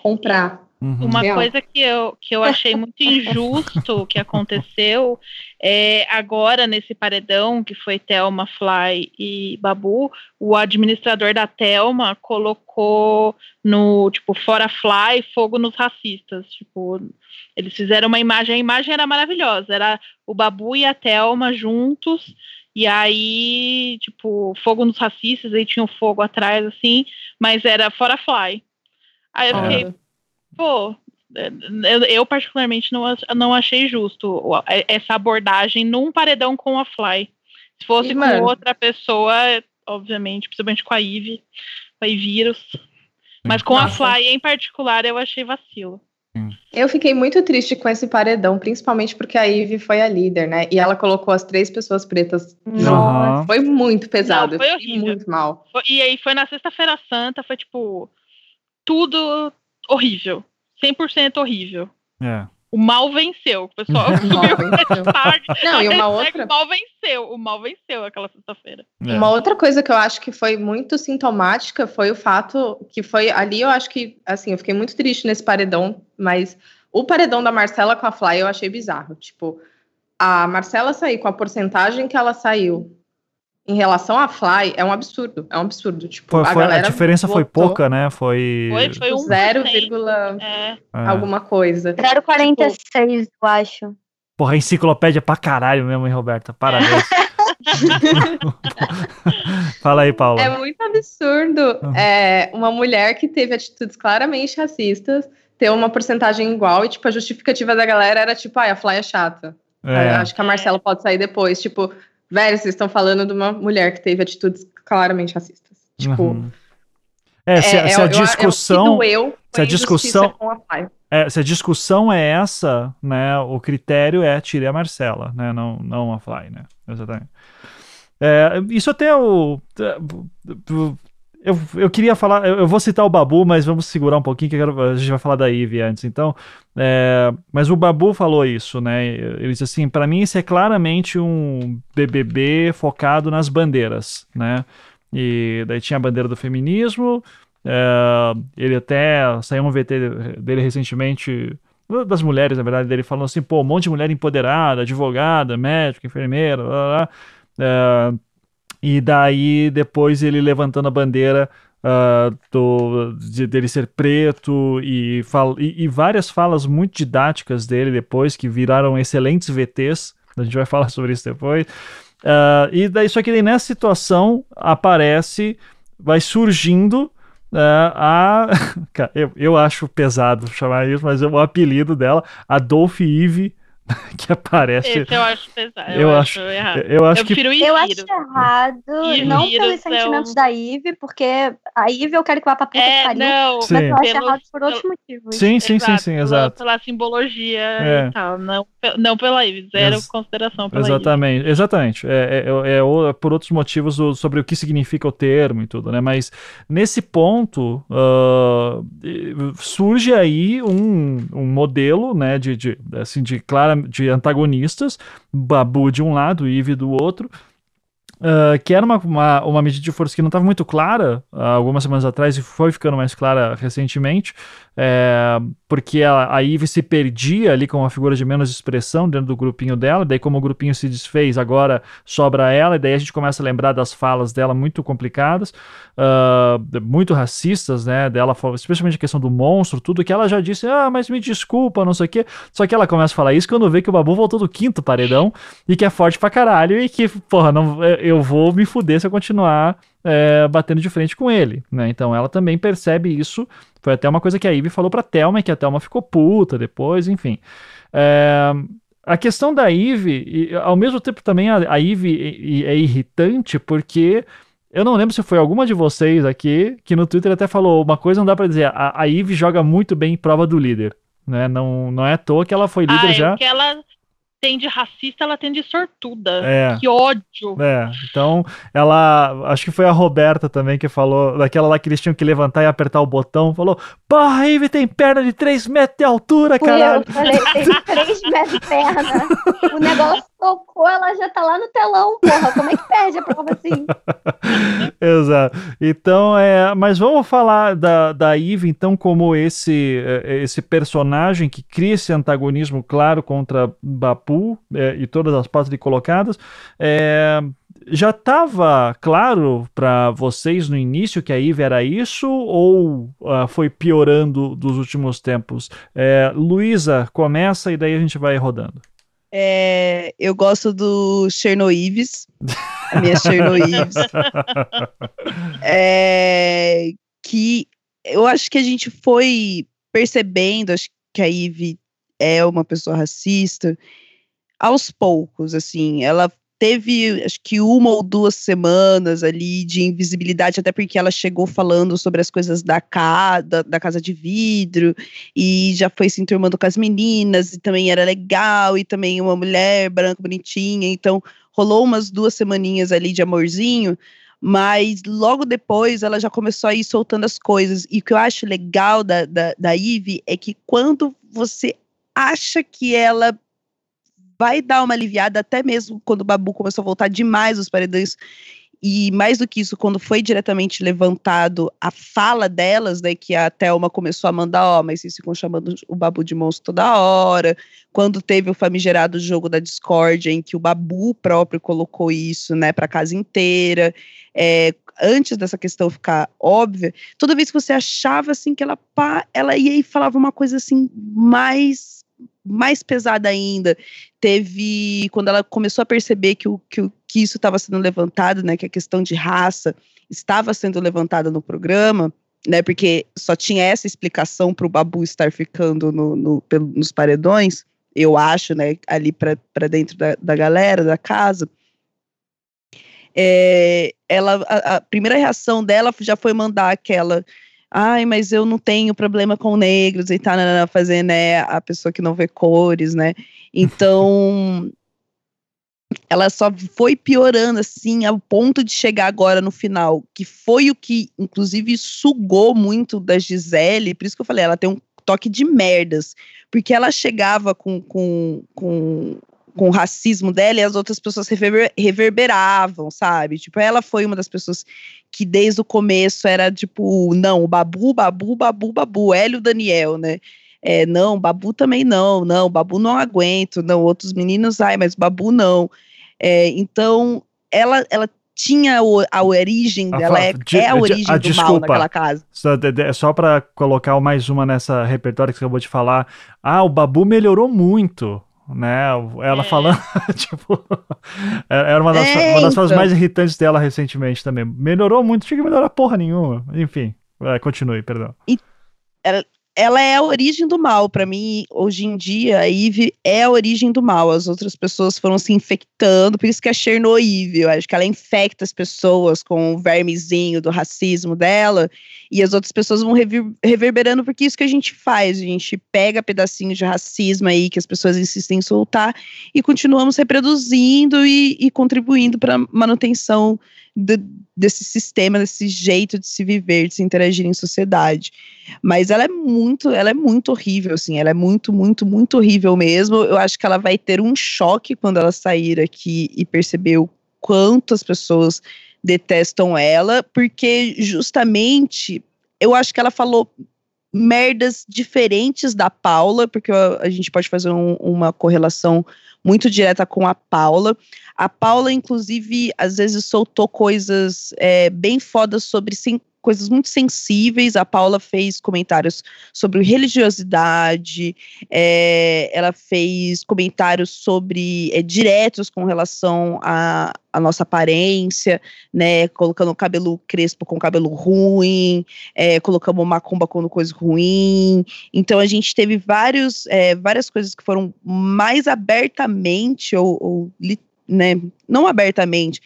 comprar. Uhum. Uma Real. coisa que eu, que eu achei muito injusto que aconteceu é agora nesse paredão que foi Thelma, Fly e Babu, o administrador da Thelma colocou no tipo fora Fly fogo nos racistas, tipo eles fizeram uma imagem, a imagem era maravilhosa, era o Babu e a Thelma juntos e aí tipo fogo nos racistas, aí tinha o um fogo atrás assim, mas era fora Fly. Aí eu fiquei, pô, eu, eu, particularmente não, não achei justo essa abordagem num paredão com a Fly. Se fosse e, com mano, outra pessoa, obviamente, principalmente com a Eve, com a vírus. Mas com Nossa. a Fly em particular, eu achei vacilo. Eu fiquei muito triste com esse paredão, principalmente porque a Ivy foi a líder, né? E ela colocou as três pessoas pretas. Nossa. Foi muito pesado. Não, foi horrível. muito mal. E aí foi na Sexta-feira Santa, foi tipo tudo horrível. 100% horrível. É. O mal venceu. O pessoal Não, e uma outra. O mal venceu. O mal venceu aquela sexta-feira. É. Uma outra coisa que eu acho que foi muito sintomática foi o fato que foi ali. Eu acho que, assim, eu fiquei muito triste nesse paredão, mas o paredão da Marcela com a Fly eu achei bizarro. Tipo, a Marcela sair com a porcentagem que ela saiu em relação a Fly, é um absurdo. É um absurdo. Tipo, foi, foi, a, a, diferença votou, foi pouca, né? Foi. Foi, foi um 0, é. alguma coisa. 0,46, tipo, eu acho. Porra, enciclopédia pra caralho mesmo, hein, Roberta? Parabéns. Fala aí, Paula. É muito absurdo uhum. é, uma mulher que teve atitudes claramente racistas ter uma porcentagem igual e, tipo, a justificativa da galera era tipo, ai, a Fly é chata. É. Acho que a Marcela pode sair depois. Tipo, Velho, vocês estão falando de uma mulher que teve atitudes claramente racistas. Tipo. Uhum. É, se, é, se a discussão. É, é se a discussão. É, se a discussão é essa, né, o critério é tire a Marcela, né, não, não a Fly, né, exatamente. É, isso até o, eu, eu queria falar, eu, vou citar o Babu, mas vamos segurar um pouquinho, que quero, a gente vai falar da Ivy antes, então, é, mas o Babu falou isso, né, ele disse assim, para mim isso é claramente um BBB focado nas bandeiras, né, e daí tinha a bandeira do feminismo, é, ele até saiu um VT dele recentemente, das mulheres, na verdade, dele falando assim, pô, um monte de mulher empoderada, advogada, médica, enfermeira, blá, blá, blá. É, e daí depois ele levantando a bandeira uh, do, de, dele ser preto e, fal, e, e, várias falas muito didáticas dele depois, que viraram excelentes VTs, a gente vai falar sobre isso depois. Uh, e daí, só que daí nessa situação aparece, vai surgindo uh, a. eu, eu acho pesado chamar isso, mas é o apelido dela, Adolf Eve que aparece. Esse eu acho pesado. Eu, eu acho, acho, errado. Eu acho eu que... Eu acho errado, não pelos sentimentos é o... da Eve, porque a Eve eu quero que vá pra puta é, que pariu. Não, mas sim. eu acho pelo, errado por outros motivos. Sim, sim, exato, sim, sim, exato. Pela, pela simbologia é. e tal, não, não pela Eve, zero Ex consideração pela exatamente, Eve. Exatamente, é, é, é, por outros motivos sobre o que significa o termo e tudo, né? Mas nesse ponto uh, surge aí um, um modelo, né, de, de, assim, de clara de antagonistas, Babu de um lado, Eve do outro, Uh, que era uma, uma, uma, medida de força que não estava muito clara uh, algumas semanas atrás e foi ficando mais clara recentemente, é, porque a, a Eve se perdia ali com uma figura de menos expressão dentro do grupinho dela, daí como o grupinho se desfez, agora sobra ela, e daí a gente começa a lembrar das falas dela muito complicadas, uh, muito racistas, né, dela, especialmente a questão do monstro, tudo que ela já disse, ah, mas me desculpa, não sei o quê, só que ela começa a falar isso quando vê que o Babu voltou do quinto paredão, e que é forte pra caralho, e que, porra, não, eu vou me fuder se eu continuar é, batendo de frente com ele, né? Então ela também percebe isso. Foi até uma coisa que a Ivy falou pra Thelma, que a Thelma ficou puta depois, enfim. É, a questão da Ivy, ao mesmo tempo também a, a Ivy é irritante porque eu não lembro se foi alguma de vocês aqui que no Twitter até falou uma coisa, não dá para dizer, a, a Ivy joga muito bem em prova do líder. Né? Não, não é à toa que ela foi líder ah, é já. Que ela tem de racista, ela tem de sortuda. É. Que ódio. É, então ela. Acho que foi a Roberta também que falou, daquela lá que eles tinham que levantar e apertar o botão, falou: Porra, Ivy tem perna de 3 metros de altura, Fui caralho. Eu falei, tem 3 metros de perna. o negócio tocou, ela já tá lá no telão, porra. Como é que perde a prova assim? Exato. Então, é. Mas vamos falar da, da Eve, então, como esse, é, esse personagem que cria esse antagonismo claro contra Bapu é, e todas as partes colocadas. É, já estava claro para vocês no início que a Eve era isso ou uh, foi piorando dos últimos tempos? É, Luísa, começa e daí a gente vai rodando. É, eu gosto do Chernoives, a minha Chernoives. é, que eu acho que a gente foi percebendo, acho que a Eve é uma pessoa racista, aos poucos, assim, ela teve acho que uma ou duas semanas ali de invisibilidade, até porque ela chegou falando sobre as coisas da, ca, da, da, casa de vidro e já foi se enturmando com as meninas, e também era legal, e também uma mulher branca, bonitinha, então rolou umas duas semaninhas ali de amorzinho, mas logo depois ela já começou a ir soltando as coisas, e o que eu acho legal da, da, da Ivy é que quando você acha que ela vai dar uma aliviada, até mesmo quando o Babu começou a voltar demais os paredões. E mais do que isso, quando foi diretamente levantado a fala delas, né, que a Thelma começou a mandar, ó, oh, mas vocês ficam chamando o Babu de monstro toda hora. Quando teve o famigerado jogo da Discord, em que o Babu próprio colocou isso, né, pra casa inteira. É, antes dessa questão ficar óbvia, toda vez que você achava, assim, que ela, pá, ela ia e falava uma coisa, assim, mais mais pesada ainda, teve quando ela começou a perceber que, o, que, que isso estava sendo levantado, né, que a questão de raça estava sendo levantada no programa, né, porque só tinha essa explicação para o Babu estar ficando no, no, nos paredões, eu acho, né, ali para dentro da, da galera, da casa. é, ela, a, a, primeira reação dela já foi mandar aquela. Ai, mas eu não tenho problema com negros e tá fazendo né, a pessoa que não vê cores, né? Então, ela só foi piorando assim ao ponto de chegar agora no final, que foi o que inclusive sugou muito da Gisele, por isso que eu falei, ela tem um toque de merdas, porque ela chegava com, com, com, com o racismo dela e as outras pessoas reverber, reverberavam, sabe? Tipo, ela foi uma das pessoas que desde o começo era tipo, não, babu, babu, babu, babu, Hélio Daniel, né? É, não, Babu também não, não, Babu não aguento, não, outros meninos, ai, mas Babu não. É, então, ela, ela tinha o, a origem dela, é, de, é a origem de, a, do desculpa, mal naquela casa. Só, só para colocar mais uma nessa repertório que você acabou de falar, ah, o Babu melhorou muito né? Ela é. falando, tipo, é, era uma das, é, uma das então. mais irritantes dela recentemente também. Melhorou muito, tinha que melhorar porra nenhuma. Enfim, é, continue, perdão. E, ela é a origem do mal. Para mim, hoje em dia, a Eve é a origem do mal. As outras pessoas foram se infectando, por isso que é Chernobyl. Eu acho que ela infecta as pessoas com o vermezinho do racismo dela, e as outras pessoas vão rever, reverberando, porque é isso que a gente faz. A gente pega pedacinhos de racismo aí que as pessoas insistem em soltar e continuamos reproduzindo e, e contribuindo para manutenção de, desse sistema, desse jeito de se viver, de se interagir em sociedade. Mas ela é muito, ela é muito horrível, assim, ela é muito, muito, muito horrível mesmo. Eu acho que ela vai ter um choque quando ela sair aqui e perceber o quanto as pessoas detestam ela, porque justamente eu acho que ela falou merdas diferentes da Paula, porque a gente pode fazer um, uma correlação muito direta com a Paula. A Paula, inclusive, às vezes soltou coisas é, bem fodas sobre sim, coisas muito sensíveis. A Paula fez comentários sobre religiosidade, é, ela fez comentários sobre é, diretos com relação à, à nossa aparência, né? Colocando cabelo crespo com cabelo ruim, é, colocamos macumba com coisa ruim. Então a gente teve vários, é, várias coisas que foram mais abertamente ou, ou né, não abertamente,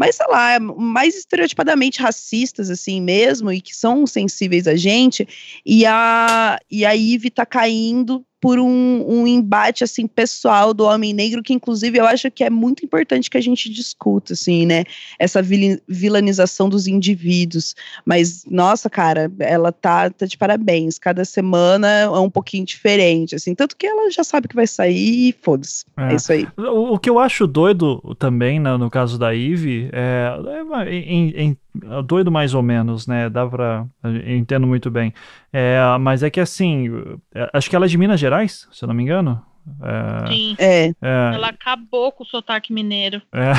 mas sei lá, mais estereotipadamente racistas assim mesmo e que são sensíveis a gente, e a e a Ivy tá caindo por um, um, embate assim pessoal do homem negro que inclusive eu acho que é muito importante que a gente discuta assim, né? Essa vilanização dos indivíduos. Mas nossa, cara, ela tá, tá de parabéns. Cada semana é um pouquinho diferente, assim, tanto que ela já sabe que vai sair e foda-se. É. é. isso aí. O, o, que eu acho doido também, né, no caso da Eve, é, é em, em doido mais ou menos, né? Dá pra. Eu entendo muito bem. É, mas é que assim, é, acho que ela é de Minas Gerais, se eu não me engano. É, Sim. É. é. Ela acabou com o sotaque mineiro. É.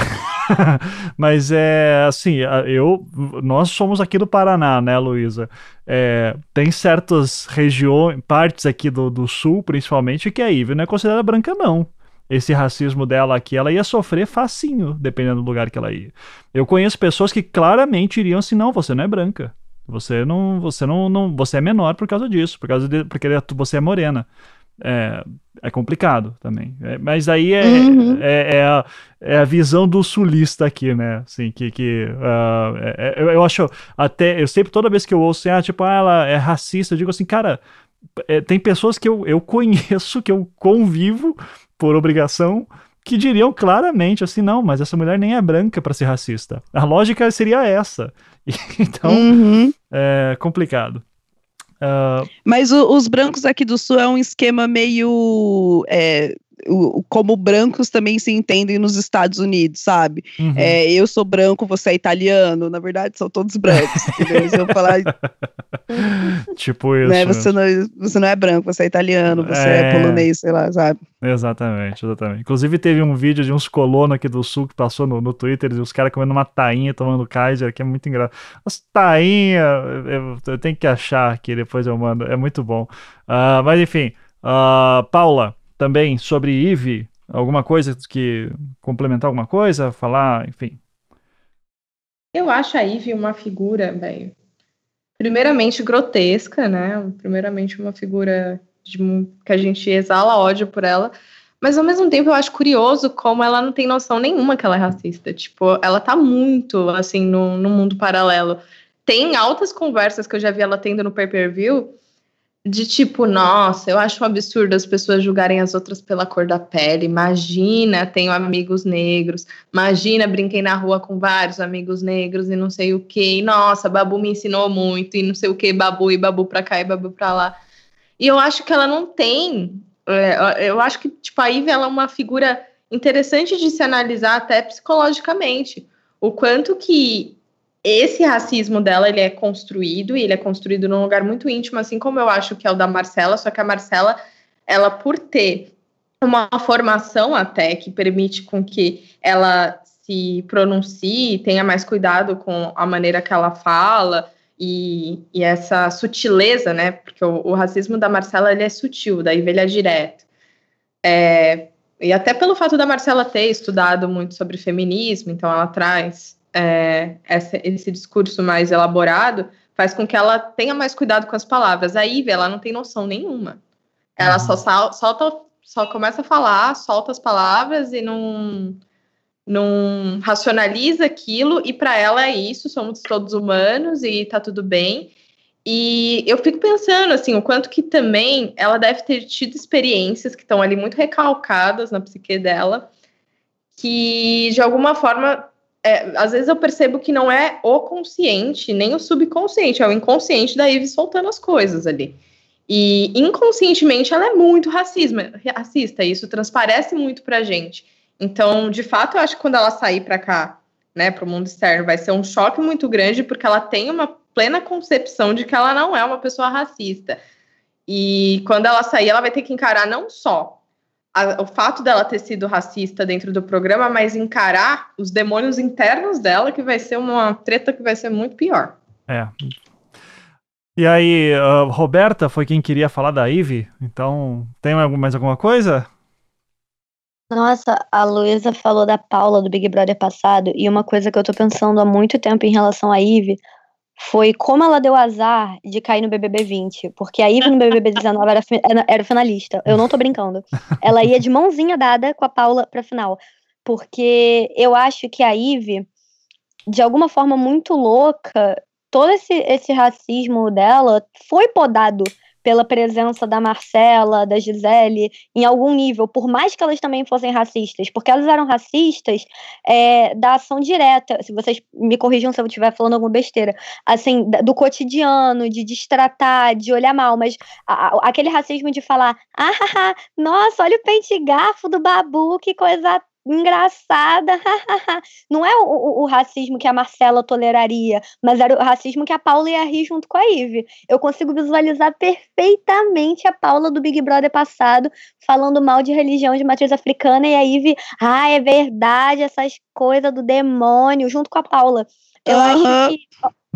mas é assim, eu, nós somos aqui do Paraná, né, Luísa? É, tem certas regiões, partes aqui do, do sul, principalmente, que a Ive não é considerada branca, não esse racismo dela aqui, ela ia sofrer facinho, dependendo do lugar que ela ia. Eu conheço pessoas que claramente iriam assim, não, você não é branca. Você não, você não, não você é menor por causa disso, por causa de, porque você é morena. É, é complicado também. É, mas aí é, uhum. é, é, a, é, a, visão do sulista aqui, né? Assim, que, que uh, eu acho até, eu sempre, toda vez que eu ouço, assim, ah, tipo, ah, ela é racista, eu digo assim, cara, tem pessoas que eu, eu conheço, que eu convivo, por obrigação, que diriam claramente assim: não, mas essa mulher nem é branca para ser racista. A lógica seria essa. então, uhum. é complicado. Uh... Mas o, os brancos aqui do sul é um esquema meio. É, o, como brancos também se entendem nos Estados Unidos, sabe? Uhum. É, eu sou branco, você é italiano. Na verdade, são todos brancos. Vão falar. tipo isso. Né? Você, não, você não é branco, você é italiano, você é... é polonês, sei lá, sabe? Exatamente, exatamente. Inclusive, teve um vídeo de uns colonos aqui do sul que passou no, no Twitter, e os caras comendo uma tainha, tomando Kaiser, que é muito engraçado. As tainha, eu, eu, tenho que achar aqui, depois eu mando. É muito bom. Uh, mas enfim, uh, Paula também sobre Eve, alguma coisa que complementar alguma coisa, falar, enfim. Eu acho a Eve uma figura, bem, primeiramente grotesca, né? Primeiramente uma figura de, que a gente exala ódio por ela, Mas ao mesmo tempo eu acho curioso como ela não tem noção nenhuma que ela é racista. Tipo, ela tá muito, assim, no, no mundo paralelo. Tem altas conversas que eu já vi ela tendo no pay-per-view de tipo, nossa, eu acho um absurdo as pessoas julgarem as outras pela cor da pele. Imagina, tenho amigos negros. Imagina, brinquei na rua com vários amigos negros e não sei o que. Nossa, Babu me ensinou muito e não sei o que, Babu e Babu pra cá e Babu pra lá. E eu acho que ela não tem. É, eu acho que, tipo, a Ivy ela é uma figura interessante de se analisar até psicologicamente. O quanto que esse racismo dela ele é construído e ele é construído num lugar muito íntimo, assim como eu acho que é o da Marcela, só que a Marcela, ela por ter uma formação até que permite com que ela se pronuncie, tenha mais cuidado com a maneira que ela fala e, e essa sutileza, né? Porque o, o, racismo da Marcela ele é sutil, daí ele é direto. É, e até pelo fato da Marcela ter estudado muito sobre feminismo, então ela traz é, essa, esse discurso mais elaborado faz com que ela tenha mais cuidado com as palavras. A Ivy, ela não tem noção nenhuma. Ela só uhum. solta, só começa a falar, solta as palavras e não, não racionaliza aquilo, e para ela é isso, somos todos humanos e tá tudo bem. E eu fico pensando assim, o quanto que também ela deve ter tido experiências que estão ali muito recalcadas na psique dela, que de alguma forma é, às vezes eu percebo que não é o consciente, nem o subconsciente, é o inconsciente da Eve soltando as coisas ali. E inconscientemente ela é muito racista, e isso transparece muito pra gente. Então, de fato, eu acho que quando ela sair para cá, né, para o mundo externo, vai ser um choque muito grande, porque ela tem uma plena concepção de que ela não é uma pessoa racista. E quando ela sair, ela vai ter que encarar não só a, o fato dela ter sido racista dentro do programa, mas encarar os demônios internos dela, que vai ser uma treta que vai ser muito pior. É. E aí, uh, Roberta foi quem queria falar da Ivy, então tem mais alguma coisa? Nossa, a Luísa falou da Paula do Big Brother passado, e uma coisa que eu tô pensando há muito tempo em relação à Ivy foi como ela deu azar de cair no BBB 20, porque a Ivy no BBB 19 era, era finalista. Eu não tô brincando. Ela ia de mãozinha dada com a Paula pra final. Porque eu acho que a Ivy, de alguma forma muito louca, todo esse, esse racismo dela foi podado pela presença da Marcela, da Gisele, em algum nível, por mais que elas também fossem racistas, porque elas eram racistas é, da ação direta, se vocês me corrijam se eu estiver falando alguma besteira, assim, do cotidiano, de destratar, de olhar mal, mas a, a, aquele racismo de falar, ah, nossa, olha o pente garfo do babu, que coisa engraçada. não é o, o, o, racismo que a Marcela toleraria, mas era o racismo que a Paula ia rir junto com a Ive. Eu consigo visualizar perfeitamente a Paula do Big Brother passado falando mal de religião de matriz africana e a Ive, ah, é verdade, essas coisas do demônio, junto com a Paula. Eu uhum. acho que,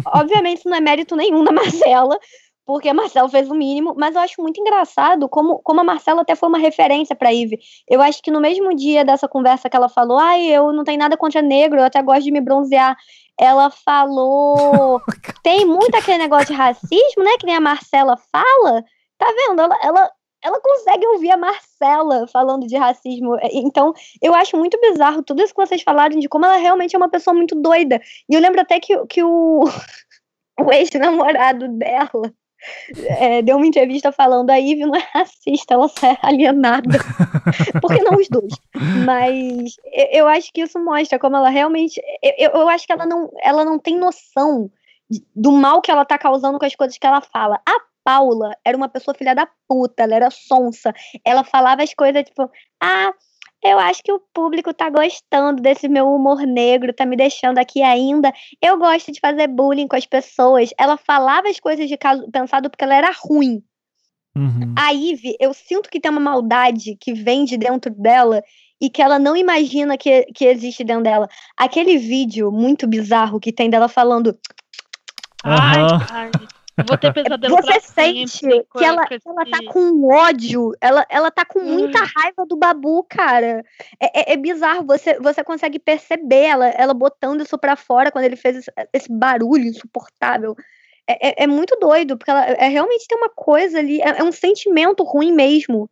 obviamente, isso não é mérito nenhum da Marcela, porque a Marcela fez o mínimo, mas eu acho muito engraçado como, como a Marcela até foi uma referência para Ive. Eu acho que no mesmo dia dessa conversa que ela falou, ai, eu não tenho nada contra negro, eu até gosto de me bronzear. Ela falou. tem muito aquele negócio de racismo, né? Que nem a Marcela fala. Tá vendo? Ela, ela, ela consegue ouvir a Marcela falando de racismo. Então, eu acho muito bizarro tudo isso que vocês falaram de como ela realmente é uma pessoa muito doida. E eu lembro até que, que o, o ex-namorado dela é, deu uma entrevista falando a Ivy não é racista, ela só é alienada. Por que não os dois? Mas eu acho que isso mostra como ela realmente. Eu, eu acho que ela não, ela não tem noção do mal que ela tá causando com as coisas que ela fala. A Paula era uma pessoa filha da puta, ela era sonsa. Ela falava as coisas tipo, ah, eu acho que o público tá gostando desse meu humor negro, tá me deixando aqui ainda. Eu gosto de fazer bullying com as pessoas. Ela falava as coisas de caso pensado porque ela era ruim. Uhum. A Ivy, eu sinto que tem uma maldade que vem de dentro dela e que ela não imagina que, que existe dentro dela. Aquele vídeo muito bizarro que tem dela falando. Uhum. Ai, vou ter pesadelo Você sente que ela, ela tá com ódio, ela, ela tá com muita hum. raiva do Babu, cara. É, é, é, bizarro, você, você consegue perceber ela, ela botando isso pra fora quando ele fez esse, esse barulho insuportável. É, é, é, muito doido, porque ela é, realmente tem uma coisa ali, é, é um sentimento ruim mesmo.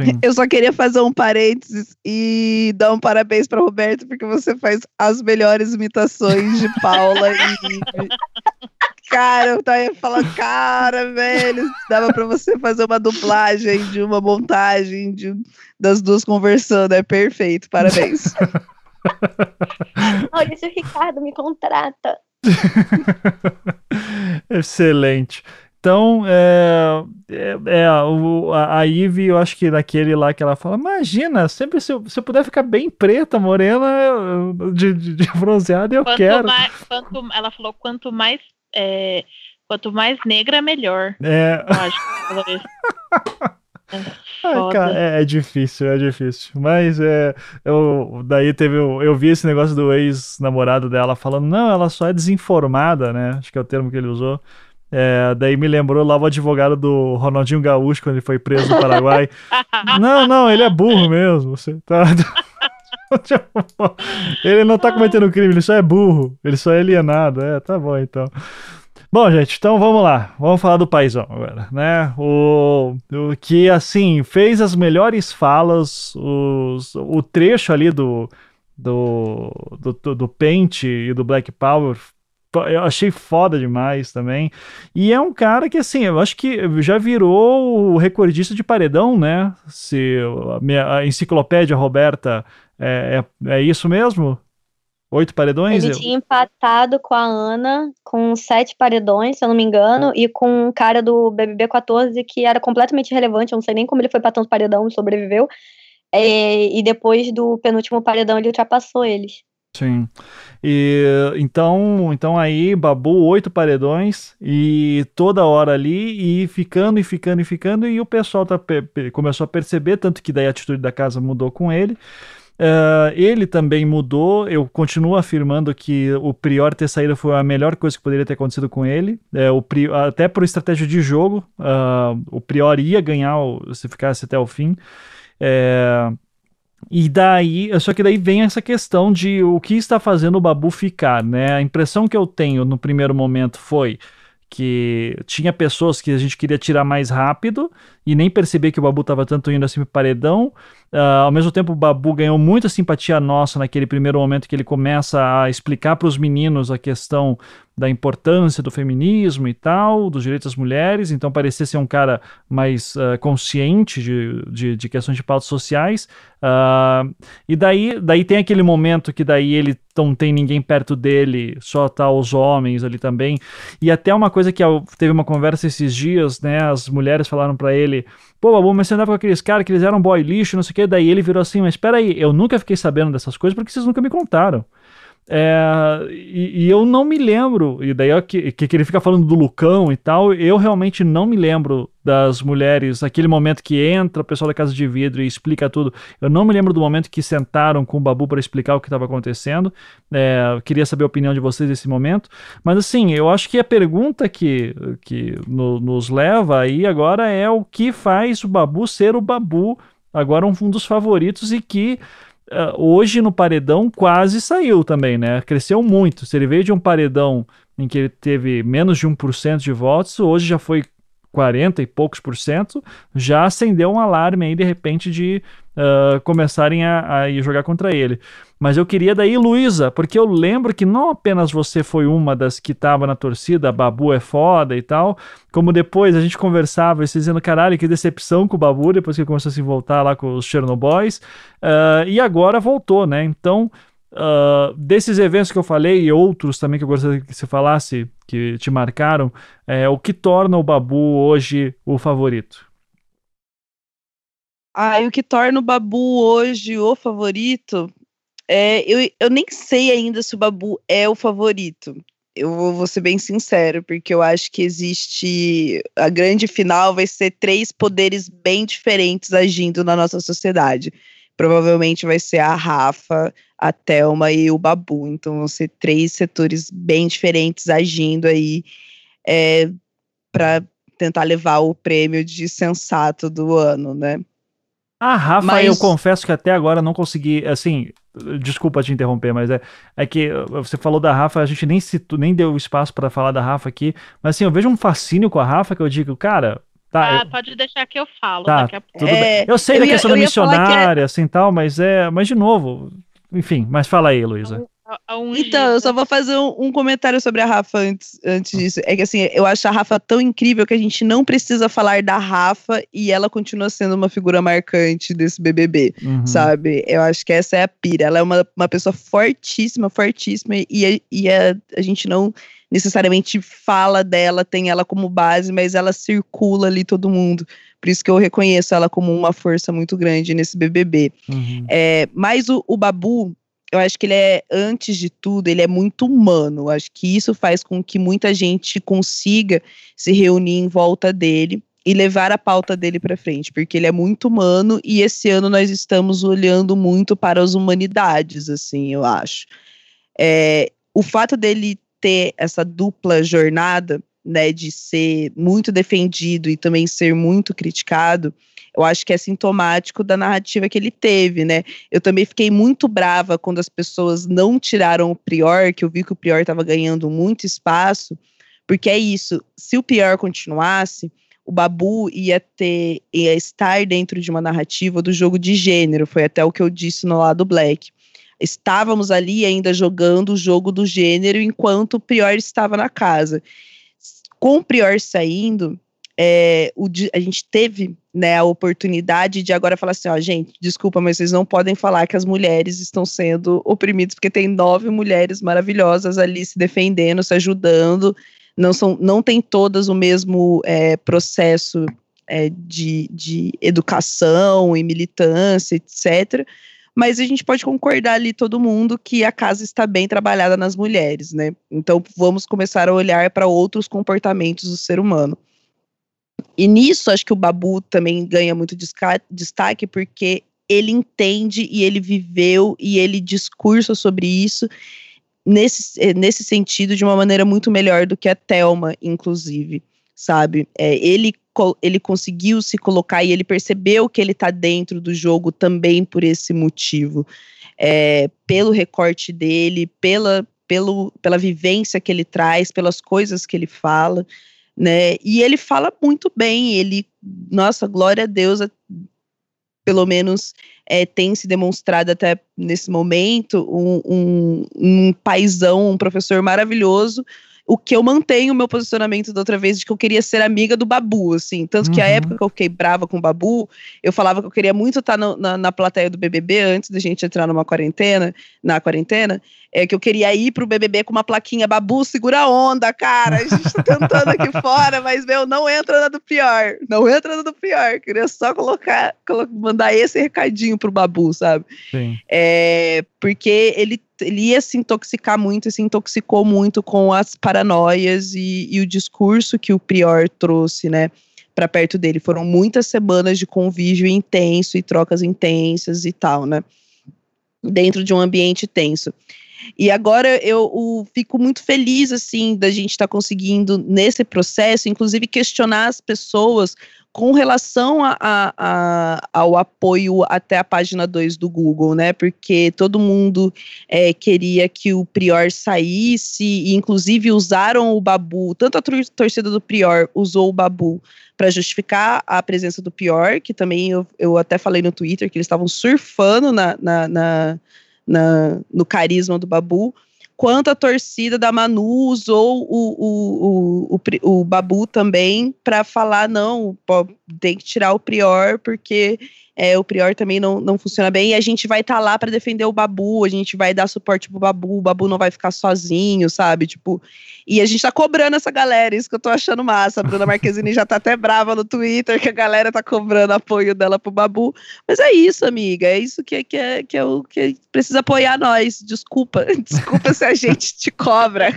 Sim. Eu só queria fazer um parênteses e dar um parabéns para Roberto, porque você faz as melhores imitações de Paula e. Cara, eu tava falando, cara, velho, dava para você fazer uma dublagem de uma montagem de, das duas conversando, é perfeito, parabéns. Maurício Ricardo me contrata. Excelente. Então, é, é, é o, a, a Ivy, eu acho que naquele lá que ela fala, imagina, sempre se eu, se eu puder ficar bem preta, morena, de, de, de bronzeada, eu quanto quero. Mais, quanto, ela falou, quanto mais, é, quanto mais negra, melhor. É. Eu acho que. É, cara, é, é, difícil, é difícil. Mas é, eu, daí teve. Eu, eu vi esse negócio do ex-namorado dela falando, não, ela só é desinformada, né? Acho que é o termo que ele usou. É, daí me lembrou lá o advogado do Ronaldinho Gaúcho quando ele foi preso no Paraguai. não, não, ele é burro mesmo. Você tá. ele não tá cometendo crime, ele só é burro, ele só é alienado. É, tá bom então. Bom, gente, então vamos lá. Vamos falar do paizão agora, né? O, o que, assim, fez as melhores falas, os, o trecho ali do, do, do, do Paint e do Black Power eu achei foda demais também. E é um cara que, assim, eu acho que já virou o recordista de paredão, né? Se a, minha, a enciclopédia Roberta é, é, é, isso mesmo? Oito paredões? Ele tinha empatado com a Ana com sete paredões, se eu não me engano, e com um cara do BBB 14 que era completamente irrelevante, eu não sei nem como ele foi para tanto paredão e sobreviveu. É, e depois do penúltimo paredão ele ultrapassou eles. Sim. E então, então aí, Babu, oito paredões e toda hora ali e ficando e ficando e ficando e o pessoal tá, começou a perceber, tanto que daí a atitude da casa mudou com ele. Uh, ele também mudou. Eu continuo afirmando que o Prior ter saído foi a melhor coisa que poderia ter acontecido com ele. É, o Prior, até por estratégia de jogo, uh, o Prior ia ganhar se ficasse até o fim. É, e daí, só que daí vem essa questão de o que está fazendo o Babu ficar, né? A impressão que eu tenho no primeiro momento foi que tinha pessoas que a gente queria tirar mais rápido e nem perceber que o Babu estava tanto indo assim pro paredão. Uh, ao mesmo tempo, o Babu ganhou muita simpatia nossa naquele primeiro momento que ele começa a explicar para os meninos a questão da importância do feminismo e tal, dos direitos das mulheres, então parecia ser um cara mais uh, consciente de, de, de, questões de pautas sociais. Uh, e daí, daí tem aquele momento que daí ele não tem ninguém perto dele, só tá os homens ali também. E até uma coisa que teve uma conversa esses dias, né? As mulheres falaram para ele Pô, Babu, mas você andava com aqueles caras que eles eram boy lixo, não sei o que. Daí ele virou assim, mas espera aí, eu nunca fiquei sabendo dessas coisas porque vocês nunca me contaram. É, e, e, eu não me lembro, e daí é que, que ele fica falando do Lucão e tal, eu realmente não me lembro das mulheres, aquele momento que entra o pessoal da Casa de Vidro e explica tudo. Eu não me lembro do momento que sentaram com o Babu para explicar o que estava acontecendo. É, queria saber a opinião de vocês nesse momento. Mas assim, eu acho que a pergunta que, que no, nos leva aí agora é o que faz o Babu ser o Babu, agora um dos favoritos e que hoje no paredão quase saiu também, né? Cresceu muito. Se ele veio de um paredão em que ele teve menos de 1% de votos, hoje já foi 40 e poucos por cento, já acendeu um alarme aí de repente de uh, começarem a, a jogar contra ele. Mas eu queria daí, Luísa, porque eu lembro que não apenas você foi uma das que estava na torcida, Babu é foda e tal, como depois a gente conversava e você dizendo, caralho, que decepção com o Babu, depois que começou a se voltar lá com os Chernobyls, uh, e agora voltou, né? Então, uh, desses eventos que eu falei e outros também que eu gostaria que você falasse, que te marcaram, é, o que torna o Babu hoje o favorito? Ah, e o que torna o Babu hoje o favorito é, eu, eu nem sei ainda se o Babu é o favorito. Eu vou, vou ser bem sincero, porque eu acho que existe. A grande final vai ser três poderes bem diferentes agindo na nossa sociedade. Provavelmente vai ser a Rafa, a Thelma e o Babu. Então vão ser três setores bem diferentes agindo aí é, para tentar levar o prêmio de sensato do ano, né? A Rafa, mas... eu confesso que até agora não consegui, assim, desculpa te interromper, mas é, é que você falou da Rafa, a gente nem citou, nem deu espaço para falar da Rafa aqui, mas assim, eu vejo um fascínio com a Rafa que eu digo, cara, Tá, ah, eu... pode deixar que eu falo tá, daqui a pouco. É, eu sei eu da ia, questão da missionária, assim, tal, mas é. Mas de novo, enfim, mas fala aí, Luísa. Então, eu só vou fazer um, um, comentário sobre a Rafa antes, antes disso. É que assim, eu acho a Rafa tão incrível que a gente não precisa falar da Rafa e ela continua sendo uma figura marcante desse BBB, uhum. sabe? Eu acho que essa é a pira. Ela é uma, uma pessoa fortíssima, fortíssima e, e a, a gente não necessariamente fala dela, tem ela como base, mas ela circula ali todo mundo. Por isso que eu reconheço ela como uma força muito grande nesse BBB. Uhum. É, mas o, o Babu, eu acho que ele é, antes de tudo, ele é muito humano. Eu acho que isso faz com que muita gente consiga se reunir em volta dele e levar a pauta dele para frente, porque ele é muito humano e esse ano nós estamos olhando muito para as humanidades, assim, eu acho. É, o fato dele ter essa dupla jornada, né, de ser muito defendido e também ser muito criticado, eu acho que é sintomático da narrativa que ele teve, né? Eu também fiquei muito brava quando as pessoas não tiraram o Prior, que eu vi que o Prior estava ganhando muito espaço, porque é isso, se o Prior continuasse, o Babu ia ter ia estar dentro de uma narrativa do jogo de gênero, foi até o que eu disse no lado Black. Estávamos ali ainda jogando o jogo do gênero enquanto o Prior estava na casa. Com o Prior saindo, é, o, a gente teve né, a oportunidade de agora falar assim, ó, gente, desculpa, mas vocês não podem falar que as mulheres estão sendo oprimidas, porque tem nove mulheres maravilhosas ali se defendendo, se ajudando, não, são, não tem todas o mesmo é, processo é, de, de educação e militância, etc., mas a gente pode concordar ali todo mundo que a casa está bem trabalhada nas mulheres, né? Então vamos começar a olhar para outros comportamentos do ser humano. E nisso, acho que o Babu também ganha muito destaque, porque ele entende e ele viveu e ele discursa sobre isso nesse, eh, nesse sentido de uma maneira muito melhor do que a Thelma, inclusive, sabe? É, ele, ele conseguiu se colocar e ele percebeu que ele está dentro do jogo também por esse motivo. É, pelo recorte dele, pela, pelo, pela vivência que ele traz, pelas coisas que ele fala né? E ele fala muito bem, ele, nossa, glória a Deus, pelo menos é, tem se demonstrado até nesse momento um, um, um paizão, um professor maravilhoso, o que eu mantenho o meu posicionamento da outra vez de que eu queria ser amiga do Babu, assim. Tanto que a uhum. época que eu fiquei brava com o Babu, eu falava que eu queria muito estar no, na, na plateia do BBB antes da gente entrar numa quarentena, na quarentena, é que eu queria ir pro BBB com uma plaquinha Babu, segura a onda, cara. A gente tá tentando aqui fora, mas, meu, não entra na do pior. Não entra na do pior. Queria só colocar, mandar esse recadinho pro Babu, sabe? Sim. É, porque ele, ele ia se intoxicar muito se intoxicou muito com as paranoias e, e o discurso que o Prior trouxe, né? para perto dele. Foram muitas semanas de convívio intenso e trocas intensas e tal, né? Dentro de um ambiente tenso. E agora eu o, fico muito feliz, assim, da gente estar tá conseguindo, nesse processo, inclusive questionar as pessoas com relação a, a, a, ao apoio até a página 2 do Google, né? Porque todo mundo é, queria que o Prior saísse, e inclusive usaram o Babu, tanto a torcida do Prior usou o Babu para justificar a presença do Prior, que também eu, eu até falei no Twitter que eles estavam surfando na, na, na na, no carisma do Babu, quanto a torcida da Manu usou o, o, o, o, o Babu também para falar: não, tem que tirar o Prior, porque é, o Prior também não, não funciona bem, e a gente vai estar tá lá para defender o Babu, a gente vai dar suporte pro Babu, o Babu não vai ficar sozinho, sabe? Tipo, e a gente tá cobrando essa galera, isso que eu tô achando massa. A Bruna Marquezine já tá até brava no Twitter que a galera tá cobrando apoio dela pro Babu. Mas é isso, amiga, é isso que, que, é, que é o que precisa apoiar nós. Desculpa, desculpa se a gente te cobra.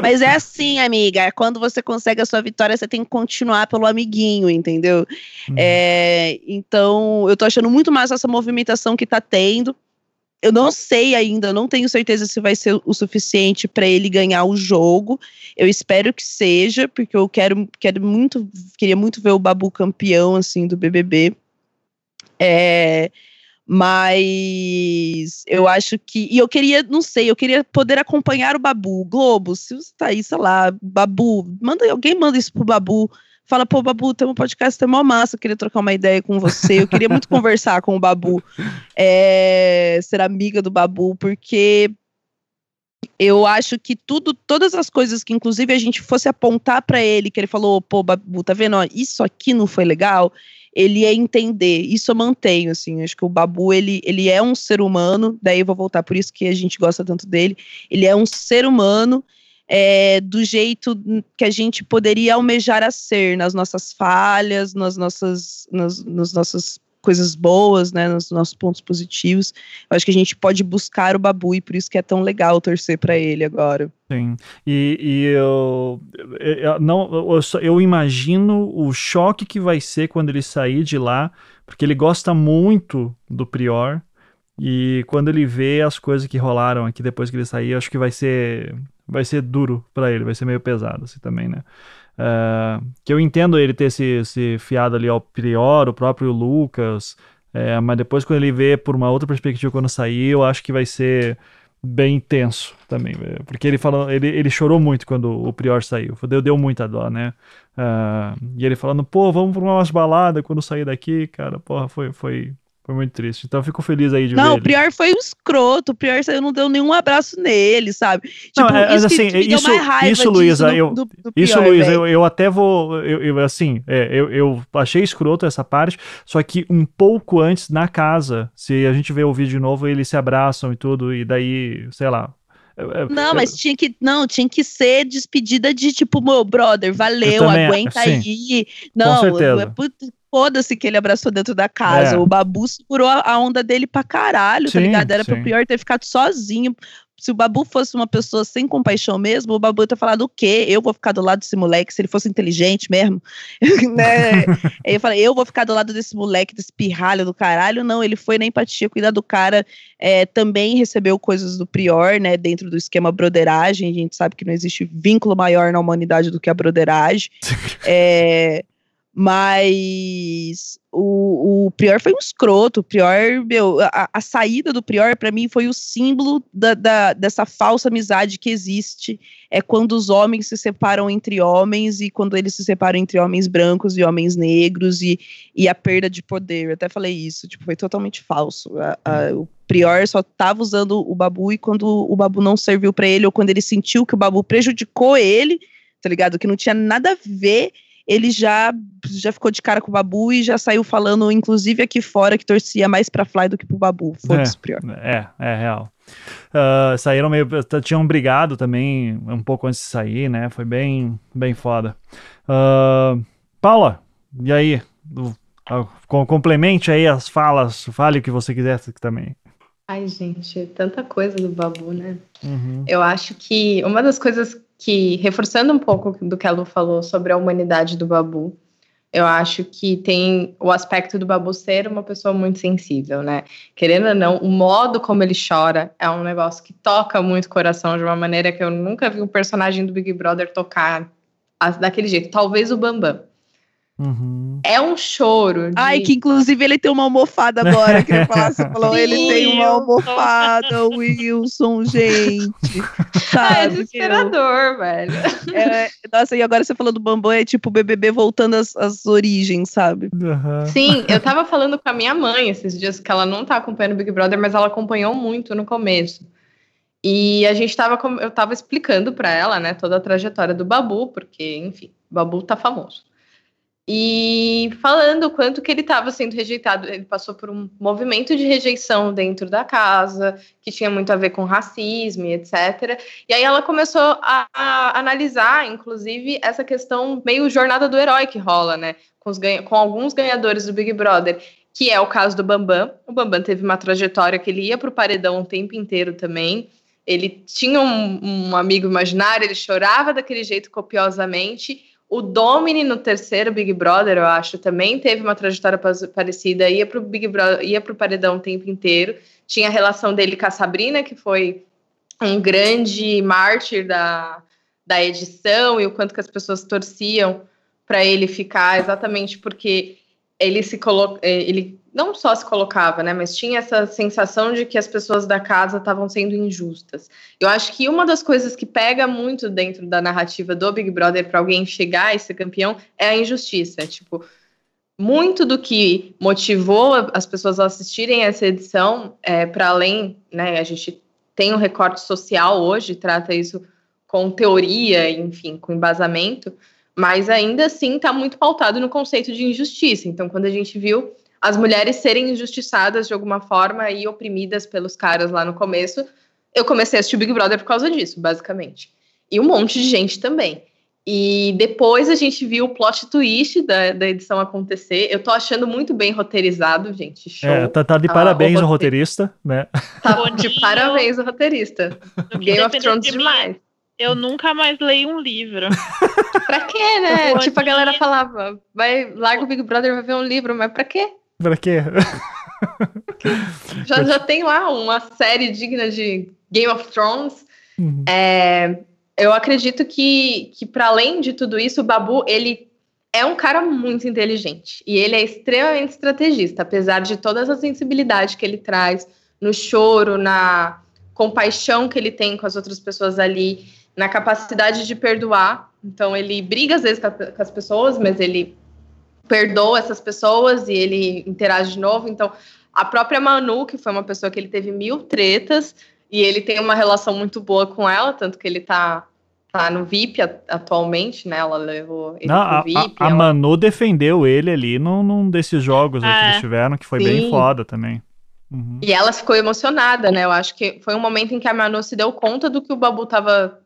Mas é assim, amiga, quando você consegue a sua vitória, você tem que continuar pelo amiguinho, entendeu? Hum. É, então, eu tô achando muito massa essa movimentação que tá tendo. Eu não sei ainda, não tenho certeza se vai ser o suficiente para ele ganhar o jogo. Eu espero que seja, porque eu quero, quero muito, queria muito ver o Babu campeão assim do BBB. É, mas eu acho que. E eu queria, não sei, eu queria poder acompanhar o Babu. Globo, se você tá aí, sei lá, Babu, manda, alguém manda isso pro Babu fala, pô, Babu, tem um podcast, tem uma massa, eu queria trocar uma ideia com você, eu queria muito conversar com o Babu, é, ser amiga do Babu, porque eu acho que tudo, todas as coisas que inclusive a gente fosse apontar para ele, que ele falou, pô, Babu, tá vendo, ó, isso aqui não foi legal, ele ia entender. Isso eu mantenho, assim. Acho que o Babu, ele, ele é um ser humano, daí eu vou voltar, por isso que a gente gosta tanto dele. Ele é um ser humano é, do jeito que a gente poderia almejar a ser, nas nossas falhas, nas nossas, nas, nas nossas coisas boas, né, nos nossos pontos positivos. Eu acho que a gente pode buscar o Babu e por isso que é tão legal torcer para ele agora. Sim. E, e eu, eu, não, eu, eu imagino o choque que vai ser quando ele sair de lá, porque ele gosta muito do Prior. E quando ele vê as coisas que rolaram aqui depois que ele sair, acho que vai ser vai ser duro para ele, vai ser meio pesado assim também, né? Uh, que eu entendo ele ter se, se fiado ali ao Prior, o próprio Lucas, é, mas depois quando ele vê por uma outra perspectiva quando sair, eu acho que vai ser bem tenso também, é, porque ele falou, ele, ele chorou muito quando o Prior saiu, deu, deu muita dó, né? Uh, e ele falando, pô, vamos pra umas baladas quando sair daqui, cara, porra, foi, foi, foi muito triste. Então eu fico feliz aí de não, ver. Não, o Prior foi um escroto. O Prior não deu nenhum abraço nele, sabe? Tipo, não, é, isso assim, isso, isso Luísa, eu, do, do isso, Luísa, eu, eu até vou, eu, eu assim, é, eu, eu achei escroto essa parte, só que um pouco antes, na casa, se a gente vê o vídeo de novo, eles se abraçam e tudo, e daí, sei lá, não, mas tinha que não tinha que ser despedida de tipo, meu brother, valeu, aguenta aí. Não, foda-se que ele abraçou dentro da casa. É. O Babu segurou a onda dele pra caralho, tá sim, tá ligado? Era sim. pro pior ter ficado sozinho. Se o Babu fosse uma pessoa sem compaixão mesmo, o Babu ter falado o quê? Eu vou ficar do lado desse moleque, se ele fosse inteligente mesmo. né? eu falei, eu vou ficar do lado desse moleque, desse pirralho do caralho. Não, ele foi na empatia, cuidar do cara. É, também recebeu coisas do Prior, né? Dentro do esquema broderagem. A gente sabe que não existe vínculo maior na humanidade do que a broderagem. é, mas o, o Prior foi um escroto. O Prior, meu, a, a saída do Prior, para mim, foi o símbolo da, da, dessa falsa amizade que existe. É quando os homens se separam entre homens e quando eles se separam entre homens brancos e homens negros e, e a perda de poder. Eu até falei isso, tipo, foi totalmente falso. A, a, o Prior só tava usando o Babu e quando o Babu não serviu para ele ou quando ele sentiu que o Babu prejudicou ele, tá ligado? Que não tinha nada a ver ele já, já ficou de cara com o Babu e já saiu falando, inclusive aqui fora, que torcia mais pra Fly do que pro Babu. Foda-se, é, pior. É, é real. Uh, saíram meio. Tinham brigado também um pouco antes de sair, né? Foi bem, bem foda. Uh, Paula, e aí? Uh, complemente aí as falas, fale o que você quiser também. Ai, gente, tanta coisa do Babu, né? Uhum. Eu acho que uma das coisas que, reforçando um pouco do que a Lu falou sobre a humanidade do Babu, eu acho que tem o aspecto do Babu ser uma pessoa muito sensível, né? Querendo ou não, o modo como ele chora é um negócio que toca muito o coração de uma maneira que eu nunca vi um personagem do Big Brother tocar daquele jeito. Talvez o Bambam. Uhum. É um choro. De... Ai, que inclusive ele tem uma almofada agora. Que falar, você falou, Sim, ele tem uma almofada, Wilson, gente. Sabe, ah, é desesperador, velho. É, nossa, e agora você falou do Bambam, é tipo o BBB voltando às, às origens, sabe? Uhum. Sim, eu tava falando com a minha mãe esses dias que ela não tá acompanhando o Big Brother, mas ela acompanhou muito no começo. E a gente tava, eu tava explicando para ela, né, toda a trajetória do Babu, porque, enfim, o Babu tá famoso e falando o quanto que ele estava sendo rejeitado. Ele passou por um movimento de rejeição dentro da casa, que tinha muito a ver com racismo e etc. E aí ela começou a, a analisar, inclusive, essa questão meio jornada do herói que rola, né? Com, os, com alguns ganhadores do Big Brother, que é o caso do Bambam. O Bambam teve uma trajetória que ele ia para o paredão o tempo inteiro também. Ele tinha um, um amigo imaginário, ele chorava daquele jeito copiosamente o Domini no terceiro Big Brother, eu acho, também teve uma trajetória parecida, ia pro Big Brother, ia pro paredão o tempo inteiro. Tinha a relação dele com a Sabrina, que foi um grande mártir da, da edição e o quanto que as pessoas torciam para ele ficar, exatamente porque ele se coloca, é, ele não só se colocava, né, mas tinha essa sensação de que as pessoas da casa estavam sendo injustas. Eu acho que uma das coisas que pega muito dentro da narrativa do Big Brother para alguém chegar e ser campeão é a injustiça. Tipo, muito do que motivou as pessoas a assistirem essa edição, é, para além, né, a gente tem um recorte social hoje, trata isso com teoria, enfim, com embasamento, mas ainda assim está muito pautado no conceito de injustiça. Então, quando a gente viu as mulheres serem injustiçadas de alguma forma e oprimidas pelos caras lá no começo, eu comecei a assistir Big Brother por causa disso, basicamente. E um monte de gente também. E depois a gente viu o plot twist da, da edição acontecer. Eu tô achando muito bem roteirizado, gente. Show. É, tá, tá de ah, parabéns o, o roteirista, né? Tá de parabéns o roteirista. Game of Thrones de demais. Eu nunca mais leio um livro. pra quê, né? tipo, a galera falava, vai, larga o Big Brother, vai ver um livro, mas pra quê? Pra quê? já, já tem lá uma série digna de Game of Thrones. Uhum. É, eu acredito que, que para além de tudo isso, o Babu, ele é um cara muito inteligente. E ele é extremamente estrategista, apesar de todas as sensibilidades que ele traz no choro, na compaixão que ele tem com as outras pessoas ali, na capacidade de perdoar. Então, ele briga às vezes com as pessoas, mas ele perdoa essas pessoas e ele interage de novo. Então, a própria Manu, que foi uma pessoa que ele teve mil tretas, e ele tem uma relação muito boa com ela, tanto que ele tá, tá no VIP atualmente, né? Ela levou ele Não, pro VIP. A, a, ela... Manu defendeu ele ali num, num desses jogos é, que eles tiveram, que foi sim. bem foda também. Uhum. E ela ficou emocionada, né? Eu acho que foi um momento em que a Manu se deu conta do que o Babu tava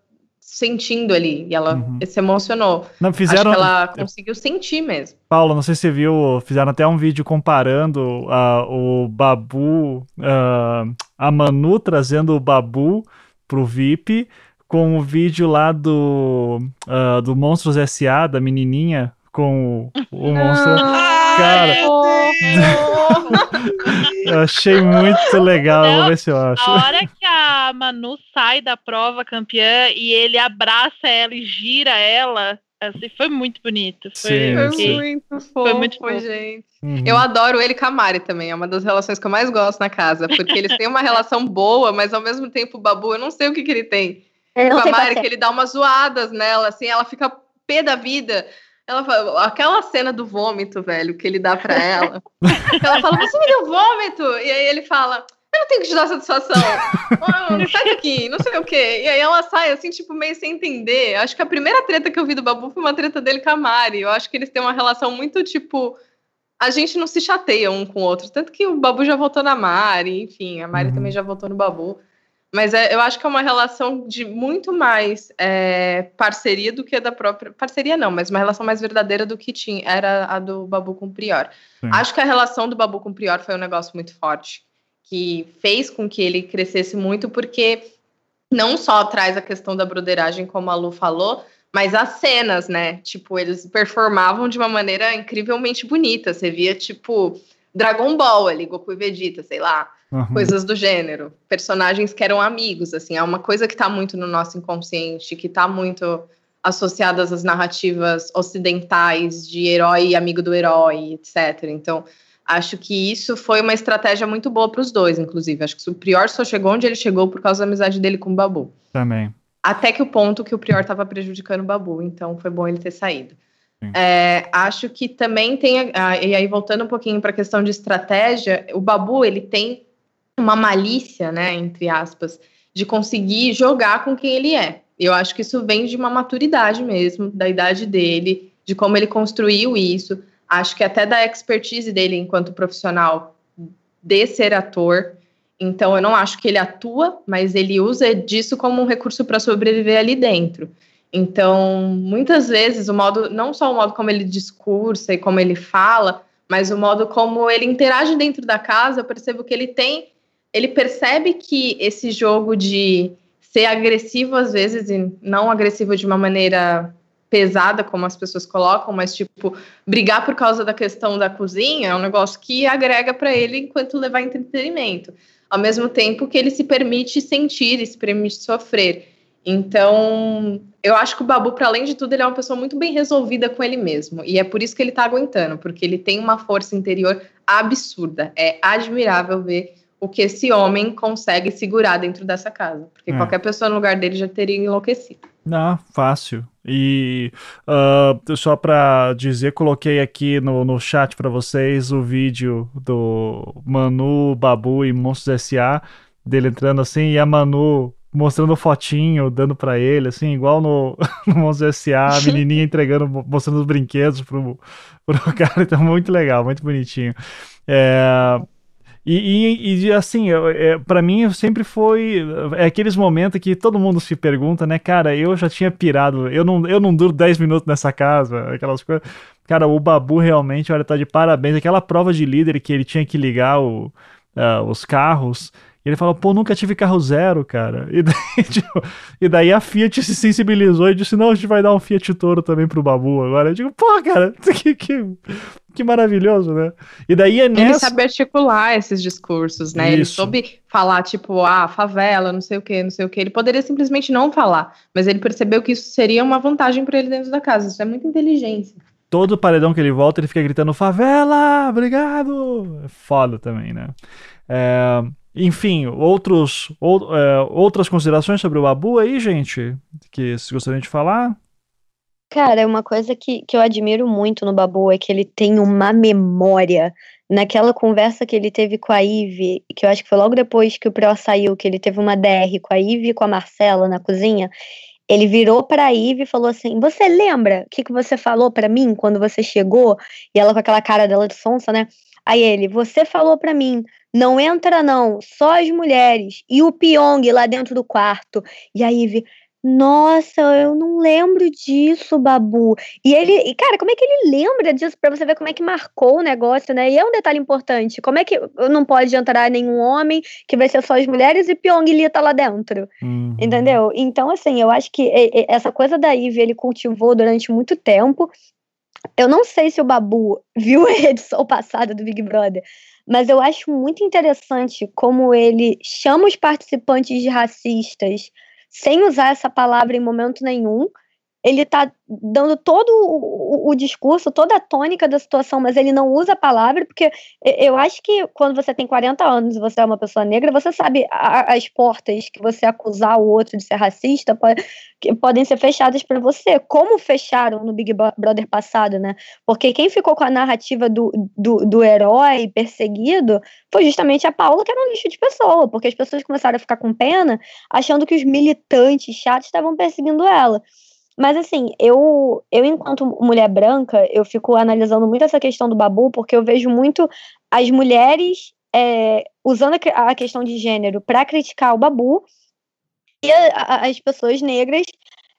sentindo ali. E ela uhum. se emocionou. Não, fizeram... Acho que ela conseguiu sentir mesmo. Paulo, não sei se você viu, fizeram até um vídeo comparando uh, o Babu, uh, a Manu trazendo o Babu pro VIP com o vídeo lá do, uh, do Monstros S.A., da menininha com o, o monstro. Cara, eu achei muito legal, Não, vou ver se eu acho. A hora que a Manu sai da prova campeã e ele abraça ela e gira ela, assim, foi muito bonito. Foi, sim, sim. muito fofo, foi muito fofo. gente. Uhum. Eu adoro ele com a Mari também, é uma das relações que eu mais gosto na casa, porque eles têm uma relação boa, mas ao mesmo tempo o Babu, eu não sei o que, que ele tem. com a Mari, que ele dá umas zoadas nela, assim, ela fica pé da vida. Ela fala, aquela cena do vômito, velho, que ele dá pra ela. ela fala, você me deu vômito? E aí ele fala, eu não tenho que te dar satisfação. oh, sai daqui, não sei o quê. E aí ela sai, assim, tipo, meio sem entender. Acho que a primeira treta que eu vi do Babu foi uma treta dele com a Mari. Eu acho que eles têm uma relação muito, tipo... A gente não se chateia um com o outro. Tanto que o Babu já votou na Mari, enfim. A Mari uhum. também já votou no Babu. Mas é, eu acho que é uma relação de muito mais é, parceria do que a da própria. Parceria não, mas uma relação mais verdadeira do que tinha, era a do Babu com o Prior. Sim. Acho que a relação do Babu com o Prior foi um negócio muito forte, que fez com que ele crescesse muito, porque não só traz a questão da broderagem, como a Lu falou, mas as cenas, né? Tipo, eles performavam de uma maneira incrivelmente bonita. Você via, tipo, Dragon Ball ali, Goku e Vegeta, sei lá Uhum. Coisas do gênero. Personagens que eram amigos, assim. É uma coisa que está muito no nosso inconsciente, que está muito associadas às narrativas ocidentais de herói e amigo do herói, etc. Então, acho que isso foi uma estratégia muito boa para os dois, inclusive. Acho que o Prior só chegou onde ele chegou por causa da amizade dele com o Babu. Também. Até que o ponto que o Prior estava prejudicando o Babu, então foi bom ele ter saído. É, acho que também tem, e aí voltando um pouquinho para a questão de estratégia, o Babu ele tem uma malícia, né, entre aspas, de conseguir jogar com quem ele é. Eu acho que isso vem de uma maturidade mesmo, da idade dele, de como ele construiu isso. Acho que até da expertise dele enquanto profissional de ser ator. Então, eu não acho que ele atua, mas ele usa disso como um recurso para sobreviver ali dentro. Então, muitas vezes, o modo, não só o modo como ele discursa e como ele fala, mas o modo como ele interage dentro da casa, eu percebo que ele tem ele percebe que esse jogo de ser agressivo às vezes e não agressivo de uma maneira pesada, como as pessoas colocam, mas tipo, brigar por causa da questão da cozinha é um negócio que agrega para ele enquanto levar entretenimento. Ao mesmo tempo que ele se permite sentir se permite sofrer. Então, eu acho que o Babu, para além de tudo, ele é uma pessoa muito bem resolvida com ele mesmo. E é por isso que ele tá aguentando, porque ele tem uma força interior absurda. É admirável ver o que esse homem consegue segurar dentro dessa casa. Porque é. qualquer pessoa no lugar dele já teria enlouquecido. Ah, fácil. E uh, só para dizer, coloquei aqui no, no chat para vocês o vídeo do Manu, Babu e Monstros S.A. dele entrando assim e a Manu mostrando fotinho, dando para ele, assim, igual no, no Monstros S.A., a menininha entregando, mostrando os brinquedos pro, pro cara, então muito legal, muito bonitinho. É, e, e, e, assim, é, para mim sempre foi. É aqueles momentos que todo mundo se pergunta, né, cara? Eu já tinha pirado, eu não, eu não duro 10 minutos nessa casa, aquelas coisas. Cara, o Babu realmente, olha, tá de parabéns. Aquela prova de líder que ele tinha que ligar o, uh, os carros ele falou, pô, nunca tive carro zero, cara. E daí, tipo, e daí, a Fiat se sensibilizou e disse, não, a gente vai dar um Fiat Toro também pro Babu agora. Eu digo, pô, cara, que, que, que maravilhoso, né? E daí é nessa... Ele sabe articular esses discursos, né? Isso. Ele soube falar, tipo, ah, favela, não sei o que, não sei o que. Ele poderia simplesmente não falar, mas ele percebeu que isso seria uma vantagem para ele dentro da casa. Isso é muita inteligência. Todo paredão que ele volta, ele fica gritando, favela, obrigado! É foda também, né? É... Enfim, outros, ou, é, outras considerações sobre o Babu aí, gente? Que vocês gostariam de falar? Cara, uma coisa que, que eu admiro muito no Babu é que ele tem uma memória. Naquela conversa que ele teve com a Ive, que eu acho que foi logo depois que o Pro saiu, que ele teve uma DR com a Ive e com a Marcela na cozinha, ele virou para a Ive e falou assim: Você lembra o que, que você falou para mim quando você chegou? E ela com aquela cara dela de sonsa, né? Aí ele: Você falou para mim não entra, não, só as mulheres. E o Pyong lá dentro do quarto. E aí, vi, nossa, eu não lembro disso, Babu. E ele, e cara, como é que ele lembra disso para você ver como é que marcou o negócio, né? E é um detalhe importante. Como é que não pode entrar nenhum homem, que vai ser só as mulheres e Pyong Lee tá lá dentro? Uhum. Entendeu? Então, assim, eu acho que essa coisa da Ivy ele cultivou durante muito tempo. Eu não sei se o Babu viu a edição passada do Big Brother, mas eu acho muito interessante como ele chama os participantes de racistas sem usar essa palavra em momento nenhum ele está dando todo o, o, discurso, toda a tônica da situação, mas ele não usa a palavra, porque eu acho que quando você tem 40 anos e você é uma pessoa negra, você sabe as portas que você acusar o outro de ser racista que podem ser fechadas para você, como fecharam no Big Brother passado, né? Porque quem ficou com a narrativa do, do, do herói perseguido foi justamente a Paula, que era um lixo de pessoa, porque as pessoas começaram a ficar com pena, achando que os militantes chatos estavam perseguindo ela. Mas assim, eu, eu enquanto mulher branca, eu fico analisando muito essa questão do babu, porque eu vejo muito as mulheres é, usando a, questão de gênero para criticar o babu e a, a, as pessoas negras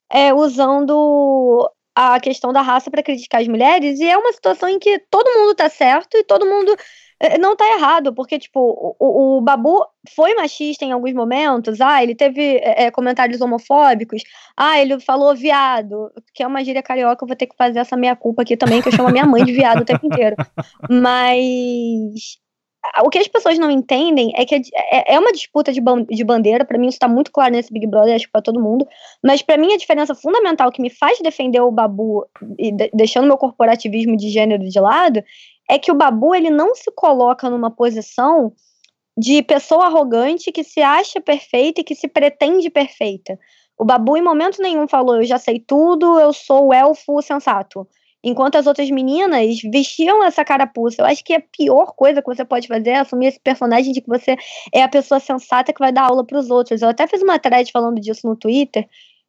é, usando a questão da raça para criticar as mulheres, e é uma situação em que todo mundo tá certo e todo mundo é, não tá errado, porque, tipo, o, o, Babu foi machista em alguns momentos, ah, ele teve é, comentários homofóbicos, ah, ele falou viado, que é uma gíria carioca, eu vou ter que fazer essa meia-culpa aqui também, que eu chamo a minha mãe de viado o tempo inteiro. Mas o que as pessoas não entendem é que é, é uma disputa de, de bandeira, para mim isso tá muito claro nesse Big Brother, acho que pra todo mundo, mas para mim a diferença fundamental que me faz defender o Babu, e de, deixando meu corporativismo de gênero de lado, é que o Babu ele não se coloca numa posição de pessoa arrogante que se acha perfeita e que se pretende perfeita. O Babu em momento nenhum falou: "Eu já sei tudo, eu sou o elfo sensato". Enquanto as outras meninas vestiam essa carapuça. Eu acho que a pior coisa que você pode fazer é assumir esse personagem de que você é a pessoa sensata que vai dar aula para os outros. Eu até fiz uma thread falando disso no Twitter,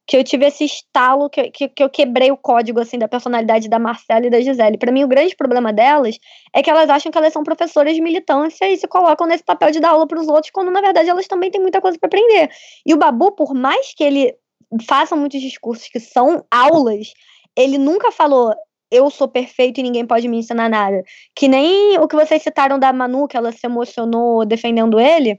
que eu tive esse estalo, que, que, que, eu quebrei o código, assim, da personalidade da Marcela e da Gisele. Para mim, o grande problema delas é que elas acham que elas são professoras de militância e se colocam nesse papel de dar aula para os outros, quando, na verdade, elas também têm muita coisa para aprender. E o Babu, por mais que ele faça muitos discursos que são aulas, ele nunca falou, eu sou perfeito e ninguém pode me ensinar nada. Que nem o que vocês citaram da Manu, que ela se emocionou defendendo ele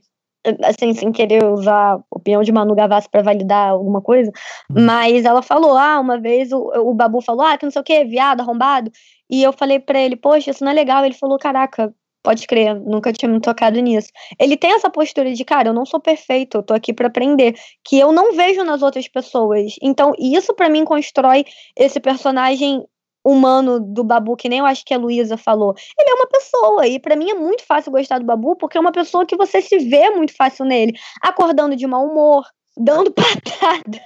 assim, sem querer usar o opinião de Manu Gavassi para validar alguma coisa, uhum. mas ela falou, ah, uma vez o, o Babu falou, ah, que não sei o que, viado, arrombado, e eu falei para ele, poxa, isso não é legal, ele falou, caraca, Pode crer, nunca tinha me tocado nisso. Ele tem essa postura de, cara, eu não sou perfeito, eu tô aqui para aprender, que eu não vejo nas outras pessoas. Então, isso para mim constrói esse personagem humano do Babu, que nem eu acho que a Luísa falou. Ele é uma pessoa, e para mim é muito fácil gostar do Babu, porque é uma pessoa que você se vê muito fácil nele, acordando de mau humor, dando patada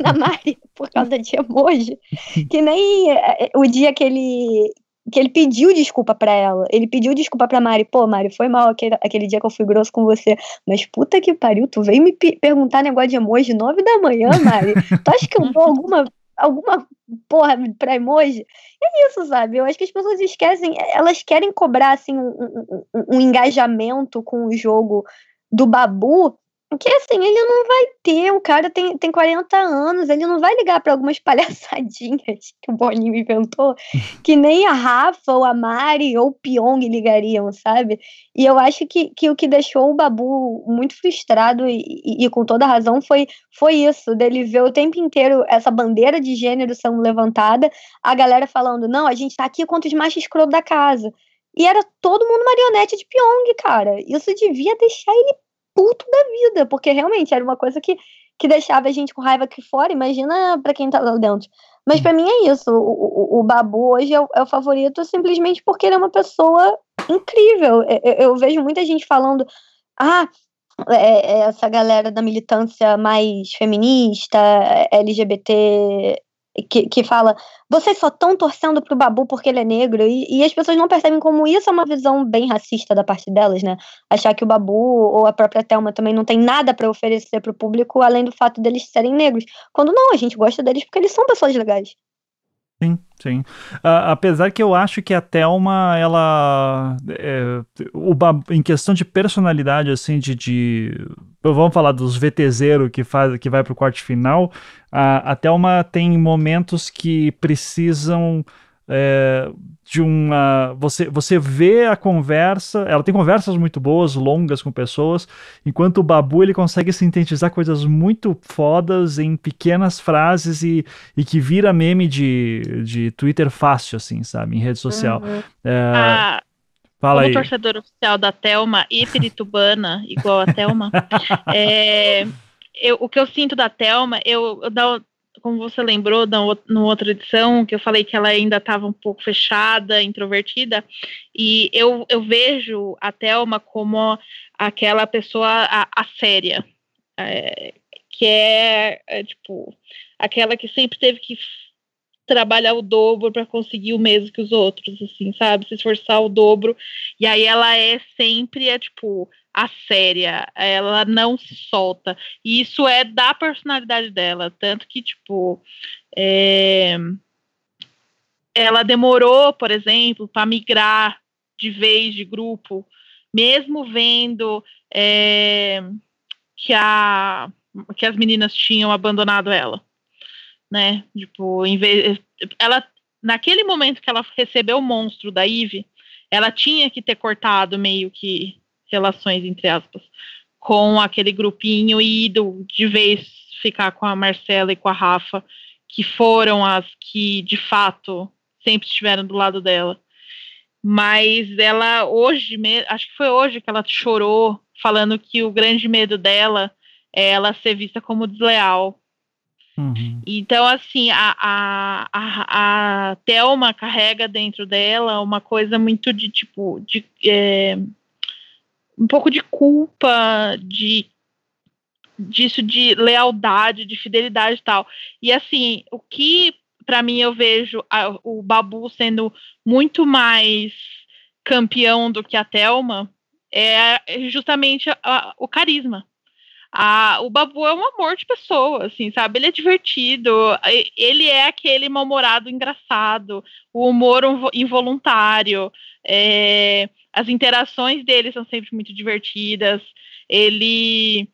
na Mari por causa de emoji, que nem eh, eh, o dia que ele que ele pediu desculpa para ela. Ele pediu desculpa pra Mari. Pô, Mari, foi mal aquele, aquele dia que eu fui grosso com você. Mas puta que pariu, tu veio me perguntar negócio de emoji nove da manhã, Mari. tu acha que eu dou alguma, alguma porra pra emoji? É isso, sabe? Eu acho que as pessoas esquecem, elas querem cobrar, assim, um, um, um engajamento com o jogo do Babu porque assim, ele não vai ter, o cara tem, tem 40 anos, ele não vai ligar para algumas palhaçadinhas que o Boninho inventou, que nem a Rafa, ou a Mari, ou o Pyong ligariam, sabe? E eu acho que, que o que deixou o Babu muito frustrado e, e, e, com toda razão foi, foi isso, dele ver o tempo inteiro essa bandeira de gênero sendo levantada, a galera falando, não, a gente tá aqui contra os machos escroto da casa. E era todo mundo marionete de Pyong, cara. Isso devia deixar ele puto da vida, porque realmente era uma coisa que, que deixava a gente com raiva aqui fora, imagina para quem tá lá dentro. Mas para mim é isso, o, o, o Babu hoje é o, é o, favorito simplesmente porque ele é uma pessoa incrível. Eu, eu, eu vejo muita gente falando, ah, é, é essa galera da militância mais feminista, LGBT, que, que fala, vocês só estão torcendo pro Babu porque ele é negro, e, e, as pessoas não percebem como isso é uma visão bem racista da parte delas, né? Achar que o Babu ou a própria Thelma também não tem nada para oferecer pro público além do fato deles serem negros. Quando não, a gente gosta deles porque eles são pessoas legais. Sim, sim. Uh, apesar que eu acho que a Thelma, ela. É, o, em questão de personalidade, assim, de. de vamos falar dos VTZero que, faz, que vai pro corte final. A, a Thelma tem momentos que precisam é, de uma. Você, você vê a conversa, ela tem conversas muito boas, longas com pessoas, enquanto o Babu ele consegue sintetizar coisas muito fodas em pequenas frases e, e que vira meme de, de Twitter fácil, assim, sabe? Em rede social. Uhum. É, ah, Fala como aí. torcedor oficial da Thelma e peritubana, igual a Thelma, é, eu, o que eu sinto da Thelma, eu, eu, como você lembrou na, no outra edição, que eu falei que ela ainda estava um pouco fechada, introvertida, e eu, eu vejo a Thelma como aquela pessoa, a, a séria, é, que é, é, tipo, aquela que sempre teve que trabalhar o dobro para conseguir o mesmo que os outros, assim, sabe? Se esforçar o dobro. E aí ela é sempre, é tipo, a séria, ela não se solta. E isso é da personalidade dela, tanto que, tipo, é... ela demorou, por exemplo, para migrar de vez de grupo, mesmo vendo é... que, a... que as meninas tinham abandonado ela. Né? Tipo, em vez... ela naquele momento que ela recebeu o monstro da Eve, ela tinha que ter cortado meio que relações, entre aspas, com aquele grupinho e ido de vez ficar com a Marcela e com a Rafa, que foram as que, de fato, sempre estiveram do lado dela. Mas ela, hoje, acho que foi hoje que ela chorou, falando que o grande medo dela é ela ser vista como desleal. Uhum. Então, assim, a, a, a, a Thelma carrega dentro dela uma coisa muito de tipo, de. É, um pouco de culpa, de disso de lealdade, de fidelidade e tal. E assim, o que para mim eu vejo a, o Babu sendo muito mais campeão do que a Thelma é justamente a, o carisma. O Babu é um amor de pessoa, assim, sabe? Ele é divertido, ele é aquele mal-humorado engraçado, o humor involuntário. É, as interações dele são sempre muito divertidas. Ele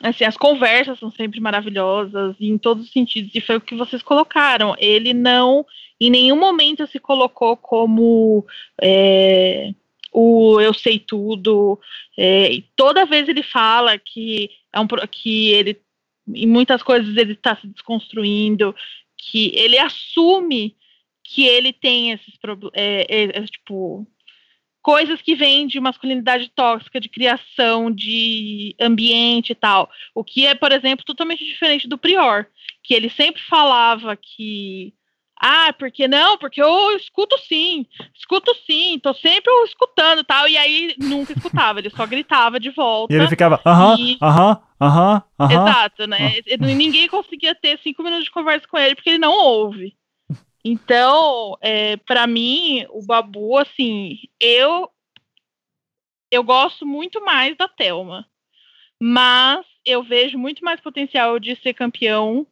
assim, as conversas são sempre maravilhosas em todos os sentidos e foi o que vocês colocaram. Ele não em nenhum momento se colocou como é, o eu sei tudo. É, toda vez ele fala que é um que ele em muitas coisas ele está se desconstruindo, que ele assume que ele tem esses problemas, é, é, é, tipo coisas que vêm de masculinidade tóxica, de criação, de ambiente e tal. O que é, por exemplo, totalmente diferente do Prior, que ele sempre falava que ah, porque não? Porque eu escuto sim, escuto sim, tô sempre escutando tal. E aí nunca escutava, ele só gritava de volta. E ele ficava, aham, aham, aham, aham. Exato, né? Ah. Ninguém conseguia ter cinco minutos de conversa com ele porque ele não ouve. Então, é, para mim, o Babu, assim, eu eu gosto muito mais da Thelma, mas eu vejo muito mais potencial de ser campeão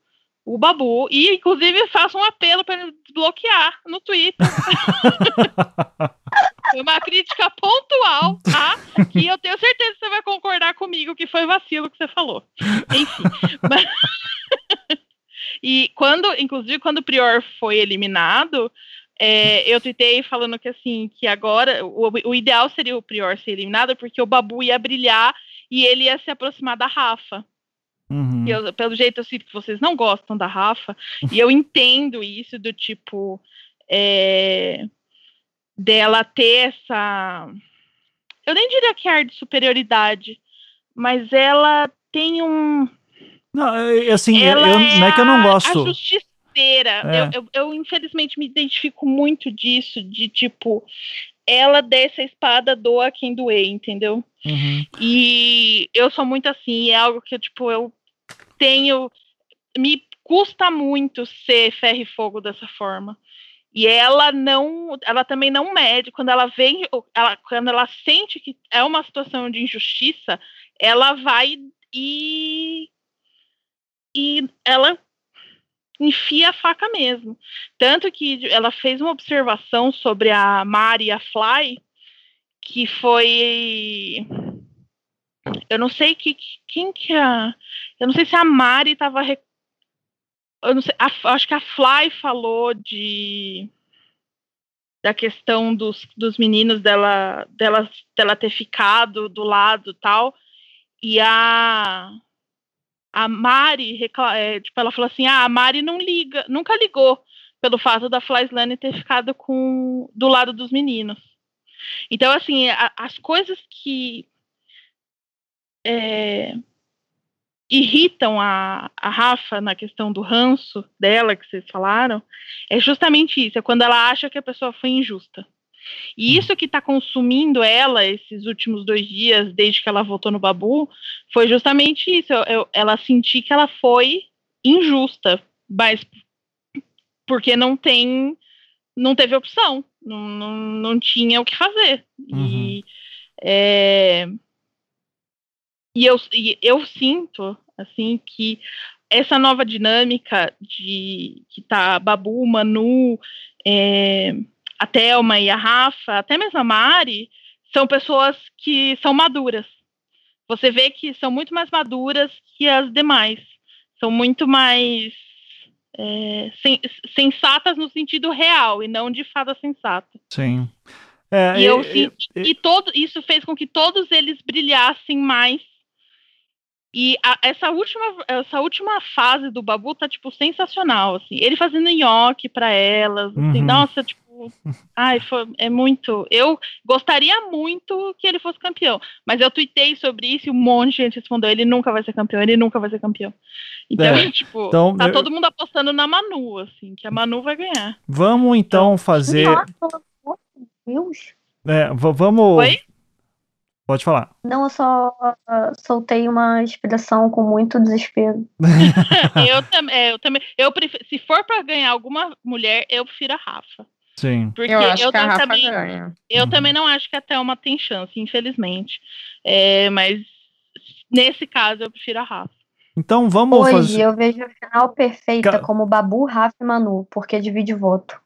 o Babu. E, inclusive, faço um apelo para ele desbloquear no Twitter. foi uma crítica pontual, tá? Que eu tenho certeza que você vai concordar comigo que foi vacilo que você falou. Enfim. Mas... e quando, inclusive, quando o Prior foi eliminado, é, eu tuitei falando que assim, que agora o, o ideal seria o Prior ser eliminado, porque o Babu ia brilhar e ele ia se aproximar da Rafa. Uhum. Eu, pelo jeito, eu sinto que vocês não gostam da Rafa, e eu entendo isso do tipo é, dela ter essa. Eu nem diria que é ar de superioridade, mas ela tem um. Não, é, é assim, ela eu, é não é que eu não gosto. A justiceira. É. Eu, eu, eu, infelizmente, me identifico muito disso, de tipo, ela desce a espada, doa quem doer, entendeu? Uhum. E eu sou muito assim, é algo que, tipo, eu tenho. Me custa muito ser ferro e fogo dessa forma. E ela não, ela também não mede quando ela vem, ela, quando ela sente que é uma situação de injustiça, ela vai e e ela enfia a faca mesmo. Tanto que ela fez uma observação sobre a Mari e a Fly, que foi eu não sei que quem que a eu não sei se a Mari estava eu não sei, a, acho que a Fly falou de da questão dos, dos meninos dela, dela dela ter ficado do lado tal e a a Mari é, tipo ela falou assim ah, a Mari não liga nunca ligou pelo fato da Flyslane ter ficado com do lado dos meninos então assim a, as coisas que é, irritam a, a Rafa na questão do ranço dela, que vocês falaram, é justamente isso, é quando ela acha que a pessoa foi injusta. E hum. isso que está consumindo ela esses últimos dois dias, desde que ela voltou no Babu, foi justamente isso. Eu, eu, ela sentir que ela foi injusta, mas porque não tem, não teve opção, não, não, não tinha o que fazer. Uhum. E é, e eu, e eu sinto, assim, que essa nova dinâmica de que tá Babu, Manu, é, a Thelma e a Rafa, até mesmo a Mari, são pessoas que são maduras. Você vê que são muito mais maduras que as demais. São muito mais é, sensatas no sentido real e não de fada sensata. Sim. É, e, eu, e, e, e todo, isso fez com que todos eles brilhassem mais e a, essa, última, essa última fase do Babu tá, tipo, sensacional, assim. Ele fazendo nhoque para elas, assim, uhum. nossa, tipo... Ai, foi, é muito... Eu gostaria muito que ele fosse campeão, mas eu tuitei sobre isso e um monte de gente respondeu, ele nunca vai ser campeão, ele nunca vai ser campeão. Então, é. tipo, então, tá eu... todo mundo apostando na Manu, assim, que a Manu vai ganhar. Vamos, então, fazer... Deus. É, vamos... Oi? Pode falar. Não, eu só uh, soltei uma expressão com muito desespero. eu, tam é, eu também. Eu prefiro, se for para ganhar alguma mulher, eu prefiro a Rafa. Sim. Porque eu acho eu que a Rafa também, ganha. Eu uhum. também não acho que a Thelma tem chance, infelizmente. É, mas nesse caso, eu prefiro a Rafa. Então vamos Hoje fazer... eu vejo a final perfeita Ca... como Babu, Rafa e Manu, porque divide voto.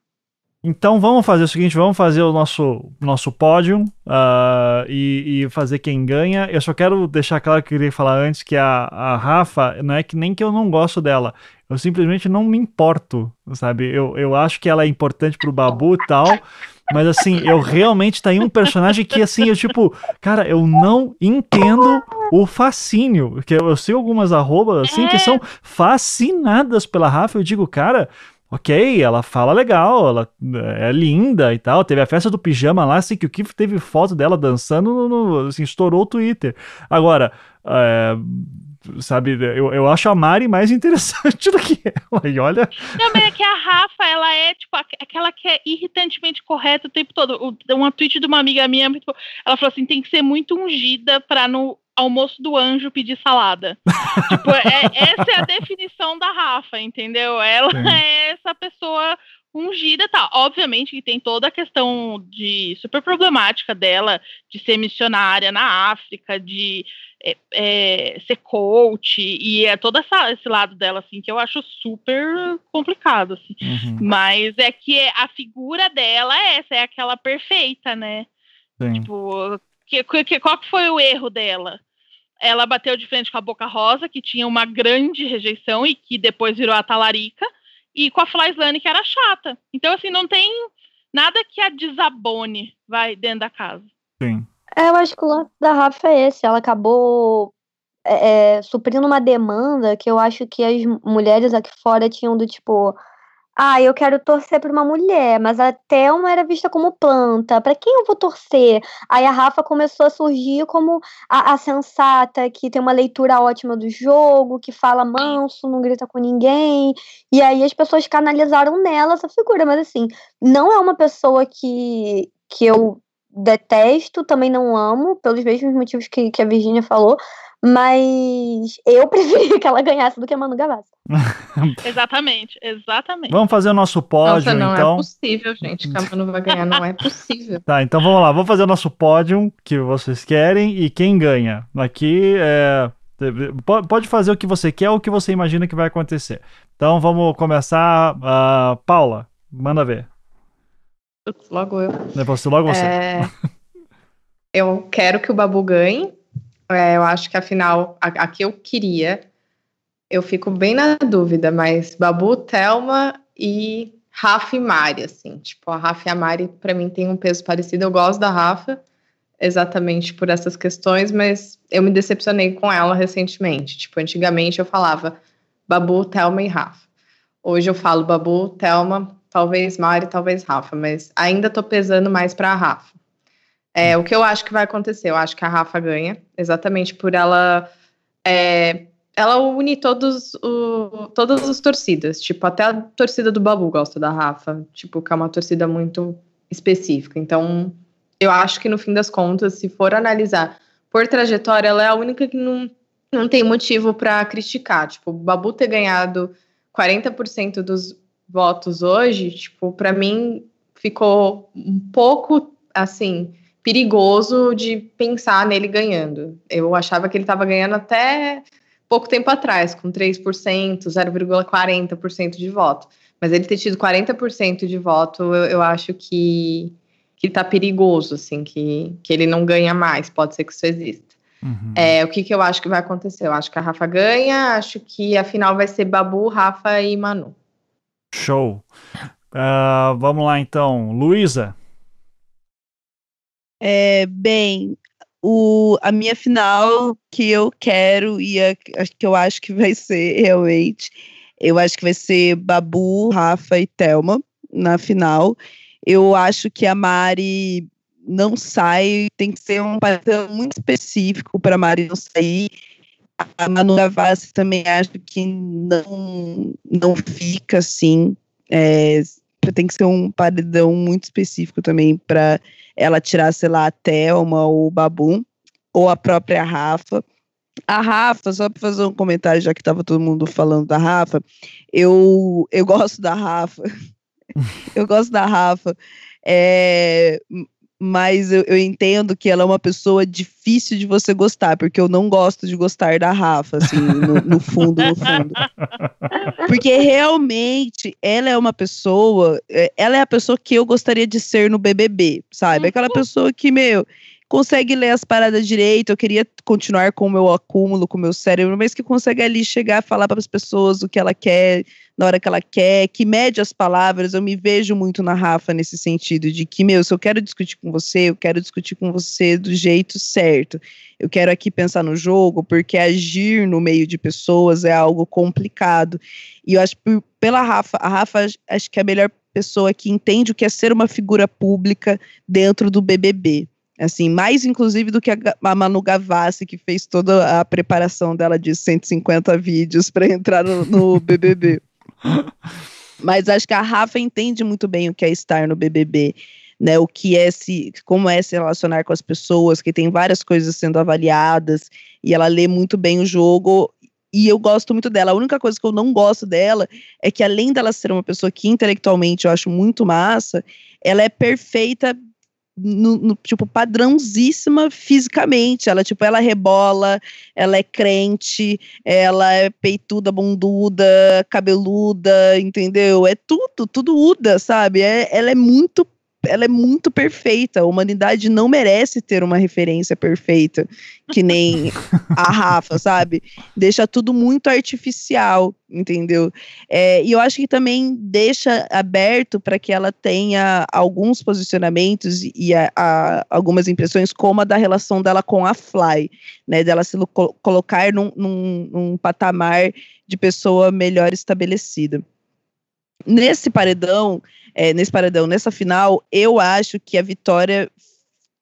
Então vamos fazer o seguinte, vamos fazer o nosso, nosso pódio uh, e, e, fazer quem ganha. Eu só quero deixar claro que eu queria falar antes que a, a Rafa, não é que nem que eu não gosto dela, eu simplesmente não me importo, sabe? Eu, eu acho que ela é importante pro Babu e tal, mas assim, eu realmente tá aí um personagem que assim, eu tipo, cara, eu não entendo o fascínio, que eu, eu sei algumas arrobas assim é. que são fascinadas pela Rafa, eu digo, cara ok, ela fala legal, ela é linda e tal. Teve a festa do pijama lá, assim, que o Keith teve foto dela dançando, no, assim, estourou o Twitter. Agora, é, sabe, eu, eu acho a Mari mais interessante do que ela, e olha... Não, mas é que a Rafa, ela é, tipo, aquela que é irritantemente correta o tempo todo. Uma tweet de uma amiga minha, tipo, ela falou assim, tem que ser muito ungida pra no almoço do anjo pedir salada. tipo, é, essa é a definição da Rafa, entendeu? Ela Sim. é essa pessoa ungida, tá? Obviamente que tem toda a questão de super problemática dela de ser missionária na África, de é, é, ser coach e é todo essa, esse lado dela assim que eu acho super complicado assim. Uhum. Mas é que a figura dela é essa, é aquela perfeita, né? Sim. Tipo, que, que, qual que foi o erro dela? Ela bateu de frente com a Boca Rosa, que tinha uma grande rejeição e que depois virou a Talarica, e com a Flyslane, que era chata. Então, assim, não tem nada que a desabone, vai, dentro da casa. Sim. É, eu acho que o lance da Rafa é esse. Ela acabou é, é suprindo uma demanda que eu acho que as mulheres aqui fora tinham do tipo ah, eu quero torcer para uma mulher, mas a Thelma era vista como planta. Para quem eu vou torcer? Aí a Rafa começou a surgir como a, a, sensata, que tem uma leitura ótima do jogo, que fala manso, não grita com ninguém. E aí as pessoas canalizaram nela essa figura. Mas assim, não é uma pessoa que, que eu detesto, também não amo, pelos mesmos motivos que, que a Virginia falou. Mas eu preferia que ela ganhasse do que a Manu Gavassi. exatamente, exatamente. Vamos fazer o nosso pódio, Nossa, não então. é possível, gente, que a Manu vai ganhar, não é possível. Tá, então vamos lá, vamos fazer o nosso pódio que vocês querem e quem ganha. Aqui é pode fazer o que você quer ou o que você imagina que vai acontecer. Então vamos começar. Uh, Paula, manda ver. Logo eu. É você, logo você. É... eu quero que o Babu ganhe, é, eu acho que afinal, a, a, que eu queria, eu fico bem na dúvida, mas Babu, Thelma e Rafa e Mari, assim. Tipo, a Rafa e a Mari, para mim, tem um peso parecido. Eu gosto da Rafa, exatamente por essas questões, mas eu me decepcionei com ela recentemente. Tipo, antigamente eu falava Babu, Thelma e Rafa. Hoje eu falo Babu, Thelma, talvez Mari, talvez Rafa, mas ainda tô pesando mais para a Rafa. É, o que eu acho que vai acontecer? Eu acho que a Rafa ganha, exatamente por ela. É, ela une todos o, todas as torcidas. Tipo, até a torcida do Babu gosta da Rafa. Tipo, que é uma torcida muito específica. Então, eu acho que no fim das contas, se for analisar por trajetória, ela é a única que não, não tem motivo para criticar. Tipo, o Babu ter ganhado 40% dos votos hoje, tipo, para mim ficou um pouco assim perigoso de pensar nele ganhando. Eu achava que ele estava ganhando até pouco tempo atrás, com 3%, 0,40% de voto. Mas ele ter tido 40% de voto, eu, eu acho que que tá perigoso, assim, que, que ele não ganha mais, pode ser que isso exista. Uhum. É, o que, que eu acho que vai acontecer? Eu acho que a Rafa ganha, acho que a final vai ser Babu, Rafa e Manu. Show. Uh, vamos lá então, Luísa. É, bem, o, a minha final que eu quero e a, a, que eu acho que vai ser realmente, eu acho que vai ser Babu, Rafa e Thelma na final. Eu acho que a Mari não sai, tem que ser um padrão muito específico para a Mari não sair. A Manu Gavassi também acho que não, não fica assim. É, tem que ser um paredão muito específico também para ela tirar, sei lá, a Thelma ou o Babu, ou a própria Rafa. A Rafa, só para fazer um comentário, já que estava todo mundo falando da Rafa, eu, eu gosto da Rafa. eu gosto da Rafa. É, mas eu, eu, entendo que ela é uma pessoa difícil de você gostar, porque eu não gosto de gostar da Rafa, assim, no, no fundo, no fundo. Porque realmente ela é uma pessoa, é, ela é a pessoa que eu gostaria de ser no BBB, sabe? Aquela pessoa que, meu, consegue ler as paradas direito. Eu queria continuar com o meu acúmulo, com o meu cérebro, mas que consegue ali chegar a falar para as pessoas o que ela quer na hora que ela quer, que mede as palavras. Eu me vejo muito na Rafa nesse sentido de que, meu, se eu quero discutir com você, eu quero discutir com você do jeito certo. Eu quero aqui pensar no jogo, porque agir no meio de pessoas é algo complicado. E eu acho que pela Rafa. A Rafa acho que é a melhor pessoa que entende o que é ser uma figura pública dentro do BBB. Assim, mais inclusive do que a, a Manu Gavassi, que fez toda a preparação dela de 150 vídeos para entrar no, no BBB. Mas acho que a Rafa entende muito bem o que é estar no BBB. Né, o que é se, como é se relacionar com as pessoas, que tem várias coisas sendo avaliadas, e ela lê muito bem o jogo, e eu gosto muito dela. A única coisa que eu não gosto dela é que, além dela ser uma pessoa que intelectualmente eu acho muito massa, ela é perfeita no, no, tipo, padrãozíssima fisicamente. Ela, tipo, ela rebola, ela é crente, ela é peituda, bunduda, cabeluda, entendeu? É tudo, tudo uda, sabe? É, ela é muito ela é muito perfeita. A humanidade não merece ter uma referência perfeita, que nem a Rafa, sabe? Deixa tudo muito artificial, entendeu? É, e eu acho que também deixa aberto para que ela tenha alguns posicionamentos e a, a, algumas impressões, como a da relação dela com a Fly, né? Dela se co colocar num, num, num patamar de pessoa melhor estabelecida. Nesse paredão, é, nesse paredão, nessa final, eu acho que a vitória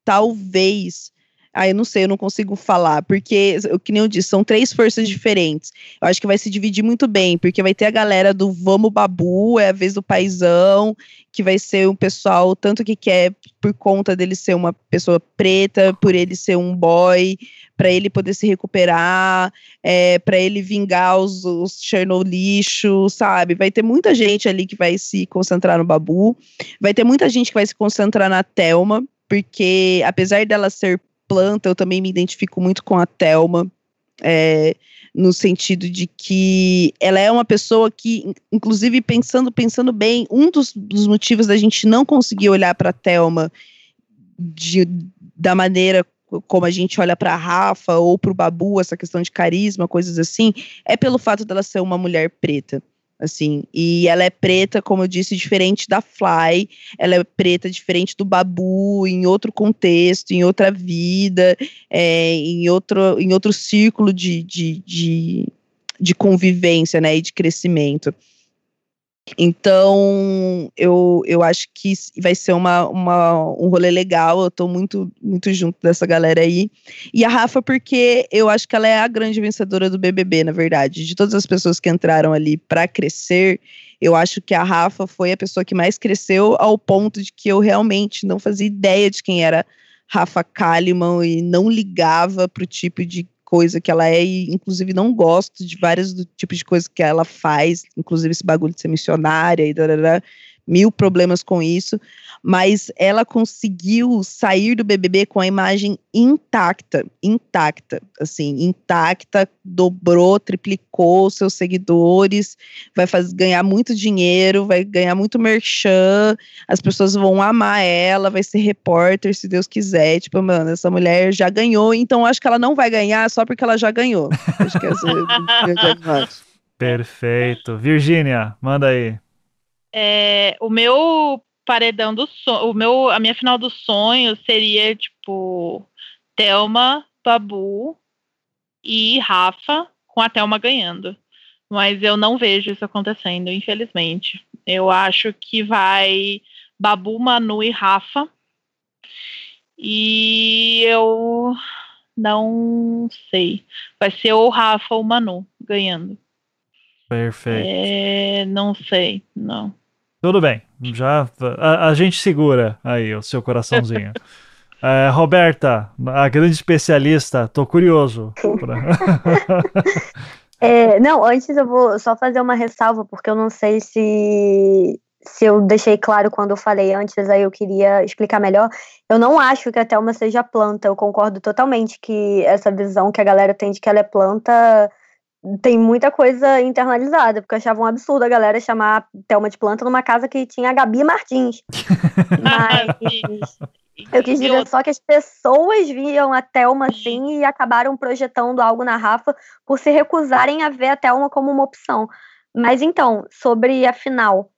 talvez. Ah, eu não sei, eu não consigo falar, porque, o que nem eu disse, são três forças diferentes. Eu acho que vai se dividir muito bem, porque vai ter a galera do Vamos Babu, é a vez do Paizão, que vai ser um pessoal, tanto que quer, por conta dele ser uma pessoa preta, por ele ser um boy, para ele poder se recuperar, é, para ele vingar os, os lixo, sabe? Vai ter muita gente ali que vai se concentrar no Babu, vai ter muita gente que vai se concentrar na Thelma, porque apesar dela ser planta, eu também me identifico muito com a Thelma. É, no sentido de que ela é uma pessoa que, inclusive pensando pensando bem, um dos, dos motivos da gente não conseguir olhar para a Thelma de, da maneira como a gente olha para Rafa ou para o Babu, essa questão de carisma, coisas assim, é pelo fato dela ser uma mulher preta. Assim, e ela é preta, como eu disse, diferente da Fly, ela é preta diferente do Babu, em outro contexto, em outra vida, é, em, outro, em outro círculo de, de, de, de convivência, né, e de crescimento. Então, eu, eu acho que vai ser uma, uma, um rolê legal. Eu tô muito, muito junto dessa galera aí. E a Rafa, porque eu acho que ela é a grande vencedora do BBB, na verdade. De todas as pessoas que entraram ali para crescer, eu acho que a Rafa foi a pessoa que mais cresceu, ao ponto de que eu realmente não fazia ideia de quem era Rafa Kalimann e não ligava pro tipo de coisa que ela é, e inclusive não gosto de vários tipos de coisa que ela faz, inclusive esse bagulho de ser missionária e mil problemas com isso mas ela conseguiu sair do BBB com a imagem intacta, intacta, assim, intacta, dobrou, triplicou seus seguidores, vai fazer, ganhar muito dinheiro, vai ganhar muito merchan, as pessoas vão amar ela, vai ser repórter, se Deus quiser, tipo, mano, essa mulher já ganhou, então acho que ela não vai ganhar só porque ela já ganhou. Acho que essa é Perfeito. Virgínia, manda aí. É, o meu paredão do sonho. O meu, a minha final do sonho seria, tipo, Thelma, Babu e Rafa, com a Thelma ganhando. Mas eu não vejo isso acontecendo, infelizmente. Eu acho que vai Babu, Manu e Rafa. E eu não sei. Vai ser ou Rafa ou Manu ganhando. Perfeito. É, não sei, não. Tudo bem, já a, a gente segura aí o seu coraçãozinho. É, Roberta, a grande especialista, tô curioso. Pra... é, não, antes eu vou só fazer uma ressalva, porque eu não sei se, se eu deixei claro quando eu falei antes, aí eu queria explicar melhor. Eu não acho que a Thelma seja planta, eu concordo totalmente que essa visão que a galera tem de que ela é planta tem muita coisa internalizada, porque eu achava um absurdo a galera chamar Thelma de planta numa casa que tinha a Gabi Martins. Mas eu quis dizer só que as pessoas viam a Thelma assim e acabaram projetando algo na Rafa por se recusarem a ver a Thelma como uma opção. Mas então, sobre a final.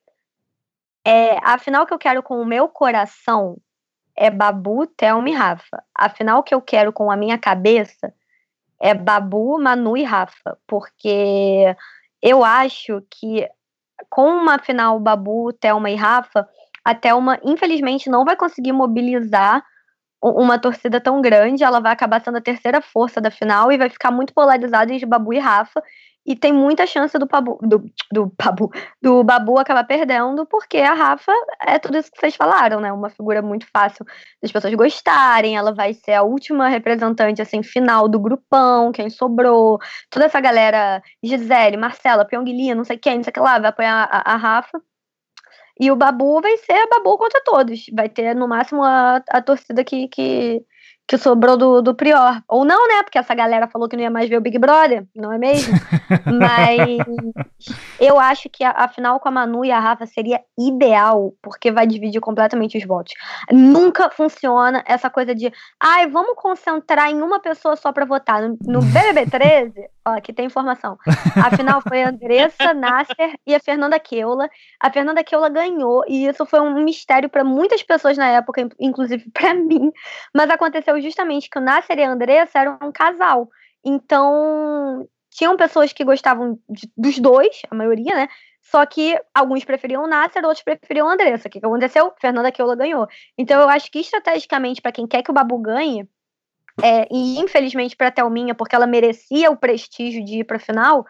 É, a final que eu quero com o meu coração é Babu, Thelma e Rafa. A final que eu quero com a minha cabeça é Babu, Manu e Rafa, porque eu acho que com uma final Babu, Thelma e Rafa, a Thelma, infelizmente, não vai conseguir mobilizar uma torcida tão grande, ela vai acabar sendo a terceira força da final e vai ficar muito polarizada entre Babu e Rafa. E tem muita chance do Babu, do, do, Babu, do Babu acabar perdendo, porque a Rafa é tudo isso que vocês falaram, né? Uma figura muito fácil das pessoas gostarem. Ela vai ser a última representante, assim, final do grupão, quem sobrou. Toda essa galera, Gisele, Marcela, Pyongyi, não sei quem, não sei o que lá, vai apoiar a, a Rafa. E o Babu vai ser Babu contra todos. Vai ter, no máximo, a, a torcida que, que, que sobrou do, do Prior. Ou não, né? Porque essa galera falou que não ia mais ver o Big Brother, não é mesmo? Mas eu acho que a, a, final com a Manu e a Rafa seria ideal, porque vai dividir completamente os votos. Nunca funciona essa coisa de, ai, vamos concentrar em uma pessoa só para votar. No, no BBB 13, ó, aqui tem informação. A final foi a Andressa, Nasser e a Fernanda Keula. A Fernanda Keula ganhou, e isso foi um mistério para muitas pessoas na época, inclusive para mim. Mas aconteceu justamente que o Nasser e a Andressa eram um casal. Então, tinham pessoas que gostavam de, dos dois, a maioria, né? Só que alguns preferiam o Nasser, outros preferiam a Andressa. O que, que aconteceu? Fernanda Keola ganhou. Então, eu acho que estrategicamente, para quem quer que o Babu ganhe, é, e infelizmente para a Thelminha, porque ela merecia o prestígio de ir para a final,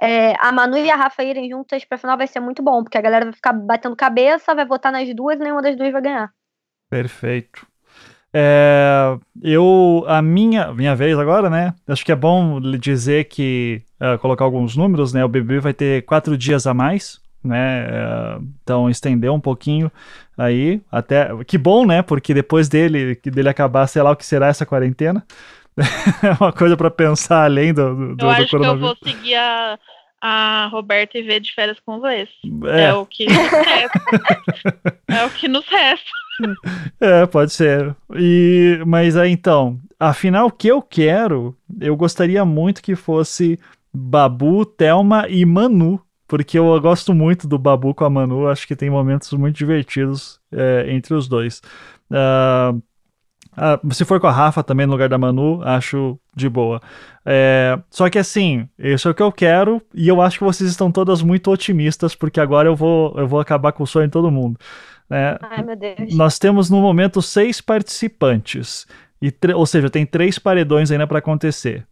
é, a Manu e a Rafa irem juntas para a final vai ser muito bom, porque a galera vai ficar batendo cabeça, vai votar nas duas e nenhuma das duas vai ganhar. Perfeito. É, eu, a minha, minha vez agora, né? Acho que é bom dizer que, uh, colocar alguns números, né? O bebê vai ter quatro dias a mais, né? Uh, então, estender um pouquinho aí, até, que bom, né? Porque depois dele, que dele acabar, sei lá o que será essa quarentena. é uma coisa para pensar além do, do, do Eu acho que eu vou seguir a, a Roberta e ver de férias com vocês. É, é o que nos resta. é o que nos resta. É, pode ser. E, mas aí então, afinal, o que eu quero, eu gostaria muito que fosse Babu, Thelma e Manu. Porque eu gosto muito do Babu com a Manu, acho que tem momentos muito divertidos é, entre os dois. Uh, uh, se for com a Rafa também no lugar da Manu, acho de boa. É, só que assim, isso é o que eu quero, e eu acho que vocês estão todas muito otimistas, porque agora eu vou, eu vou acabar com o sonho de todo mundo. Né? Ai, meu Deus. Nós temos no momento seis participantes, e ou seja, tem três paredões ainda para acontecer.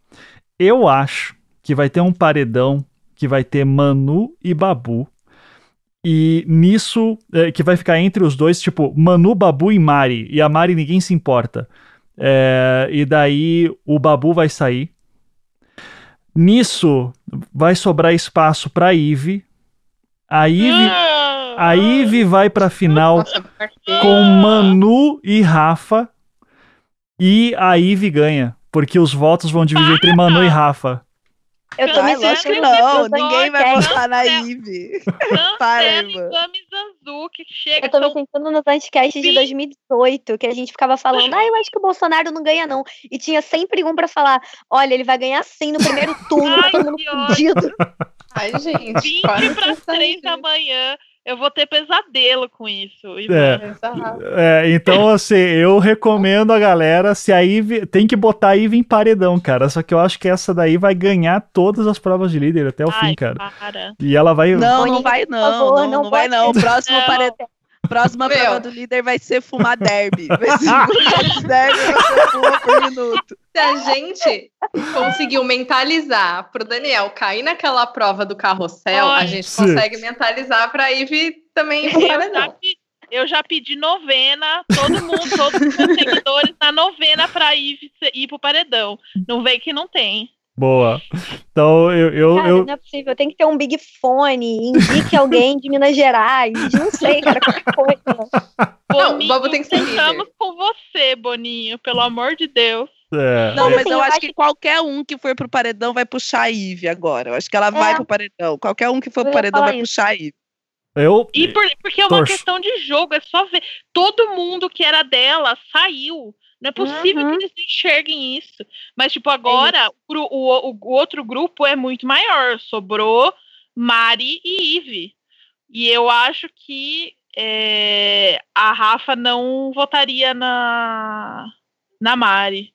Eu acho que vai ter um paredão que vai ter Manu e Babu. E nisso, é, que vai ficar entre os dois, tipo, Manu, Babu e Mari. E a Mari ninguém se importa. É, e daí o Babu vai sair. Nisso vai sobrar espaço para Ive. A Ive. Ah! A Ive vai pra final com Manu e Rafa. E a Ive ganha. Porque os votos vão dividir entre Manu e Rafa. Eu tô me sentindo não, ninguém vai votar na Ive. Para, que chega. Eu tô me sentindo nos anticasts de 2018, que a gente ficava falando, ah, eu acho que o Bolsonaro não ganha, não. E tinha sempre um pra falar: olha, ele vai ganhar sim no primeiro turno, Ai, todo mundo fudido. Ai, gente. 20 para 3 da manhã eu vou ter pesadelo com isso. É. é, então, assim, eu recomendo a galera, se a Eve, tem que botar a Eve em paredão, cara, só que eu acho que essa daí vai ganhar todas as provas de líder até o Ai, fim, cara. Para. E ela vai... Não, não vai não, favor, não, não, não vai não, o próximo paredão... Próxima Meu. prova do líder vai ser fumar derby. Vai ser derby, ser fuma por minuto. Se a gente conseguiu mentalizar pro Daniel cair naquela prova do carrossel, Ai, a gente sim. consegue mentalizar pra Ivy também ir eu já pedi novena, todo mundo, todos os meus seguidores na novena pra ir, ir pro paredão. Não vem que não tem. Boa. Então, eu. eu, cara, eu... não é possível. Tem que ter um Big Fone, indique alguém de Minas Gerais. Não sei, cara, qualquer coisa. Boninho, não, o tem que ser Estamos com você, Boninho, pelo amor de Deus. É. Não, mas assim, eu, eu acho que qualquer um que for pro paredão vai puxar a Ive agora. Eu acho que ela é. vai pro paredão. Qualquer um que for pro paredão vai isso. puxar a Ive. Eu, e por, porque é uma torço. questão de jogo, é só ver. Todo mundo que era dela saiu. Não é possível uhum. que eles enxerguem isso. Mas, tipo, agora é o, o, o, outro grupo é muito maior. Sobrou Mari e Ive. E eu acho que é, a Rafa não votaria na, na Mari.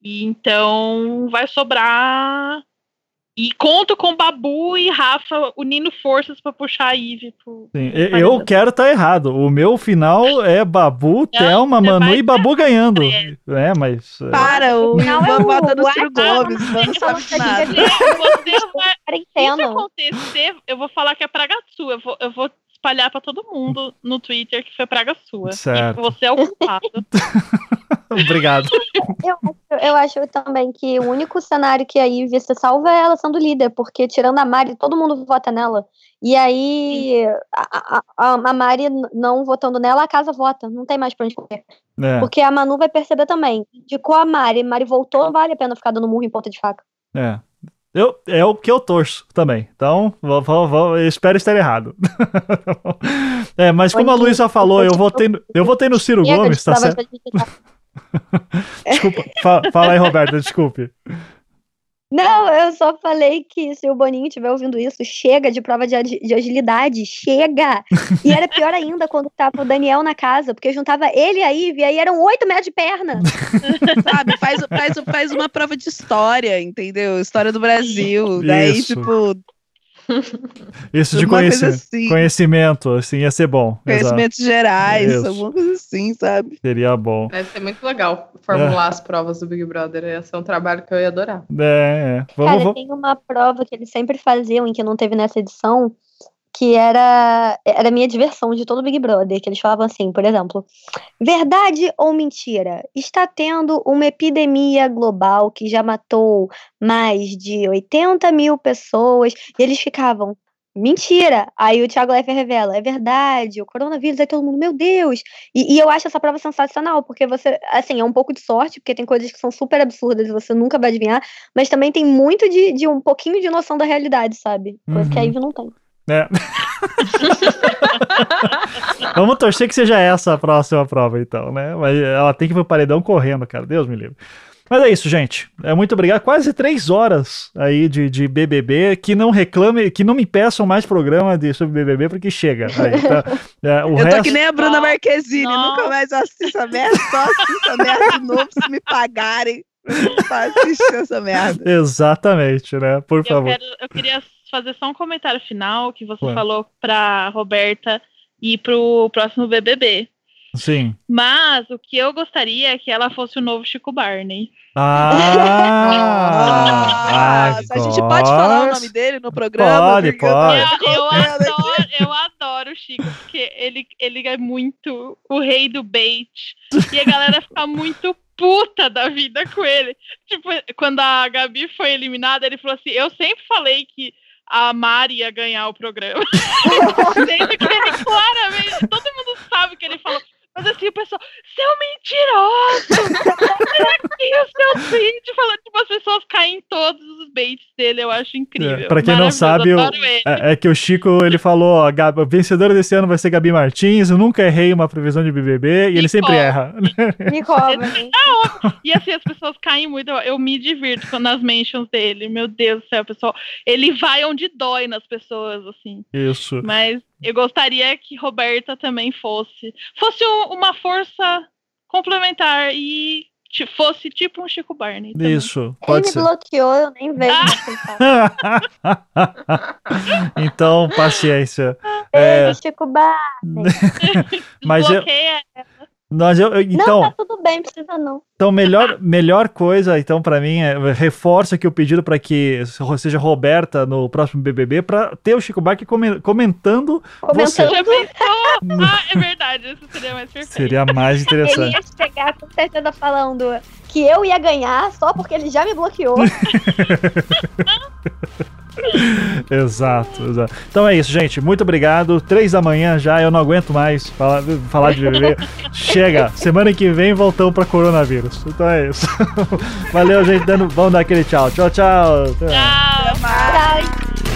E então vai sobrar E conto com Babu e Rafa unindo forças para puxar a Ivy pro. Sim, eu quero estar tá errado. O meu final é Babu, Thelma, Manu e Babu ganhando. É, mas. É. Para, o Ivan vota no Ciro Gomes. Vamos sabe nada. Se isso acontecer, eu vou falar que é praga. Eu vou, eu vou espalhar para todo mundo no Twitter que foi praga sua. Certo. E você é o culpado. Obrigado. Eu, eu, acho também que o único cenário que a Ivy se salva é ela sendo líder, porque tirando a Mari, todo mundo vota nela. E aí, a, a, a, Mari não votando nela, a casa vota. Não tem mais pra onde correr. É. Porque a Manu vai perceber também. Indicou a Mari, Mari voltou, não vale a pena ficar dando murro em ponta de faca. É. Eu, é o que eu torço também. Então, vou, vou, vou, espero estar errado. é, mas como a Luísa falou, eu votei, eu votei no Ciro Gomes, tá certo? Desculpa, fala, aí, Roberta, desculpe. Não, eu só falei que se o Boninho estiver ouvindo isso, chega de prova de, de, agilidade, chega! E era pior ainda quando tava o Daniel na casa, porque juntava ele e a Ivy, e aí eram oito metros de perna. Sabe, faz, faz, faz uma prova de história, entendeu? História do Brasil. Isso. Daí, tipo, isso de conhecimento, assim. conhecimento, assim, ia ser bom. Conhecimentos exato. gerais, Isso. alguma coisa assim, sabe? Seria bom. Deve ser muito legal formular é. as provas do Big Brother. Ia ser um trabalho que eu ia adorar. É, é. Vamos, Cara, vamos. tem uma prova que eles sempre faziam, em que não teve nessa edição, que era, era a minha diversão de todo o Big Brother, que eles falavam assim, por exemplo, verdade ou mentira? Está tendo uma epidemia global que já matou mais de 80 mil pessoas, e eles ficavam, mentira! Aí o Thiago Leifert revela, é verdade, o coronavírus, aí todo mundo, meu Deus! E, e, eu acho essa prova sensacional, porque você, assim, é um pouco de sorte, porque tem coisas que são super absurdas e você nunca vai adivinhar, mas também tem muito de, de um pouquinho de noção da realidade, sabe? Coisa uhum. que a Ivy não tem. É. Vamos torcer que seja essa a próxima prova, então, né? Mas ela tem que ir pro paredão correndo, cara. Deus me livre. Mas é isso, gente. É muito obrigado. Quase três horas aí de, de BBB. Que não reclame, que não me peçam mais programa de, sobre BBB, porque chega. Aí, tá? é, eu resto... tô que nem a Bruna Marquezine. Não. Nunca mais assisto a merda. Só assisto a merda de novo se me pagarem pra assistir essa merda. Exatamente, né? Por eu favor. Quero, eu queria fazer só um comentário final que você Ué. falou pra Roberta e pro próximo BBB. Sim. Mas o que eu gostaria é que ela fosse o novo Chico Barney. Ah! a gente pode falar o nome dele no programa? Pode, pode. Eu, eu, adoro, eu adoro o Chico, porque ele, ele é muito o rei do bait. E a galera fica muito puta da vida com ele. Tipo, quando a Gabi foi eliminada, ele falou assim: Eu sempre falei que a Mari ia ganhar o programa. Claramente, todo mundo sabe que ele falou. Mas assim, o pessoal, seu mentiroso! aqui o seu tweet falando, tipo, as pessoas caem em todos os baits dele, eu acho incrível. É, pra quem não sabe, o, é, é, que o Chico, ele falou, ó, a vencedora desse ano vai ser Gabi Martins, eu nunca errei uma previsão de BBB, e me ele sempre erra. Me cobra. e assim, as pessoas caem muito, eu, eu me divirto nas mentions dele, meu Deus do céu, pessoal. Ele vai onde dói nas pessoas, assim. Isso. Mas eu gostaria que Roberta também fosse. Fosse uma força complementar e fosse tipo um Chico Barney. Também. Isso, pode Ele ser. me bloqueou, eu nem vejo. então, paciência. é... Chico Barney. Mas eu... Nós, eu, então, não, tá tudo bem, precisa não. Então, melhor, melhor coisa, então, para mim, é reforça aqui o pedido para que seja Roberta no próximo BBB, para ter o Chico Buarque comentando. Comentando. Você. ah, é verdade, isso seria mais perfeito. Seria mais interessante. Ele ia chegar com certeza falando que eu ia ganhar só porque ele já me bloqueou. exato, exato. Então é isso, gente. Muito obrigado. Três da manhã já, eu não aguento mais falar, falar de BBB. Chega. Semana que vem voltamos para coronavírus. Então é isso. Valeu, gente. Dando, vamos dar aquele tchau. Tchau, tchau. Tchau. tchau.